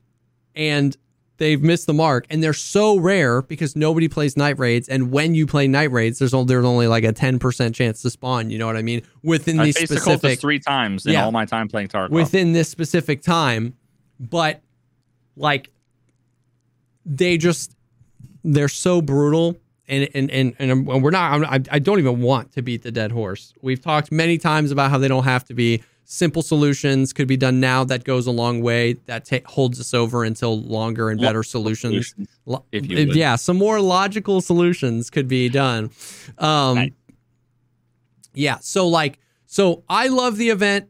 and they've missed the mark and they're so rare because nobody plays night raids and when you play night raids there's only, there's only like a 10% chance to spawn you know what i mean within these the specific three times in Yeah. all my time playing Tarkov. within this specific time but like they just they're so brutal and and and, and we're not I'm, I, I don't even want to beat the dead horse we've talked many times about how they don't have to be simple solutions could be done now that goes a long way that ta- holds us over until longer and better solutions. Lo- if you would. yeah some more logical solutions could be done. Um Right. yeah so like so i love the event.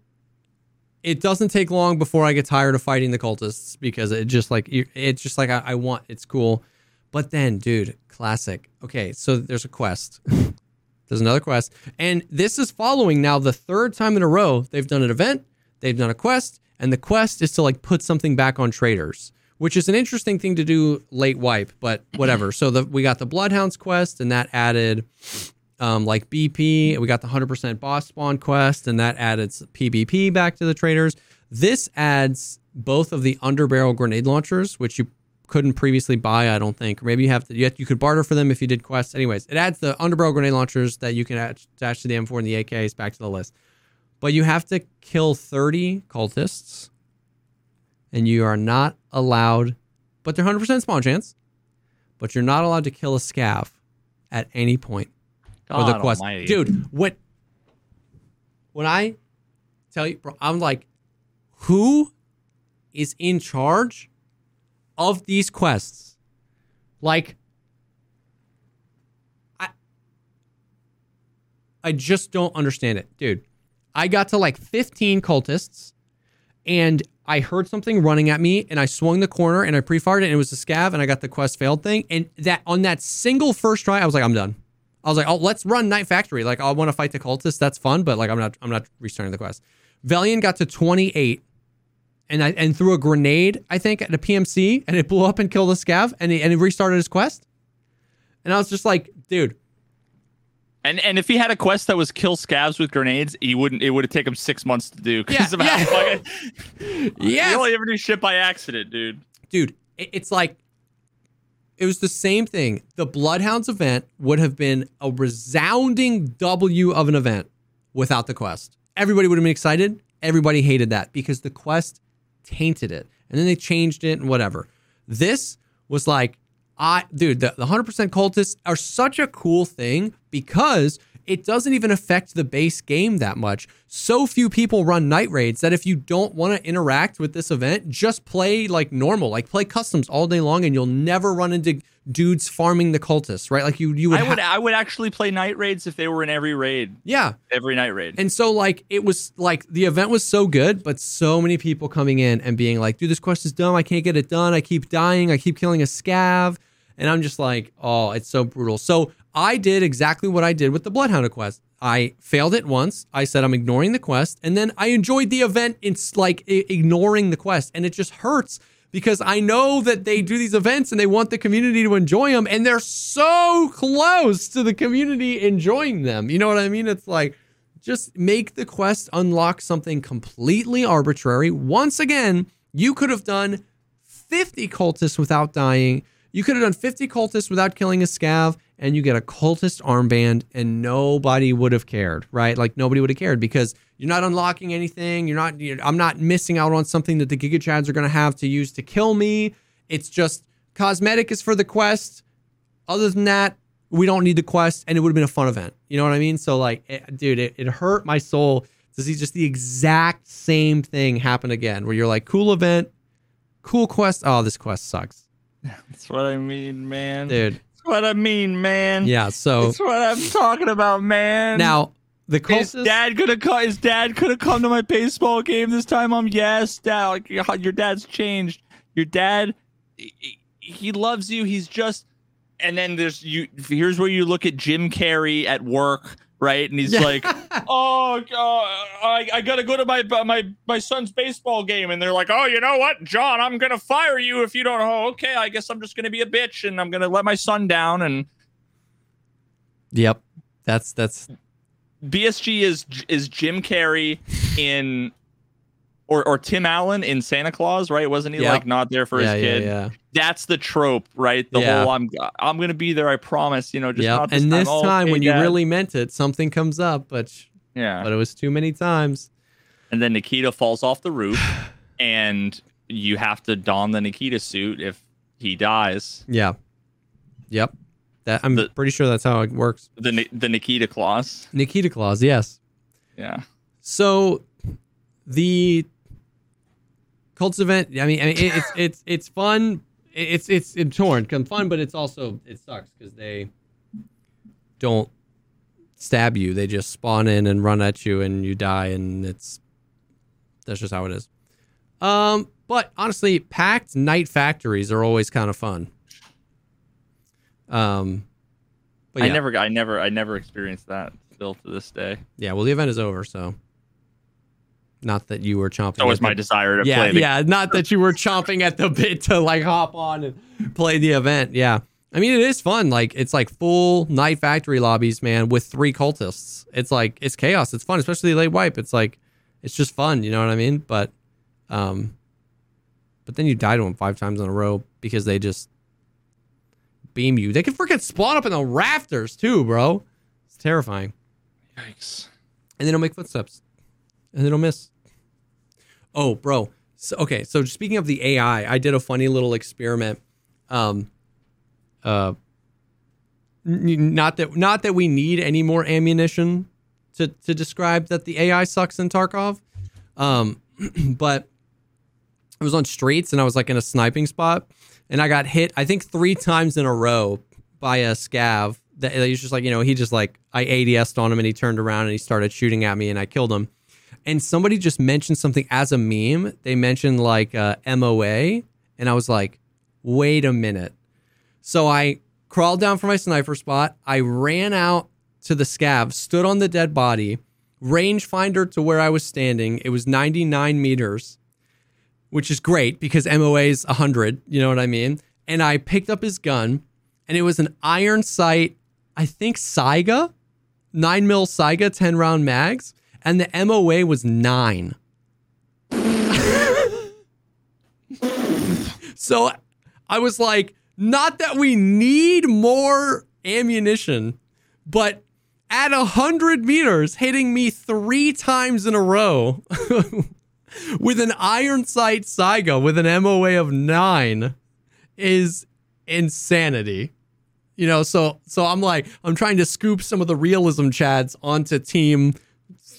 It doesn't take long before i get tired of fighting the cultists because it just like it's just like i, I want it's cool. But then dude classic. Okay so there's a quest there's another quest and this is following now the third time in a row they've done an event they've done a quest and the quest is to like put something back on traders which is an interesting thing to do late wipe but whatever so the we got the bloodhounds quest and that added um, like BP. We got the 100% boss spawn quest, and that added PvP back to the traders. This adds both of the underbarrel grenade launchers, which you couldn't previously buy, I don't think. Or maybe you have to, you, have- you could barter for them if you did quests. Anyways, it adds the underbarrel grenade launchers that you can attach to the M4 and the AKs back to the list. But you have to kill 30 cultists, and you are not allowed, but they're 100% spawn chance, but you're not allowed to kill a scav at any point or the quest. almighty. Dude, what? when I tell you, bro, I'm like, who is in charge of these quests? Like, I I just don't understand it, dude. I got to like 15 cultists, and I heard something running at me, and I swung the corner, and I pre-fired it, and it was a scav, and I got the quest failed thing, and that on that single first try, I was like, I'm done. I was like, oh, let's run Night Factory. Like, I want to fight the cultists. That's fun, but like, I'm not, I'm not restarting the quest. Valiant got to 28, and I and threw a grenade, I think, at a PMC, and it blew up and killed a scav, and he and he restarted his quest. And I was just like, dude, And and if he had a quest that was kill scavs with grenades, he wouldn't. It would have taken him six months to do. Yeah, yeah. fucking- Yes. You only ever do shit by accident, dude. dude, it- it's like it was the same thing. The Bloodhounds event would have been a resounding W of an event without the quest. Everybody would have been excited. Everybody hated that because the quest tainted it. And then they changed it and whatever. This was like, I, dude, the, the 100% cultists are such a cool thing, because it doesn't even affect the base game that much. So few people run night raids that if you don't want to interact with this event, just play like normal, like play customs all day long, and you'll never run into dudes farming the cultists, right? Like you, you would. I would ha- I would actually play night raids if they were in every raid. yeah, Every night raid. and so like it was like the event was so good, but so many people coming in and being like, dude, this quest is dumb. I can't get it done. I keep dying. I keep killing a scav. And I'm just like, oh, it's so brutal. So I did exactly what I did with the Bloodhound quest. I failed it once. I said I'm ignoring the quest, and then I enjoyed the event. It's like ignoring the quest, and it just hurts because I know that they do these events and they want the community to enjoy them, and they're so close to the community enjoying them. You know what I mean? It's like just make the quest unlock something completely arbitrary. Once again, you could have done 50 cultists without dying. You could have done 50 cultists without killing a scav, and you get a cultist armband, and nobody would have cared, right? Like nobody would have cared because you're not unlocking anything. You're not. You're, I'm not missing out on something that the Giga Chads are going to have to use to kill me. It's just cosmetic is for the quest. Other than that, we don't need the quest, and it would have been a fun event. You know what I mean? So like, it, dude, it, it hurt my soul to see just the exact same thing happen again, where you're like, cool event, cool quest. Oh, this quest sucks, That's what I mean, man. dude. That's what I mean, man. Yeah. So That's what I'm talking about, man. now the his cultists. dad could have come. His dad could have come to my baseball game this time. I'm yes, dad. Like your your dad's changed. Your dad, he, he loves you. He's just. And then there's you. Here's where you look at Jim Carrey at work, right? And he's Yeah. like, "Oh, uh, I, I gotta go to my my my son's baseball game." And they're like, "Oh, you know what, John? I'm gonna fire you if you don't." Oh, okay. I guess I'm just gonna be a bitch and I'm gonna let my son down. And Yep. That's that's BSG is is Jim Carrey in or or Tim Allen in Santa Claus, right? Wasn't he Yeah. like not there for yeah, his yeah, kid? yeah. That's the trope, right? The whole I'm I'm gonna be there, I promise. You know, just Yep. not this And this Oh, time, okay, when you really meant it, something comes up, but yeah. but it was too many times. And then Nikita falls off the roof, and you have to don the Nikita suit if he dies. Yeah. Yep. That I'm The- pretty sure that's how it works. The the Nikita clause. Nikita Claus, yes. Yeah. So the cults event, I mean, I mean it, it's it's it's fun. It's it's it's torn, it's fun, but it's also it sucks because they don't stab you. They just spawn in and run at you, and you die, and it's that's just how it is. Um, but honestly, packed night factories are always kind of fun. Um, but I never I never I never experienced that still to this day. Yeah, well, the event is over, so not that you were chomping. That was at my the- desire to yeah, play the yeah, not that you were chomping at the bit to like hop on and play the event. Yeah, I mean it is fun. Like it's like full night factory lobbies, man, with three cultists. It's like it's chaos. It's fun, especially late wipe. It's like it's just fun. You know what I mean? But, um, but then you die to them five times in a row because they just beam you. They can freaking spawn up in the rafters too, bro. It's terrifying Yikes. and they don't make footsteps, and they don't miss. Oh, bro. So, okay, so speaking of the AI, I did a funny little experiment. Um, uh, not that not that we need any more ammunition to to describe that the AI sucks in Tarkov, um, but I was on streets and I was like in a sniping spot, and I got hit I think three times in a row by a scav. That he's just like you know he just like I ADS'd on him and he turned around and he started shooting at me and I killed him. And somebody just mentioned something as a meme. They mentioned like uh, MOA, and I was like, wait a minute. So I crawled down from my sniper spot. I ran out to the scav, stood on the dead body, rangefinder to where I was standing. It was 99 meters, which is great because MOA is 100. You know what I mean? And I picked up his gun, and it was an iron sight, I think Saiga, 9 mil Saiga, 10 round mags, and the MOA was nine. so I was like, not that we need more ammunition, but at a hundred meters, hitting me three times in a row with an iron sight Saiga with an MOA of nine is insanity. You know, so so I'm like I'm trying to scoop some of the realism chads onto team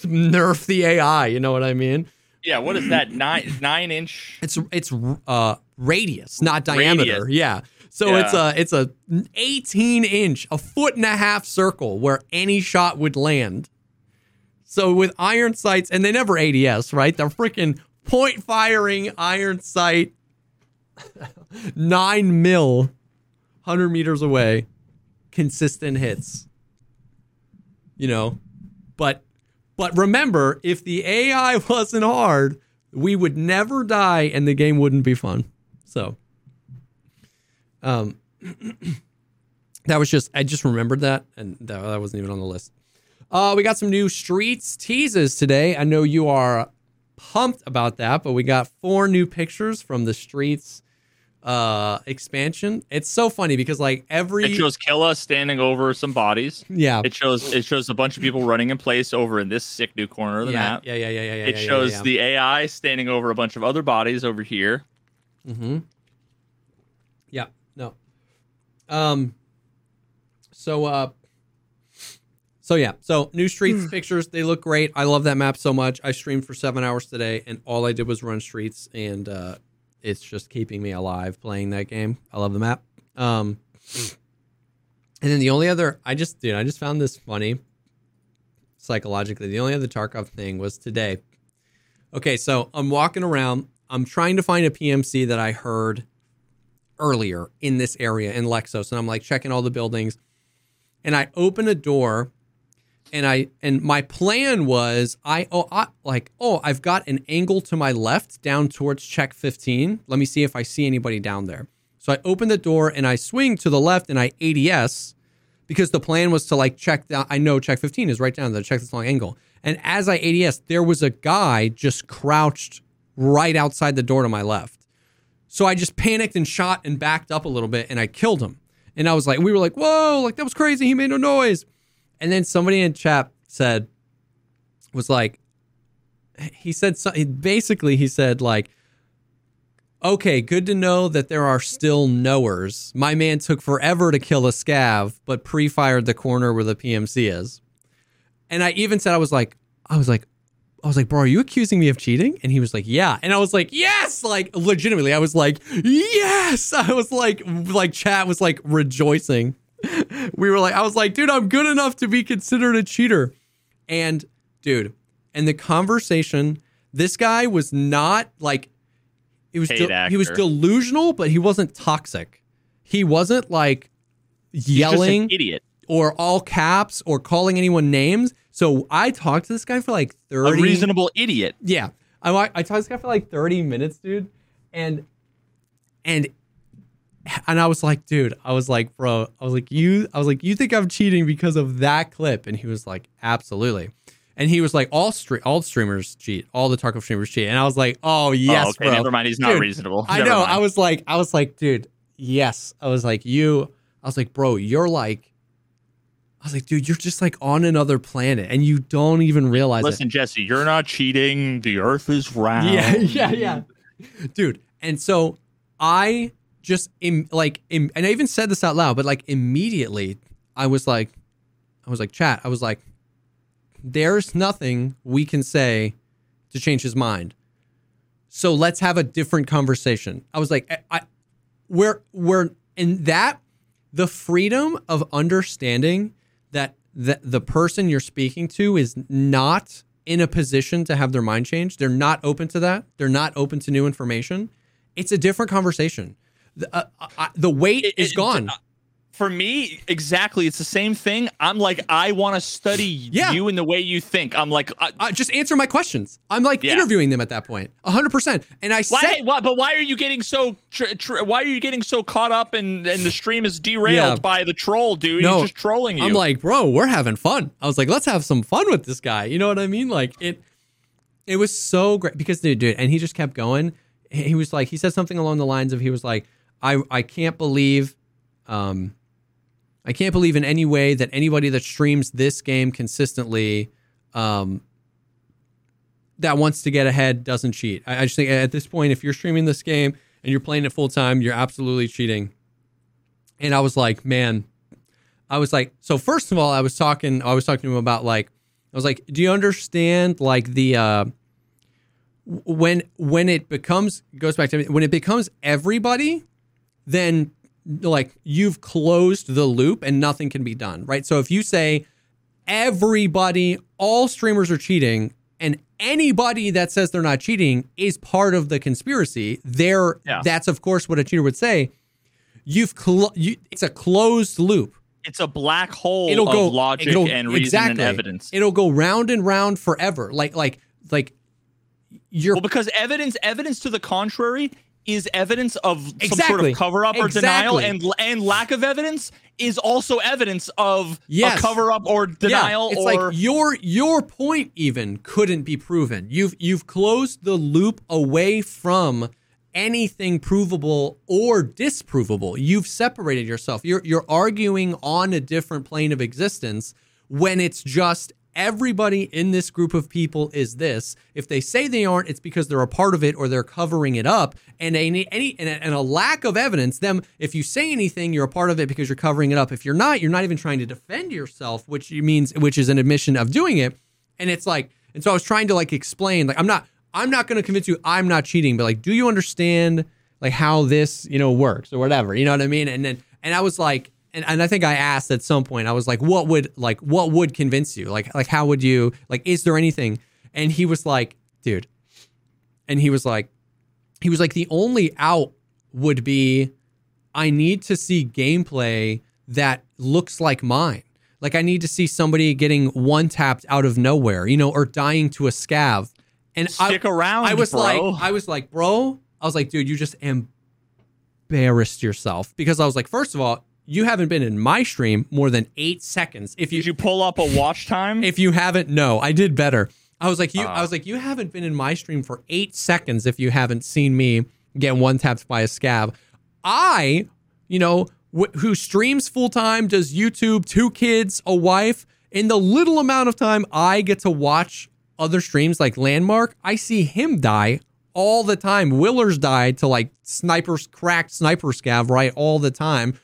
nerf the AI. You know what I mean? Yeah, what is that? Nine nine inch. It's it's uh radius, not diameter. Radius. Yeah. So Yeah. it's a it's a 18 inch, a foot and a half circle where any shot would land. So with iron sights, and they never ADS, right? They're freaking point firing iron sight, nine mil, hundred meters away, consistent hits. You know, but but remember, if the AI wasn't hard, we would never die and the game wouldn't be fun. So, um, that was just I just remembered that, and that, that wasn't even on the list. Uh, we got some new streets teases today. I know you are pumped about that, but we got four new pictures from the streets uh expansion. It's so funny because like every It shows Killa standing over some bodies. yeah It shows it shows a bunch of people running in place over in this sick new corner of the yeah, map. yeah yeah yeah yeah it yeah, shows yeah, the AI standing over a bunch of other bodies over here. Mm-hmm. Yeah. No. Um. So uh. So yeah. So new streets pictures. They look great. I love that map so much. I streamed for seven hours today, and all I did was run streets, and uh, it's just keeping me alive playing that game. I love the map. Um. And then the only other, I just, dude, I just found this funny psychologically. The only other Tarkov thing was today. Okay, so I'm walking around. I'm trying to find a PMC that I heard earlier in this area in Lexos, and I'm like checking all the buildings. And I open a door, and I and my plan was I oh I, like oh I've got an angle to my left down towards Chek 15. Let me see if I see anybody down there. So I open the door and I swing to the left and I ADS because the plan was to like check down. I know Chek 15 is right down there, check this long angle. And as I ADS, there was a guy just crouched right outside the door to my left. So I just panicked and shot and backed up a little bit and I killed him. And I was like, we were like, whoa, like that was crazy. He made no noise. And then somebody in chat said, was like, he said, basically, he said, like, okay, good to know that there are still knowers. My man took forever to kill a scav, but pre fired the corner where the PMC is. And I even said, I was like, I was like, I was like, bro, are you accusing me of cheating? And he was like, yeah. And I was like, yes, like legitimately. I was like, yes. I was like, like chat was like rejoicing. We were like, I was like, dude, I'm good enough to be considered a cheater. And dude, and the conversation, this guy was not like, he was de- he was delusional, but he wasn't toxic. He wasn't like yelling an idiot. or all caps or calling anyone names. So I talked to this guy for like 30 A reasonable idiot. Yeah. I I talked to this guy for like 30 minutes, dude. And and and I was like, dude, I was like, bro, I was like, you I was like, you think I'm cheating because of that clip? And he was like, absolutely. And he was like, all stre- all streamers cheat, all the Tarkov streamers cheat. And I was like, oh yes, oh, okay, bro. never mind. He's not Dude, reasonable. I know. mind. I was like, I was like, dude, yes. I was like, you. I was like, bro, you're like. I was like, dude, you're just like on another planet, and you don't even realize Listen, Jesse, you're not cheating. The Earth is round. Yeah, yeah, yeah, dude. And so I just Im- like, Im- and I even said this out loud, but like immediately, I was like, I was like, chat. I was like, there's nothing we can say to change his mind. So let's have a different conversation. I was like, I, I we're we're in that the freedom of understanding that the, the person you're speaking to is not in a position to have their mind changed. They're not open to that. They're not open to new information. It's a different conversation. The, uh, uh, the weight It- is it- gone. For me, exactly. It's the same thing. I'm like, I want to study Yeah. you and the way you think. I'm like, uh, uh, just answer my questions. I'm like Yeah. interviewing them at that point, hundred percent. And I why? said, why? But why are you getting so? Tr- tr- why are you getting so caught up and and the stream is derailed Yeah. by the troll, dude? No, He's just trolling you. I'm like, bro, we're having fun. I was like, let's have some fun with this guy. You know what I mean? Like it, it was so great because dude, dude, and he just kept going. He was like, he said something along the lines of, he was like, I, I can't believe, um, I can't believe in any way that anybody that streams this game consistently, um, that wants to get ahead doesn't cheat. I, I just think at this point, if you're streaming this game and you're playing it full time, you're absolutely cheating. And I was like, man, I was like, so first of all, I was talking, I was talking to him about like, I was like, do you understand like the uh, when when it becomes goes back to when it becomes everybody, then like you've closed the loop and nothing can be done, right? So if you say everybody, all streamers are cheating, and anybody that says they're not cheating is part of the conspiracy, there Yeah. that's of course what a cheater would say. You've clo- you, it's a closed loop. It's a black hole It'll of go logic it'll- and reason exactly. and evidence. It'll go round and round forever. Like like like you're Well, because evidence evidence to the contrary is evidence of some sort of cover up or denial, and and lack of evidence is also evidence of Yes. a cover up or denial yeah, it's or like your your point even couldn't be proven. You've you've closed the loop away from anything provable or disprovable. You've separated yourself. You're you're arguing on a different plane of existence when it's just everybody in this group of people is this. If they say they aren't, it's because they're a part of it or they're covering it up. And any any and a, and a lack of evidence, them if you say anything, you're a part of it because you're covering it up. If you're not, you're not even trying to defend yourself, which means which is an admission of doing it. And it's like, and so I was trying to like explain, like I'm not I'm not going to convince you I'm not cheating, but like, do you understand like how this you know works or whatever? You know what I mean? And then and I was like, and, and I think I asked at some point, I was like, what would like what would convince you? Like like how would you like? Is there anything? And he was like, dude, and he was like, he was like, the only out would be I need to see gameplay that looks like mine. Like I need to see somebody getting one tapped out of nowhere, you know, or dying to a scav. And stick I, around. I was bro. like, I was like, bro, I was like, dude, you just embarrassed yourself because I was like, first of all, you haven't been in my stream more than eight seconds. If you Did you pull up a watch time? if you haven't, no, I did better. I was like, you. Uh. I was like, you haven't been in my stream for eight seconds if you haven't seen me get one tapped by a scav. I, you know, wh- who streams full time, does YouTube, two kids, a wife. In the little amount of time I get to watch other streams like Landmark, I see him die all the time. Willerz died to like snipers, cracked sniper scav, right? All the time.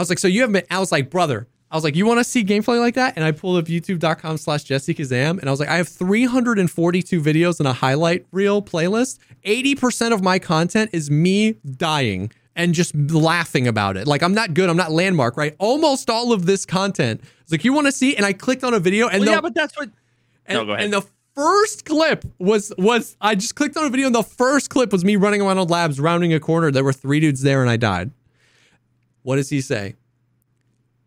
I was like, so you haven't been, I was like, brother, I was like, you want to see gameplay like that? And I pulled up youtube.com slash JesseKazam and I was like, I have 342 videos in a highlight reel playlist. 80% of my content is me dying and just laughing about it. Like, I'm not good. I'm not landmark, right? Almost all of this content. It's like, you want to see? And I clicked on a video and Well, the, yeah, but that's what. and, No, go ahead. and the first clip was was I just clicked on a video and the first clip was me running around on labs rounding a corner. There were three dudes there and I died. What does he say?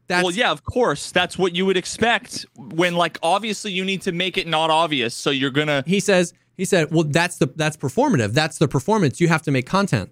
That's well, yeah, of course. That's what you would expect when, like, obviously you need to make it not obvious. So you're gonna. he says he said, "Well, that's the that's performative. That's the performance. You have to make content."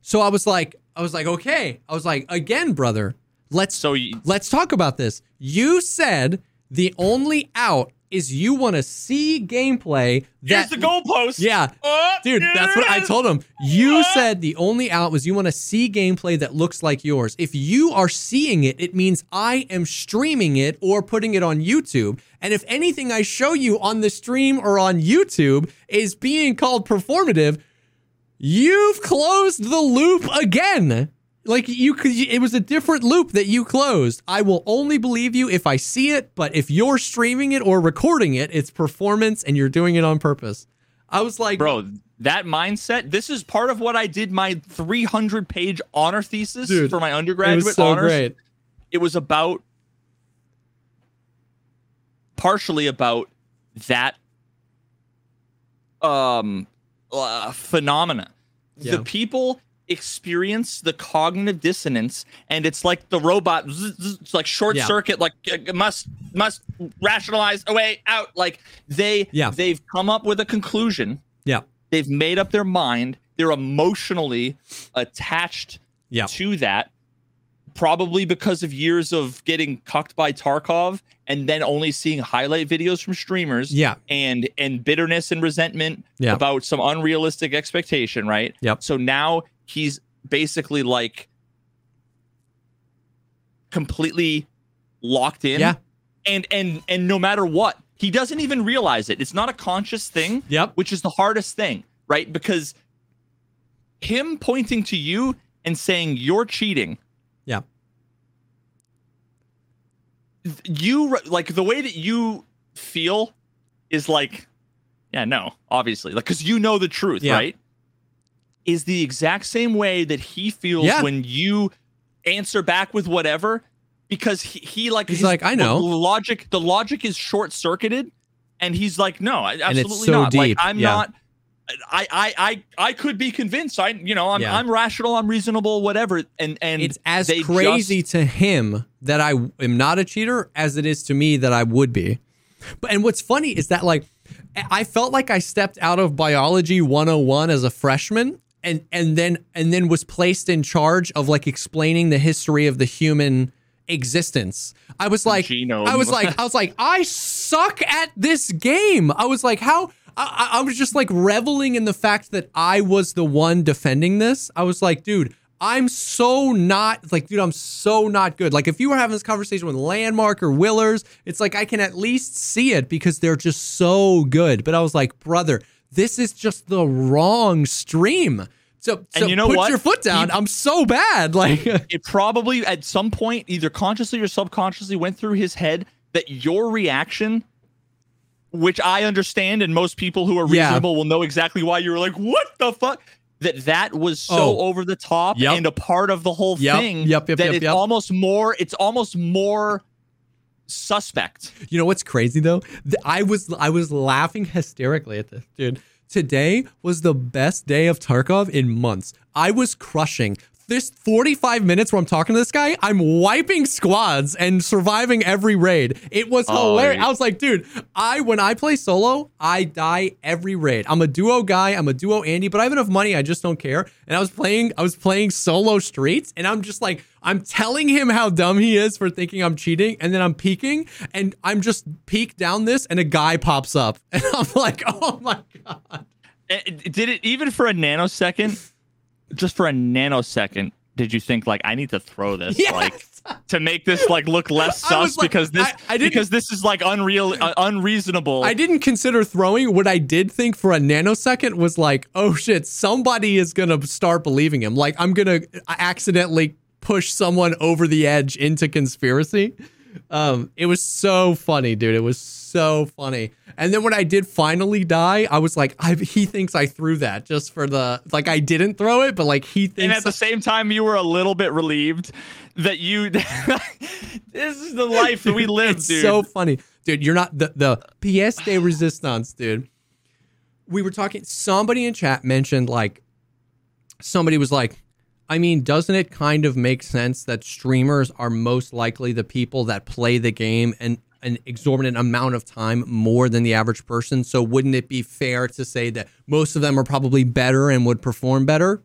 So I was like, I was like, okay. I was like, again, brother, let's So you, let's talk about this. You said the only out is you want to see gameplay here's the goalpost. Yeah. Oh, Dude, that's what I told him. You What? said the only out was you want to see gameplay that looks like yours. If you are seeing it, it means I am streaming it or putting it on YouTube. And if anything I show you on the stream or on YouTube is being called performative, you've closed the loop again. Like you could it was a different loop that you closed. I will only believe you if I see it, but if you're streaming it or recording it, it's performance and you're doing it on purpose. I was like, bro. That mindset. This is part of what I did my 300 page honor thesis Dude, for my it undergraduate was so honors. great. It was about partially about that um uh, phenomena. Yeah. The people experience the cognitive dissonance and it's like the robot zzz, zzz, it's like short Yeah. circuit like uh, must must rationalize away out like they Yeah. they've come up with a conclusion Yeah. they've made up their mind they're emotionally attached Yeah. to that probably because of years of getting cucked by tarkov and then only seeing highlight videos from streamers Yeah. and and bitterness and resentment Yeah. about some unrealistic expectation right Yep. so now he's basically like completely locked in Yeah. and and and no matter what he doesn't even realize it it's not a conscious thing Yep. which is the hardest thing right because him pointing to you and saying you're cheating Yeah. you like the way that you feel is like, yeah, no, obviously, like because you know the truth, Yeah. right? Is the exact same way that he feels Yeah. when you answer back with whatever, because he, he like He's his- like, I know. the logic. The logic is short circuited, and he's like, no, I- And it's absolutely so not. Like I'm yeah. not. I, I I I could be convinced. I you know I'm Yeah. I'm rational. I'm reasonable. Whatever. And and it's as crazy just- to him that I am not a cheater as it is to me that I would be. But and what's funny is that like I felt like I stepped out of biology 101 as a freshman and and then and then was placed in charge of like explaining the history of the human existence. I was like genome. I was like I was like I suck at this game. I was like how I, I I was just like reveling in the fact that I was the one defending this. I was like, dude, I'm so not like, dude, I'm so not good. Like, if you were having this conversation with Landmark or Willerz, it's like I can at least see it because they're just so good. But I was like, brother, this is just the wrong stream. So, so And you know put what? your foot down. He- I'm so bad. Like, it probably at some point, either consciously or subconsciously, went through his head that your reaction, which I understand, and most people who are Yeah. reasonable will know exactly why you were like, "What the fuck." That that was so Oh. over the top Yep. and a part of the whole Yep, thing yep, yep, that yep, it's yep. almost more. It's almost more suspect. You know what's crazy though? Th- I was I was laughing hysterically at this, dude. Today was the best day of Tarkov in months. I was crushing. This 45 minutes where I'm talking to this guy, I'm wiping squads and surviving every raid. It was Oh, hilarious. I was like, dude, I when I play solo, I die every raid. I'm a duo guy, I'm a duo Andy, but I have enough money, I just don't care. And I was playing, I was playing solo streets, and I'm just like, I'm telling him how dumb he is for thinking I'm cheating, and then I'm peeking, and I'm just peek down this, and a guy pops up, and I'm like, oh my god. Eh, Did it even for a nanosecond? Just for a nanosecond, did you think like I need to throw this Yes. like to make this like look less sus like- because this I- I because this is like unreal uh, unreasonable. I didn't consider throwing. What I did think for a nanosecond was like, oh shit, somebody is gonna start believing him. Like I'm gonna accidentally push someone over the edge into conspiracy. Um, it was so funny, dude. It was so funny. And then when I did finally die, I was like, I, he thinks I threw that just for the like I didn't throw it, but like he thinks. and at the same time, you were a little bit relieved that you. this is the life that we live, it's dude. so funny, dude. You're not the the pièce de resistance, dude. We were talking. Somebody in chat mentioned like somebody was like, I mean, doesn't it kind of make sense that streamers are most likely the people that play the game and an exorbitant amount of time more than the average person? So wouldn't it be fair to say that most of them are probably better and would perform better?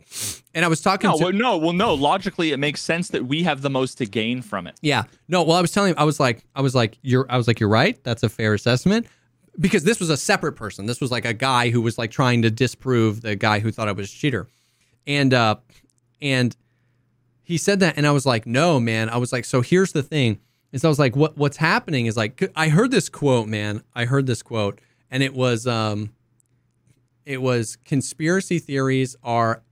And I was talking no, to well, no, well, no. Logically, it makes sense that we have the most to gain from it. Yeah. No, well I was telling him I was like I was like you're I was like you're right. That's a fair assessment. Because this was a separate person. This was like a guy who was like trying to disprove the guy who thought I was a cheater. And uh and he said that and I was like, "No, man." I was like, "So here's the thing." Is I was like, "What what's happening is like I heard this quote, man. I heard this quote and it was um it was conspiracy theories are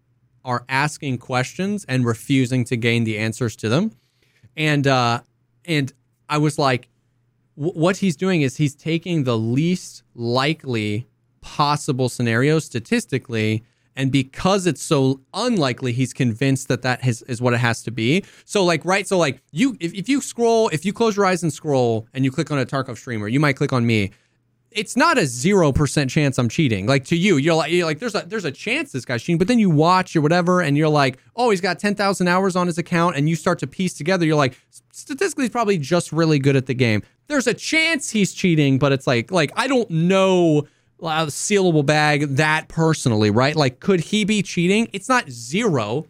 are asking questions and refusing to gain the answers to them and uh and i was like what he's doing is he's taking the least likely possible scenario statistically and because it's so unlikely he's convinced that that is, is what it has to be so like right so like you if, if you scroll if you close your eyes and scroll and you click on a tarkov streamer you might click on me it's not a zero percent chance I'm cheating. Like to you, you're like, you're like, there's a there's a chance this guy's cheating, but then you watch or whatever, and you're like, oh, he's got ten thousand hours on his account, and you start to piece together. You're like, statistically, he's probably just really good at the game. There's a chance he's cheating, but it's like, like I don't know uh, sealable bag that personally, right? Like, could he be cheating? It's not zero,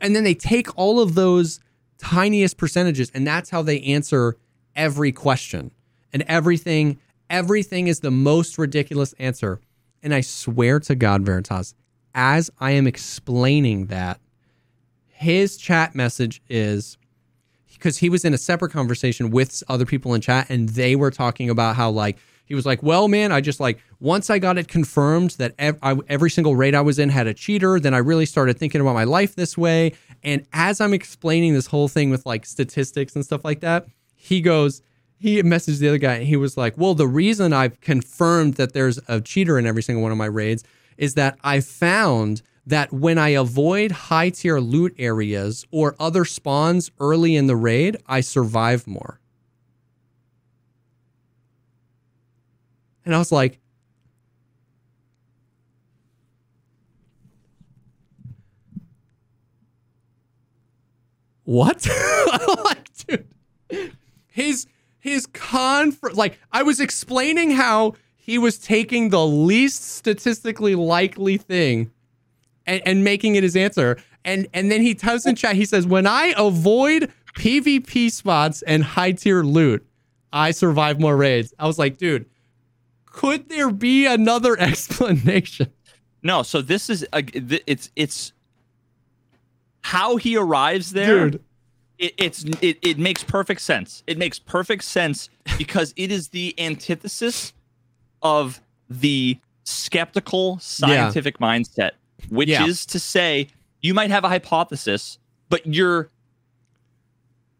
and then they take all of those tiniest percentages, and that's how they answer every question and everything. Everything is the most ridiculous answer. And I swear to God, Veritas, as I am explaining that, his chat message is because he was in a separate conversation with other people in chat and they were talking about how like he was like well man i just like once i got it confirmed that ev- I, every single raid i was in had a cheater then i really started thinking about my life this way and as i'm explaining this whole thing with like statistics and stuff like that he goes he messaged the other guy and he was like, Well, the reason I've confirmed that there's a cheater in every single one of my raids is that I found that when I avoid high tier loot areas or other spawns early in the raid, I survive more. And I was like, What? like, dude, his his con like I was explaining how he was taking the least statistically likely thing and, and making it his answer. And and then he tells in chat, he says, When I avoid PvP spots and high tier loot, I survive more raids. I was like, dude, could there be another explanation? No, so this is a, it's it's how he arrives there. Dude. It, it's it, it makes perfect sense. It makes perfect sense because it is the antithesis of the skeptical scientific mindset, which Yeah. is to say you might have a hypothesis, but you're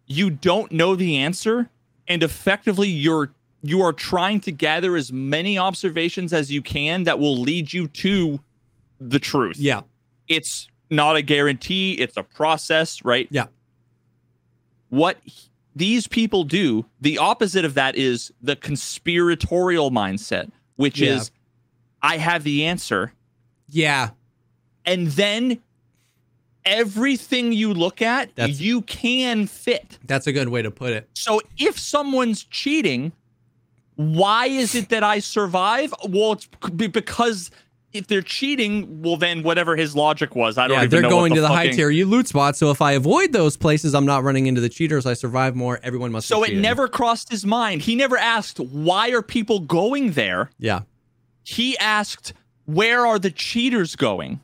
you don't know the answer, and effectively you're you are trying to gather as many observations as you can that will lead you to the truth. Yeah. It's not a guarantee, it's a process, right? Yeah. What h- these people do, the opposite of that is the conspiratorial mindset, which Yeah. is I have the answer. Yeah. And then everything you look at, That's- you can fit. That's a good way to put it. So if someone's cheating, why is it that I survive? Well, it's because if they're cheating, well, then whatever his logic was, I don't know. Yeah, they're going what to the fucking- high tier you loot spots. So if I avoid those places, I'm not running into the cheaters. I survive more. Everyone must. So it never crossed his mind. He never asked, why are people going there? Yeah. He asked, where are the cheaters going?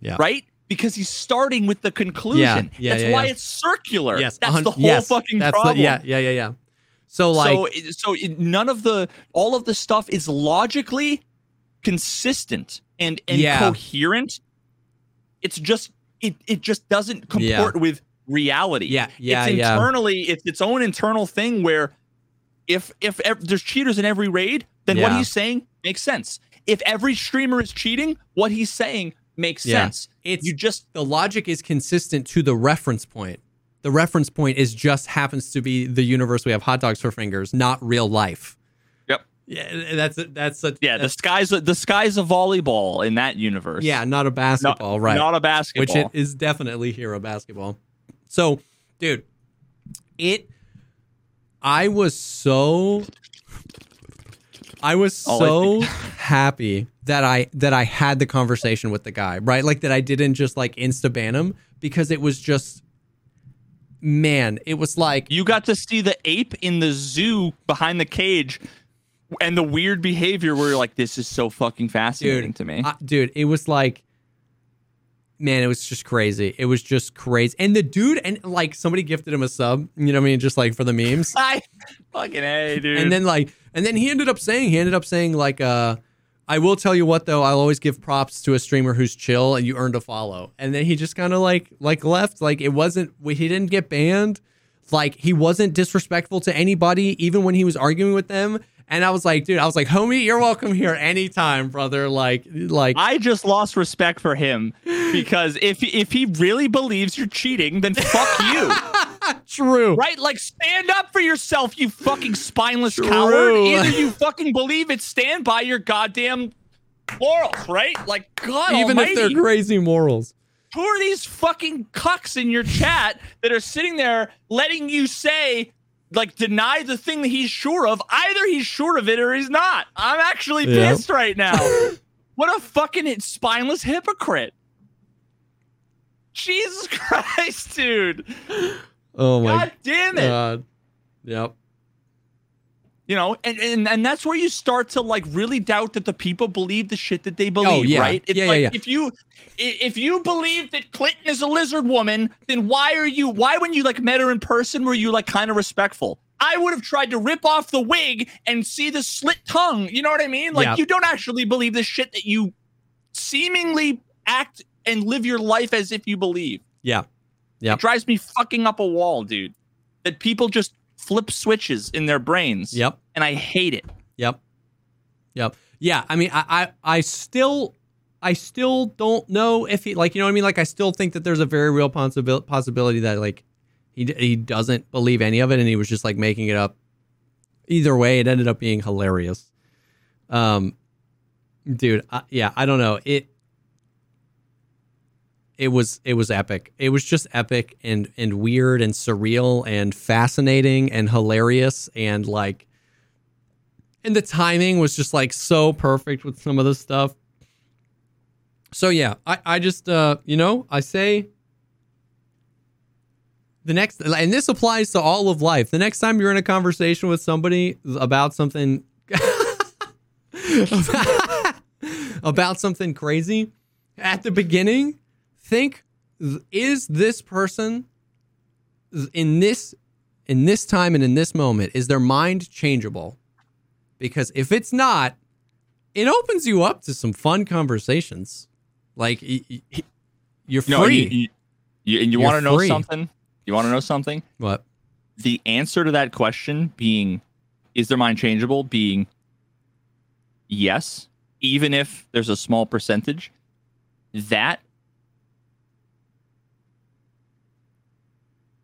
Yeah. Right? Because he's starting with the conclusion. yeah, That's yeah, why yeah. it's circular. Yes. That's the whole yes, fucking that's the- problem. yeah. Yeah. Yeah. Yeah. So like. so, so none of the all of the stuff is logically consistent and and Yeah. coherent. It's just it it just doesn't comport with reality. Yeah, yeah, It's yeah. internally, it's its own internal thing where if if ev- there's cheaters in every raid, then what he's saying makes sense. If every streamer is cheating, what he's saying makes Yeah. sense. It's- you just the logic is consistent to the reference point. The reference point is just happens to be the universe we have hot dogs for fingers, not real life. Yeah, that's that's such yeah, the that's- sky's the sky's a volleyball in that universe. yeah, not a Not- basketball, right? Not a basketball, Which it is definitely hero basketball. So, dude, it. I was so. I was Oh, so happy that I that I had the conversation with the guy, right? Like that I didn't just like insta ban him because it was just man, it was like You got to see the ape in the zoo behind the cage and the weird behavior where you're like, this is so fucking fascinating dude, to me. I- dude, it was like, man, it was just crazy. It was just crazy. And the dude, and like somebody gifted him a sub, you know what I mean? Just like for the memes. I fucking A, dude. and then like, and then he ended up saying, he ended up saying like, uh, I will tell you what though, I'll always give props to a streamer who's chill and you earned a follow. And then he just kind of like, like left. Like it wasn't, he didn't get banned. Like he wasn't disrespectful to anybody, even when he was arguing with them. And I was like, dude, I was like, homie, you're welcome here anytime, brother. Like, like, I just lost respect for him because if if he really believes you're cheating, then fuck you. true. Right? Like stand up for yourself, you fucking spineless True. coward. Either you fucking believe it, stand by your goddamn morals, right? Like God Even almighty. if they're crazy morals. who are these fucking cucks in your chat that are sitting there letting you say like deny the thing that he's sure of either he's sure of it or he's not i'm actually Yeah. pissed right now what a fucking spineless hypocrite jesus christ dude Oh my god damn it god. Yep. You know and, and and that's where you start to like really doubt that the people believe the shit that they oh, believe Oh, yeah. right it's Yeah, yeah, like yeah. if you if you believe that clinton is a lizard woman then why are you why when you like met her in person were you like kind of respectful i would have tried to rip off the wig and see the slit tongue you know what i mean like Yeah. you don't actually believe the shit that you seemingly act and live your life as if you believe Yeah. Yeah. it drives me fucking up a wall dude that people just flip switches in their brains. Yep. And I hate it. Yep. Yep. Yeah. I mean, I, I, I still, I still don't know if he, like, you know what I mean? Like, I still think that there's a very real possibility, possibility that, like, he, he doesn't believe any of it and he was just, like, making it up. Either way, it ended up being hilarious. Um, dude, I, yeah, I don't know. It, it was it was epic. It was just epic and and weird and surreal and fascinating and hilarious and like and the timing was just like so perfect with some of the stuff. So yeah, I I just uh you know, I say the next and this applies to all of life. The next time you're in a conversation with somebody about something about something crazy at the beginning, think is this person in this in this time and in this moment is their mind changeable? Because if it's not, it opens you up to some fun conversations. Like you're free. No, you, you, you, and you want to know something? You want to know something? what? The answer to that question being, is their mind changeable? Being yes, even if there's a small percentage, that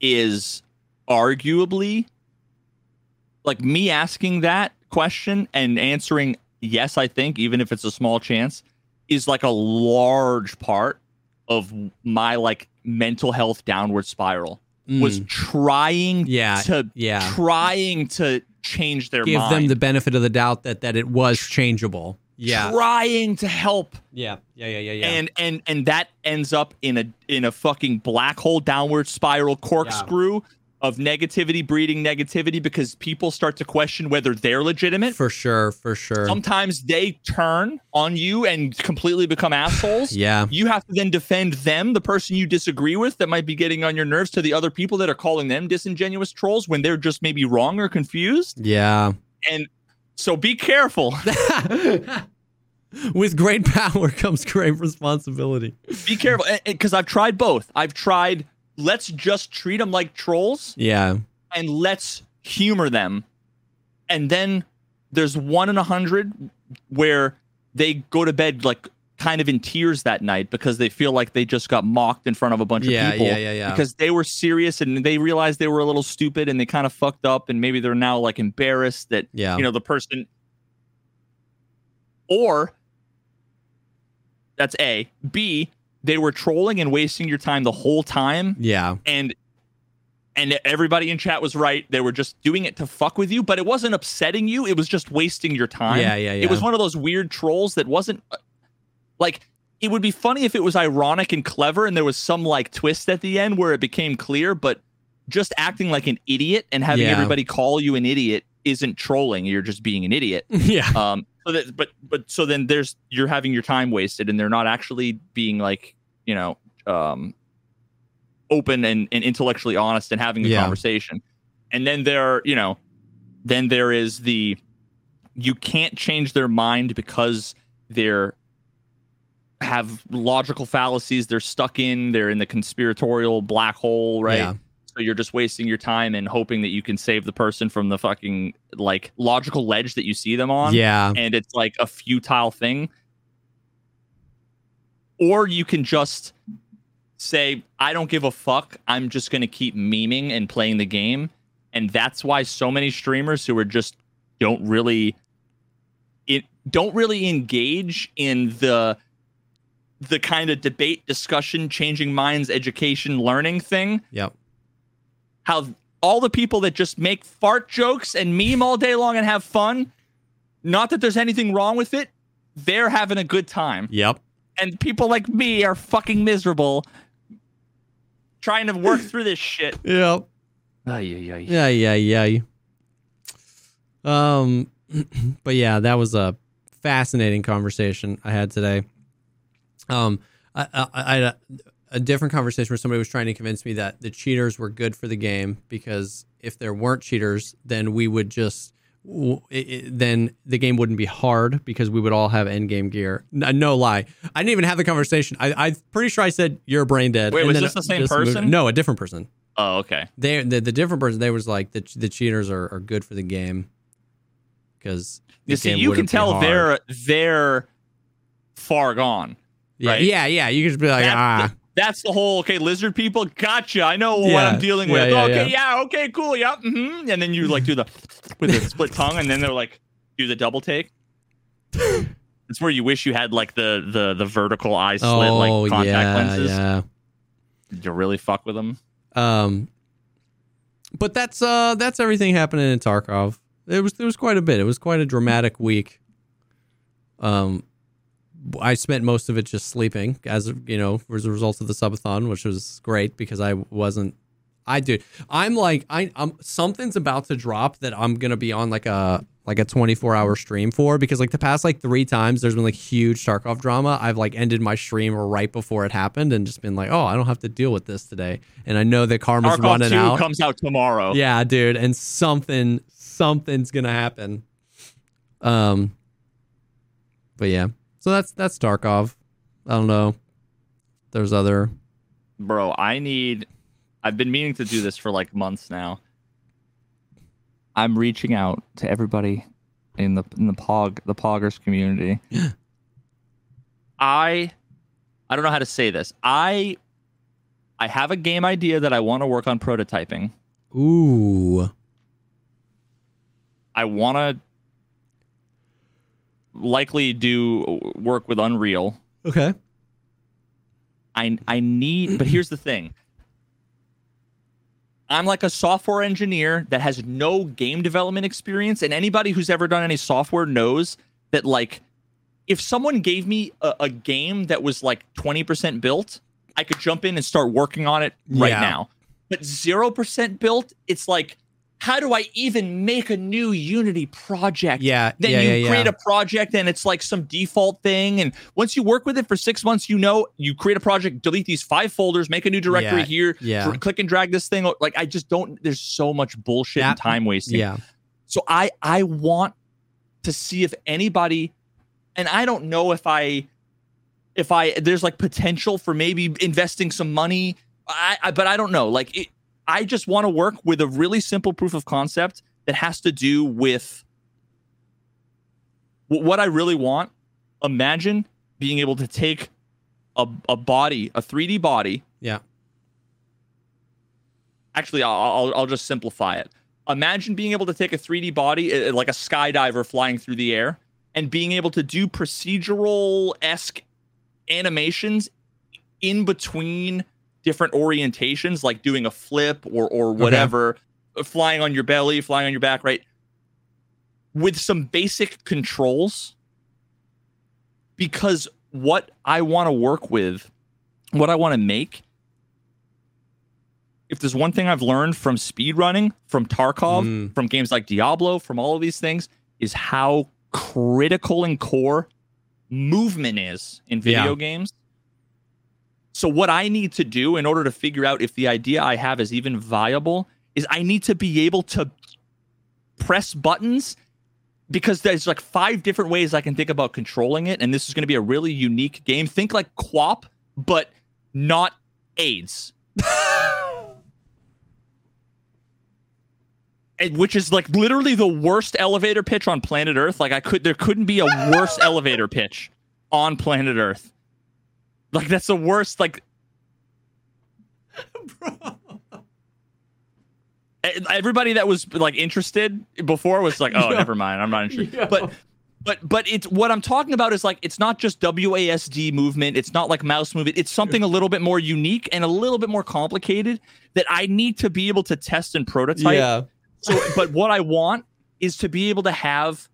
is arguably like me asking that question and answering yes, I think, even if it's a small chance, is like a large part of my like mental health downward spiral. Was Mm. trying Yeah, to yeah. trying to change their give mind. them the benefit of the doubt that that it was changeable. Yeah. trying to help Yeah. Yeah. Yeah. Yeah. Yeah. and and and that ends up in a in a fucking black hole downward spiral corkscrew of negativity breeding negativity because people start to question whether they're legitimate for sure. For sure. sometimes they turn on you and completely become assholes yeah. you have to then defend them the person you disagree with that might be getting on your nerves to the other people that are calling them disingenuous trolls when they're just maybe wrong or confused Yeah. and so be careful With great power comes great responsibility. be careful because i've tried both i've tried let's just treat them like trolls Yeah. and let's humor them. And then there's one in a hundred where they go to bed like kind of in tears that night because they feel like they just got mocked in front of a bunch Yeah, of people. yeah, yeah, yeah. Because they were serious and they realized they were a little stupid and they kind of fucked up and maybe they're now like embarrassed that Yeah. you know the person or that's A. B, they were trolling and wasting your time the whole time Yeah. and and everybody in chat was right. They were just doing it to fuck with you, but it wasn't upsetting you. It was just wasting your time. Yeah, yeah, yeah. It was one of those weird trolls that wasn't uh, like it would be funny if it was ironic and clever and there was some like twist at the end where it became clear, but just acting like an idiot and having Yeah. everybody call you an idiot isn't trolling. You're just being an idiot. Yeah. Um so that but but so then there's you're having your time wasted and they're not actually being like, you know, um open and, and intellectually honest and having a Yeah. conversation. And then there, you know, then there is the you can't change their mind because they're have logical fallacies they're stuck in they're in the conspiratorial black hole right Yeah. So you're just wasting your time and hoping that you can save the person from the fucking like logical ledge that you see them on Yeah. and it's like a futile thing or you can just say i don't give a fuck i'm just going to keep memeing and playing the game and that's why so many streamers who are just don't really it don't really engage in the the kind of debate discussion changing minds education learning thing Yep. How all the people that just make fart jokes and meme all day long and have fun, not that there's anything wrong with it, they're having a good time. Yep. And people like me are fucking miserable trying to work through this shit. Yep. Ay, ay, ay. Yeah, yeah, yeah. Um, but yeah, that was a fascinating conversation I had today. Um, I, I, I had a, different conversation where somebody was trying to convince me that the cheaters were good for the game because if there weren't cheaters, then we would just w- it, it- then the game wouldn't be hard because we would all have end game gear. N- no lie, I didn't even have the conversation. I, I'm pretty sure I said you're brain dead. Wait, and was this the same just moved- person? No, a different person. Oh, okay. They the, the different person they was like the the cheaters are, are good for the game because You see, you can tell they're they're far gone. yeah, right? yeah yeah you can just be like That- ah That's the whole okay, lizard people. Gotcha. I know what I'm dealing Yeah, with. yeah, okay, yeah. okay, cool, yeah. hmm And then you like do the with the split tongue, and then they're like do the double take. it's where you wish you had like the the the vertical eye slit oh like contact yeah lenses. yeah You really fuck with them. um but that's uh that's everything happening in Tarkov it was there was quite a bit it was quite a dramatic week um I spent most of it just sleeping as you know as a result of the subathon which was great because I wasn't I do I'm like I I'm something's about to drop that I'm gonna be on like a like a 24 hour stream for because like the past like three times there's been like huge Tarkov drama I've like ended my stream right before it happened and just been like oh I don't have to deal with this today and I know that karma's Tarkov running 2 out comes out tomorrow. yeah, dude, and something something's gonna happen. Um, but yeah, so that's that's Tarkov. I don't know. There's other. Bro, I need I've been meaning to do this for like months now. I'm reaching out to everybody in the in the pog the poggers community. I I don't know how to say this. I I have a game idea that I want to work on prototyping. Ooh. I want to likely do work with Unreal. Okay. I I need but here's the thing. I'm like a software engineer that has no game development experience and anybody who's ever done any software knows that like if someone gave me a, a game that was like 20% built, I could jump in and start working on it right Yeah. now. But 0% built, it's like how do I even make a new Unity project? Yeah. then yeah, you yeah, create yeah. a project and it's like some default thing and once you work with it for six months you know you create a project delete these five folders make a new directory here yeah. click and drag this thing like i just don't there's so much bullshit and time wasting Yeah. so i i want to see if anybody and i don't know if i if i there's like potential for maybe investing some money i, I but i don't know like it, i just want to work with a really simple proof of concept that has to do with Wh- what I really want, imagine being able to take a, a body, a 3D body. Yeah. Actually, I'll, I'll, I'll just simplify it. Imagine being able to take a 3D body, uh, like a skydiver flying through the air, and being able to do procedural esque animations in between different orientations, like doing a flip or or whatever, uh, flying on your belly, flying on your back, right? With some basic controls. Because what I want to work with, what I want to make, if there's one thing I've learned from speedrunning, from Tarkov, Mm. from games like Diablo, from all of these things, is how critical and core movement is in video Yeah. games. So what I need to do in order to figure out if the idea I have is even viable is I need to be able to press buttons because there's like five different ways I can think about controlling it and this is going to be a really unique game. Think like QWOP but not AIDS. Which is like literally the worst elevator pitch on planet Earth. Like I could there couldn't be a worse elevator pitch on planet Earth. Like that's the worst like E- everybody that was like interested before was like, "Oh, never mind. I'm not interested." But but but it's what I'm talking about is like it's not just WASD movement, it's not like mouse movement. It's something a little bit more unique and a little bit more complicated that I need to be able to test and prototype. Yeah. So, but what I want is to be able to have,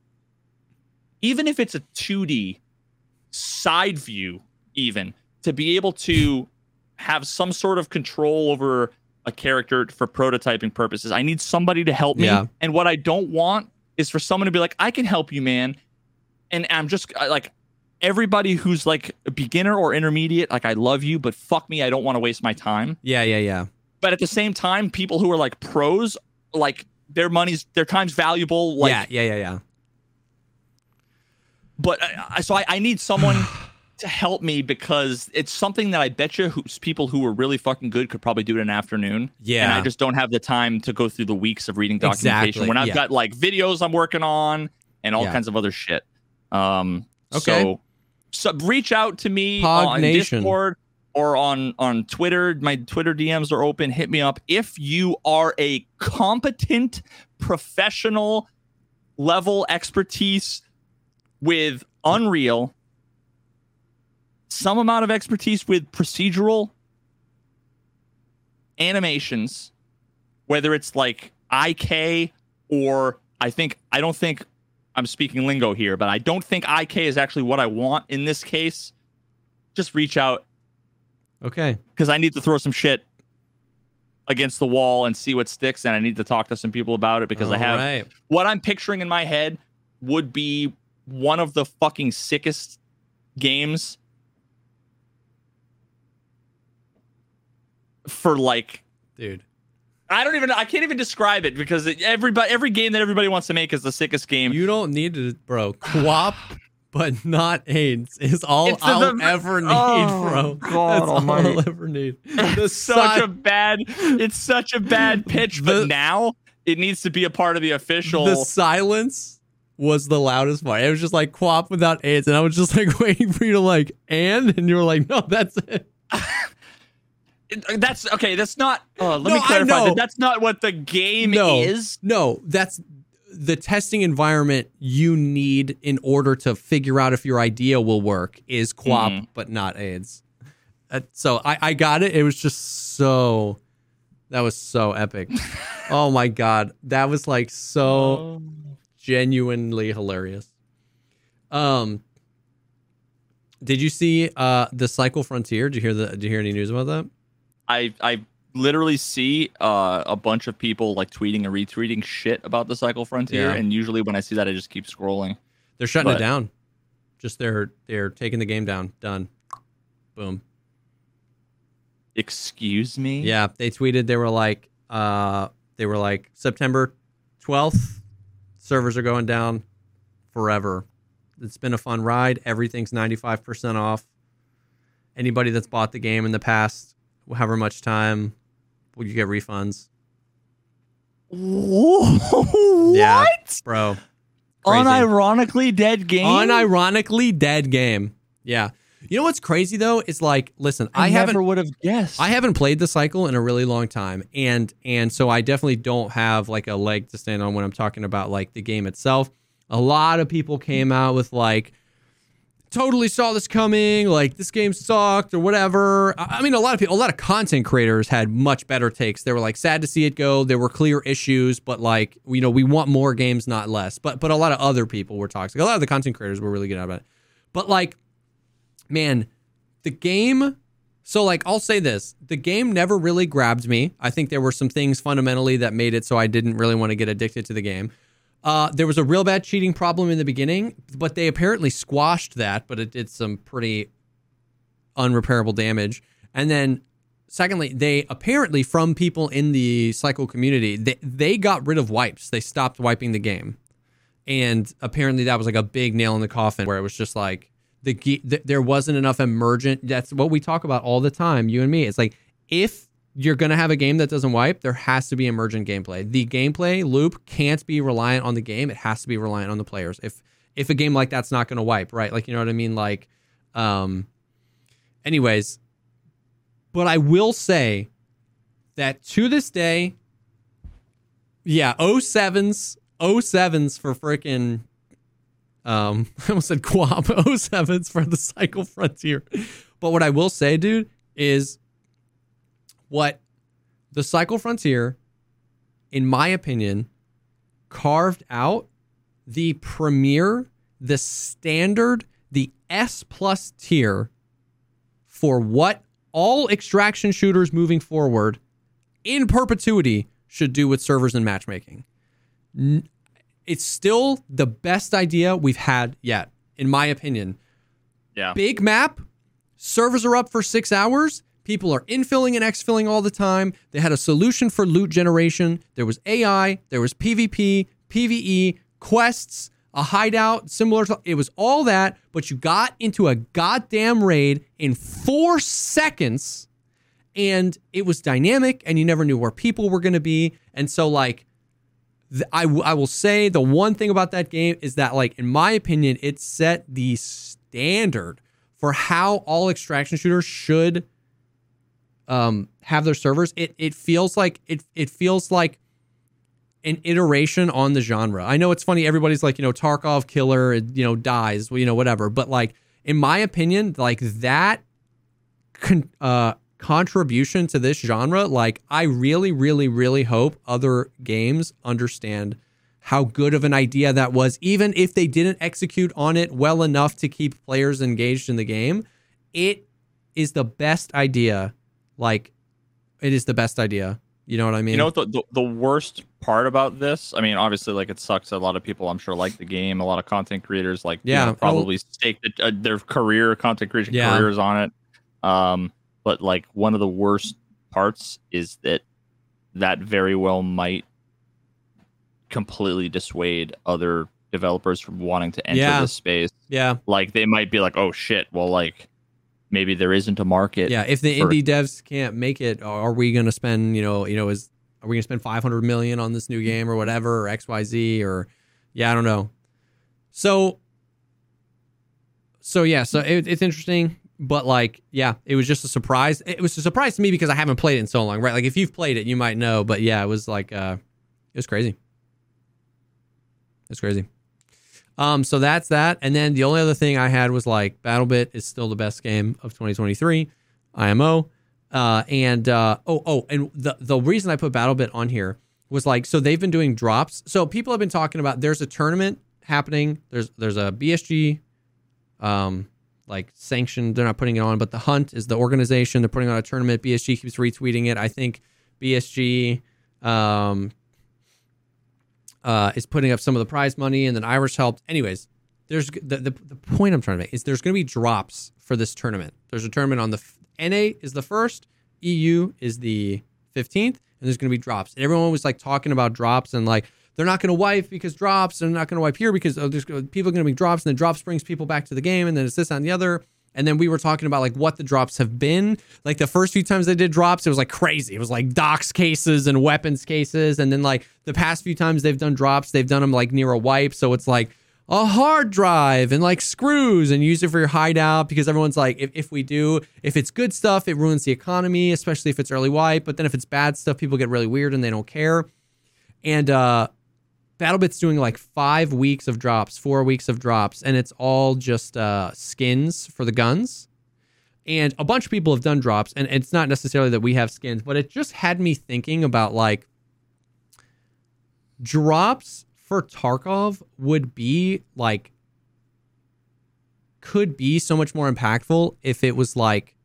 even if it's a 2D side view, even to be able to have some sort of control over a character for prototyping purposes. I need somebody to help me. Yeah. And what I don't want is for someone to be like, I can help you, man. And I'm just like, everybody who's like a beginner or intermediate, like, I love you, but fuck me, I don't want to waste my time Yeah. Yeah. Yeah. but at the same time, people who are like pros, like their money's their time's valuable. Like, yeah. Yeah. Yeah. Yeah. but I- so I, I need someone to help me because it's something that I bet you who's people who are really fucking good could probably do it in an afternoon. Yeah. And. I just don't have the time to go through the weeks of reading documentation Exactly, when I've yeah. got like videos I'm working on and all Yeah. kinds of other shit. Um, Okay. So, so reach out to me Pog on Nation. Discord or on on Twitter. My Twitter DMs are open. Hit me up if you are a competent professional level expertise with Unreal, some amount of expertise with procedural animations, whether it's like IK or I think I don't think I'm speaking lingo here, but I don't think IK is actually what I want in this case. Just reach out Okay. because I need to throw some shit against the wall and see what sticks, and I need to talk to some people about it because I have right. what I'm picturing in my head would be one of the fucking sickest games for like dude. I don't even I can't even describe it because it, everybody every game that everybody wants to make is the sickest game. You don't need to, bro. QWOP, but not AIDS is all It's I'll the- ever need, Oh, bro. God That's almighty. all I'll ever need. It's such a bad it's such a bad pitch, but The- now it needs to be a part of the official the silence was the loudest part. It was just like QWOP without AIDS, and I was just like waiting for you to like and, and you were like, no, that's it. It- That's okay. That's not. Uh, let No, me clarify. That that's not what the game No. is. No, that's the testing environment you need in order to figure out if your idea will work is QWOP, Mhm. but not AIDS. Uh, so I, I got it. It was just so that was so epic. oh my god, that was like so genuinely hilarious. Um, did you see uh the Cycle Frontier? Did you hear the? Did you hear any news about that? I I literally see uh, a bunch of people like tweeting and retweeting shit about the Cycle Frontier, Yeah. and usually when I see that, I just keep scrolling. They're shutting it down. Just they're they're taking the game down. Done. Boom. Excuse me. Yeah, they tweeted they were like uh they were like September 12th servers are going down forever. It's been a fun ride. Everything's 95% off. Anybody that's bought the game in the past however much time will you get refunds. Whoa, Yeah. what? Bro. Crazy. Unironically dead game. Unironically dead game. Yeah. You know what's crazy though? Is like, listen, I, I, haven't never would have guessed. I haven't played the cycle in a really long time, and and so I definitely don't have like a leg to stand on when I'm talking about like the game itself. A lot of people came out with like, totally saw this coming, like this game sucked or whatever. I mean, a lot of people, a lot of content creators had much better takes. They were like sad to see it go. There were clear issues, but like you know, we want more games, not less. But but a lot of other people were toxic. A lot of the content creators were really good about it. But like, man, the game so like I'll say this, the game never really grabbed me. I think there were some things fundamentally that made it so I didn't really want to get addicted to the game. Uh, there was a real bad cheating problem in the beginning, but they apparently squashed that, but it did some pretty unrepairable damage. And then secondly, they apparently from people in the cycle community, they, they got rid of wipes. They stopped wiping the game. And apparently that was like a big nail in the coffin where it was just like the ge- th- there wasn't enough emergent. That's what we talk about all the time, you and me. It's like if you're going to have a game that doesn't wipe, there has to be emergent gameplay. The gameplay loop can't be reliant on the game. It has to be reliant on the players. If if a game like that's not going to wipe, right? Like you know what I mean? Like, um, anyways, but I will say that to this day, yeah, 07s, 07s for freaking um I almost said QWOP 07s for the Cycle Frontier. But what I will say, dude, is what the Cycle Frontier, in my opinion, carved out the premier, the standard, the S plus tier for what all extraction shooters moving forward in perpetuity should do with servers and matchmaking. It's still the best idea we've had yet, in my opinion. yeah. Big map, servers are up for six hours. People are infilling and exfilling all the time. They had a solution for loot generation. There was AI, there was PvP, PvE, quests, a hideout similar to it was all that, but you got into a goddamn raid in four seconds and it was dynamic and you never knew where people were going to be. And so, like, I, w- I will say the one thing about that game is that, like, in my opinion, it set the standard for how all extraction shooters should um, have their servers. It it feels like it it feels like an iteration on the genre. I know it's funny. Everybody's like, you know, Tarkov killer, you know, dies, you know, whatever. But like, in my opinion, like that con- uh, contribution to this genre, like, I really, really, really hope other games understand how good of an idea that was, even if they didn't execute on it well enough to keep players engaged in the game. It is the best idea. Like, it is the best idea. You know what I mean? You know the, the the worst part about this? I mean, obviously, like it sucks. A lot of people, I'm sure, like the game. A lot of content creators, like you Yeah, know, probably stake the, uh, their career, content creation Yeah. careers on it. Um, but like one of the worst parts is that that very well might completely dissuade other developers from wanting to enter Yeah. this space. yeah. Like they might be like, oh shit, well, like maybe there isn't a market. Yeah, if the for- indie devs can't make it, are we going to spend, you know, you know, is are we going to spend 500 million on this new game or whatever or XYZ or yeah, I don't know. So so yeah, so it, it's interesting, but like yeah, it was just a surprise. It was a surprise to me because I haven't played it in so long, right? Like if you've played it, you might know, but yeah, it was like uh it was crazy. It's crazy. Um, so that's that. And then the only other thing I had was like BattleBit is still the best game of 2023, IMO. Uh, and uh, oh, oh, and the the reason I put BattleBit on here was like so they've been doing drops. So people have been talking about there's a tournament happening. There's there's a BSG, um, like sanctioned. They're not putting it on, but the Hunt is the organization. They're putting on a tournament. BSG keeps retweeting it. I think BSG, um, uh, is putting up some of the prize money, and then Irish helped. Anyways, there's the, the, the point I'm trying to make is there's going to be drops for this tournament. There's a tournament on the NA is the first, EU is the 15th, and there's going to be drops. And everyone was like talking about drops and like they're not going to wipe because drops, they're not going to wipe here because oh, there's people going to be drops, and then drops brings people back to the game, and then it's this and the other. And then we were talking about like what the drops have been. Like the first few times they did drops, it was like crazy. It was like docs cases and weapons cases. And then like the past few times they've done drops, they've done them like near a wipe. So it's like a hard drive and like screws and use it for your hideout because everyone's like, if, if we do, if it's good stuff, it ruins the economy, especially if it's early wipe. But then if it's bad stuff, people get really weird and they don't care. And uh BattleBit's doing like five weeks of drops, four weeks of drops, and it's all just uh, skins for the guns. And a bunch of people have done drops, and it's not necessarily that we have skins, but it just had me thinking about like drops for Tarkov would be like could be so much more impactful if it was like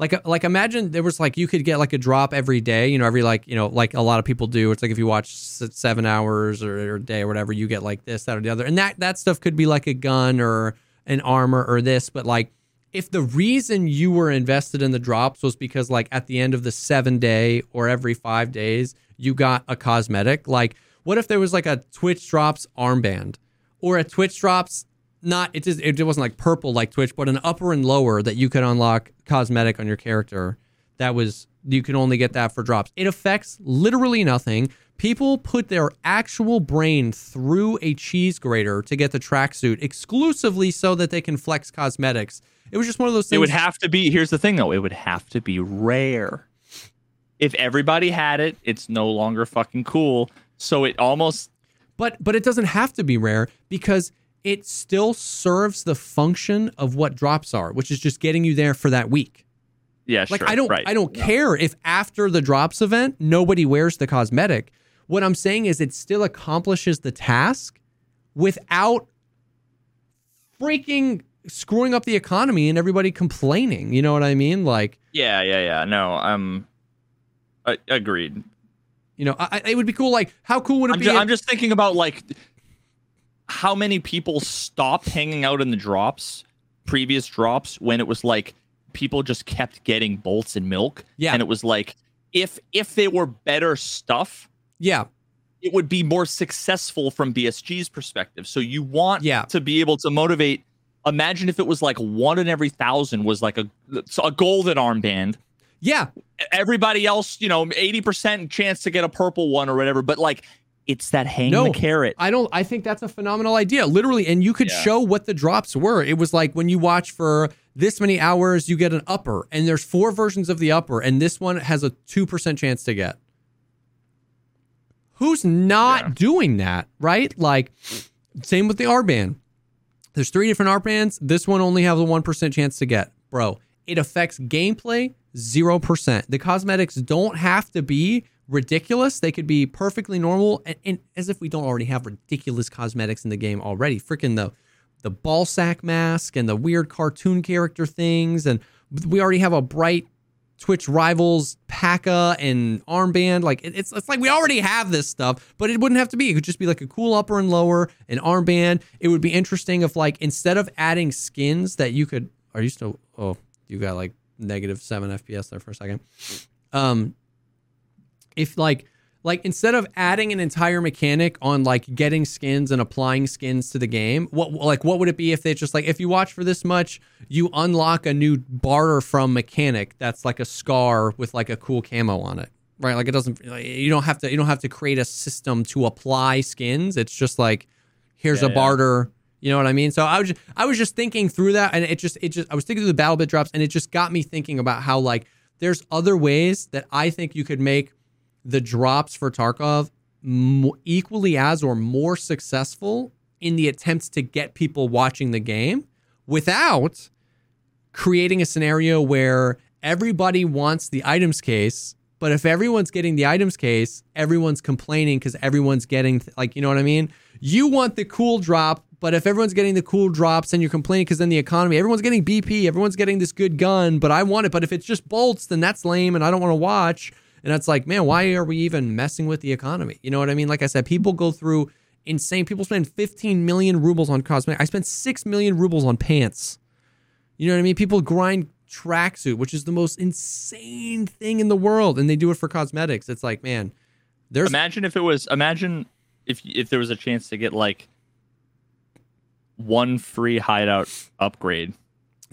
like uh, like imagine there was like you could get like a drop every day you know every like you know like a lot of people do. It's like if you watch seven hours or, or a day or whatever you get like this that or the other. And that that stuff could be like a gun or an armor or this but like if the reason you were invested in the drops was because like at the end of the seven day or every five days you got a cosmetic like what if there was like a twitch drops armband or a twitch drops not it just it wasn't like purple like Twitch, but an upper and lower that you could unlock cosmetic on your character. That was you can only get that for drops. It affects literally nothing. People put their actual brain through a cheese grater to get the tracksuit exclusively so that they can flex cosmetics. It was just one of those things. It would have to be. Here's the thing, though. It would have to be rare. If everybody had it, it's no longer fucking cool. So it almost But but it doesn't have to be rare because it still serves the function of what drops are, which is just getting you there for that week. yeah. Like sure, I don't right. I don't care if after the drops event nobody wears the cosmetic. What I'm saying is it still accomplishes the task without freaking screwing up the economy and everybody complaining. You know what I mean? Like, Yeah, yeah, yeah. No, um, I, agreed. you know, I, it would be cool. Like, how cool would it I'm be? just, if- I'm just thinking about like how many people stopped hanging out in the drops, previous drops, when it was like people just kept getting bolts and milk. Yeah. and it was like if if they were better stuff, yeah, it would be more successful from BSG's perspective. So you want Yeah. to be able to motivate. Imagine if it was like one in every thousand was like a a golden armband. Yeah, Everybody else, you know, eighty percent chance to get a purple one or whatever. But like, it's that hang No, the carrot. I don't. I think that's a phenomenal idea, literally. And you could Yeah. show what the drops were. It was like when you watch for this many hours, you get an upper, and there's four versions of the upper, and this one has a two percent chance to get. Who's not Yeah. doing that, right? Like, same with the R band. There's three different R bands. This one only has a one percent chance to get, bro. It affects gameplay zero percent. The cosmetics don't have to be ridiculous. They could be perfectly normal, and, and as if we don't already have ridiculous cosmetics in the game already. Freaking the the ball sack mask and the weird cartoon character things, and we already have a bright Twitch rivals Paka and armband. Like it- it's it's like we already have this stuff, but it wouldn't have to be. It could just be like a cool upper and lower, an armband. It would be interesting if like instead of adding skins that you could are you still oh you got like negative seven FPS there for a second. Um if like like instead of adding an entire mechanic on like getting skins and applying skins to the game what like what would it be if they just like if you watch for this much you unlock a new barter from mechanic that's like a scar with like a cool camo on it right like it doesn't like, you don't have to you don't have to create a system to apply skins it's just like here's Yeah, a yeah. barter you know what I mean? So I was just, I was just thinking through that, and it just it just I was thinking through the BattleBit drops, and it just got me thinking about how like there's other ways that I think you could make the drops for Tarkov equally as or more successful in the attempts to get people watching the game without creating a scenario where everybody wants the items case but if everyone's getting the items case everyone's complaining because everyone's getting like you know what i mean? You want the cool drop but if everyone's getting the cool drops and you're complaining because then the economy everyone's getting bp everyone's getting this good gun but i want it but if it's just bolts then that's lame and i don't want to watch and it's like man why are we even messing with the economy you know what i mean like i said people go through insane people spend 15 million rubles on cosmetics. i spent 6 million rubles on pants you know what I mean? People grind tracksuit, which is the most insane thing in the world, and they do it for cosmetics. It's like, man, there's imagine if it was imagine if if there was a chance to get like one free hideout upgrade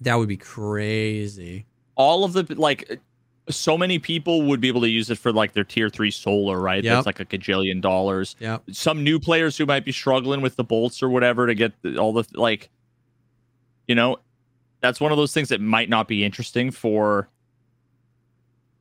that would be crazy. all of the like so many people would be able to use it for like their tier three solar right? Yep. that's like a gajillion dollars. Yeah, some new players who might be struggling with the bolts or whatever to get all the like you know that's one of those things that might not be interesting for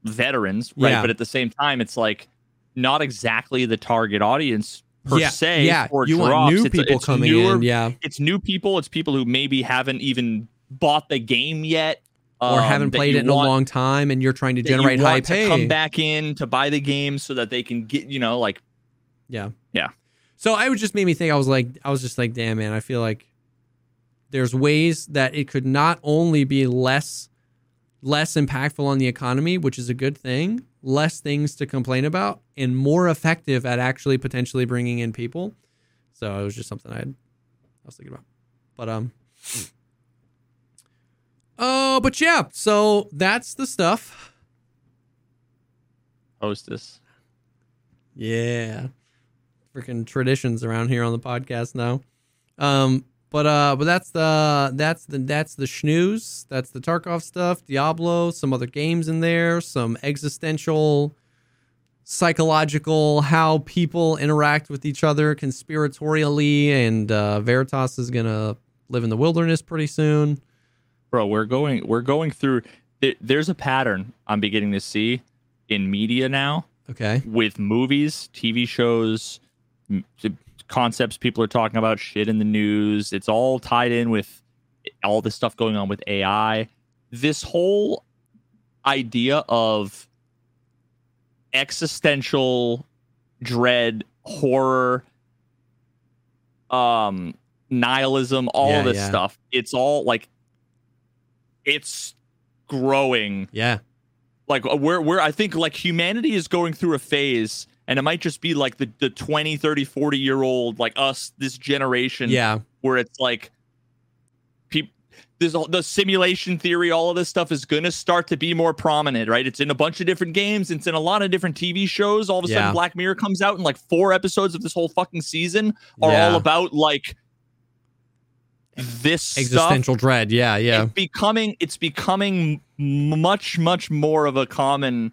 veterans right? Yeah. but at the same time it's like not exactly the target audience per yeah, se yeah. for you drops. want new It's- people it's coming newer, in, yeah, it's new people. It's people who maybe haven't even bought the game yet or um, haven't played it in want- a long time, and you're trying to generate want high to pay. come back in to buy the game so that they can get you know like Yeah. Yeah. So I would just made me think. I was like, I was just like, damn man, I feel like there's ways that it could not only be less less impactful on the economy, which is a good thing, less things to complain about, and more effective at actually potentially bringing in people. So it was just something I had, I was thinking about. But um. Oh, but yeah. So that's the stuff. hostess Yeah. Freaking traditions around here on the podcast now. Um but uh but that's the that's the that's the schnooze. That's the Tarkov stuff, Diablo, some other games in there, some existential psychological how people interact with each other conspiratorially and uh Veritas is going to live in the wilderness pretty soon. Bro we're going we're going through there, there's a pattern i'm beginning to see in media now Okay. with movies tv shows m- concepts people are talking about shit in the news it's all tied in with all this stuff going on with ai this whole idea of existential dread horror um nihilism all Yeah, of this yeah. stuff it's all like it's growing Yeah. like uh, we're we're i think like humanity is going through a phase and it might just be like the the 20 30 40 year old like us this generation Yeah. where it's like peop this the simulation theory, all of this stuff is going to start to be more prominent, right? It's in a bunch of different games. It's in a lot of different TV shows. All of a Yeah. sudden, Black Mirror comes out, and like four episodes of this whole fucking season are Yeah. all about like this stuff. Existential dread. Yeah, yeah. It's becoming it's becoming much much more of a common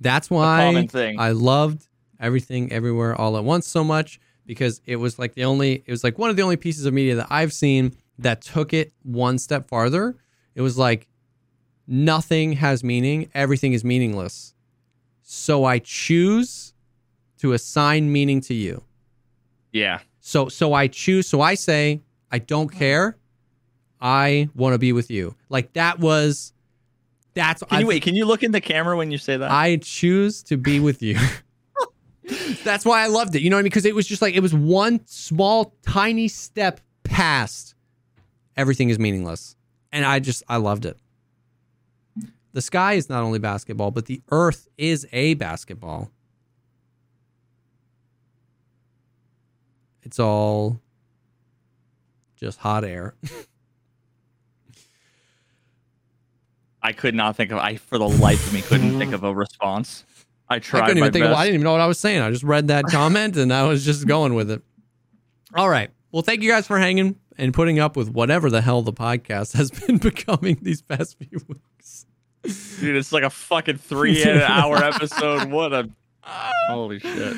That's why common thing. I loved everything everywhere all at once so much because it was like the only it was like one of the only pieces of media that I've seen that took it one step farther. It was like nothing has meaning, everything is meaningless. So I choose to assign meaning to you. yeah. So so I choose so I say I don't care. I want to be with you. Like that was that's Can you I- wait? Can you look in the camera when you say that? I choose to be with you. That's why I loved it. You know what I mean? Because it was just like it was one small, tiny step past everything is meaningless. And I just I loved it. The sky is not only basketball, but the earth is a basketball. It's all just hot air. I could not think of. I for the life of me couldn't think of a response. I tried. I couldn't my even think of. I didn't even know what I was saying. I just read that comment and I was just going with it. All right. Well, thank you guys for hanging and putting up with whatever the hell the podcast has been becoming these past few weeks. Dude, it's like a fucking three hour episode. What a holy shit.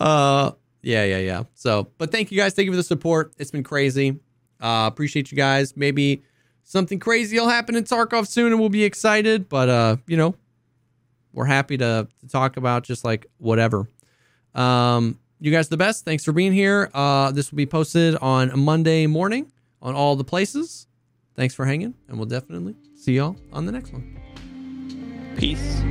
Uh, yeah, yeah, yeah. So, but thank you guys. Thank you for the support. It's been crazy. Uh, appreciate you guys. Maybe something crazy will happen in Tarkov soon, and we'll be excited. But uh, you know, we're happy to, to talk about just like whatever. Um, you guys the best. Thanks for being here. Uh, this will be posted on Monday morning on all the places. Thanks for hanging, and we'll definitely see y'all on the next one. Peace.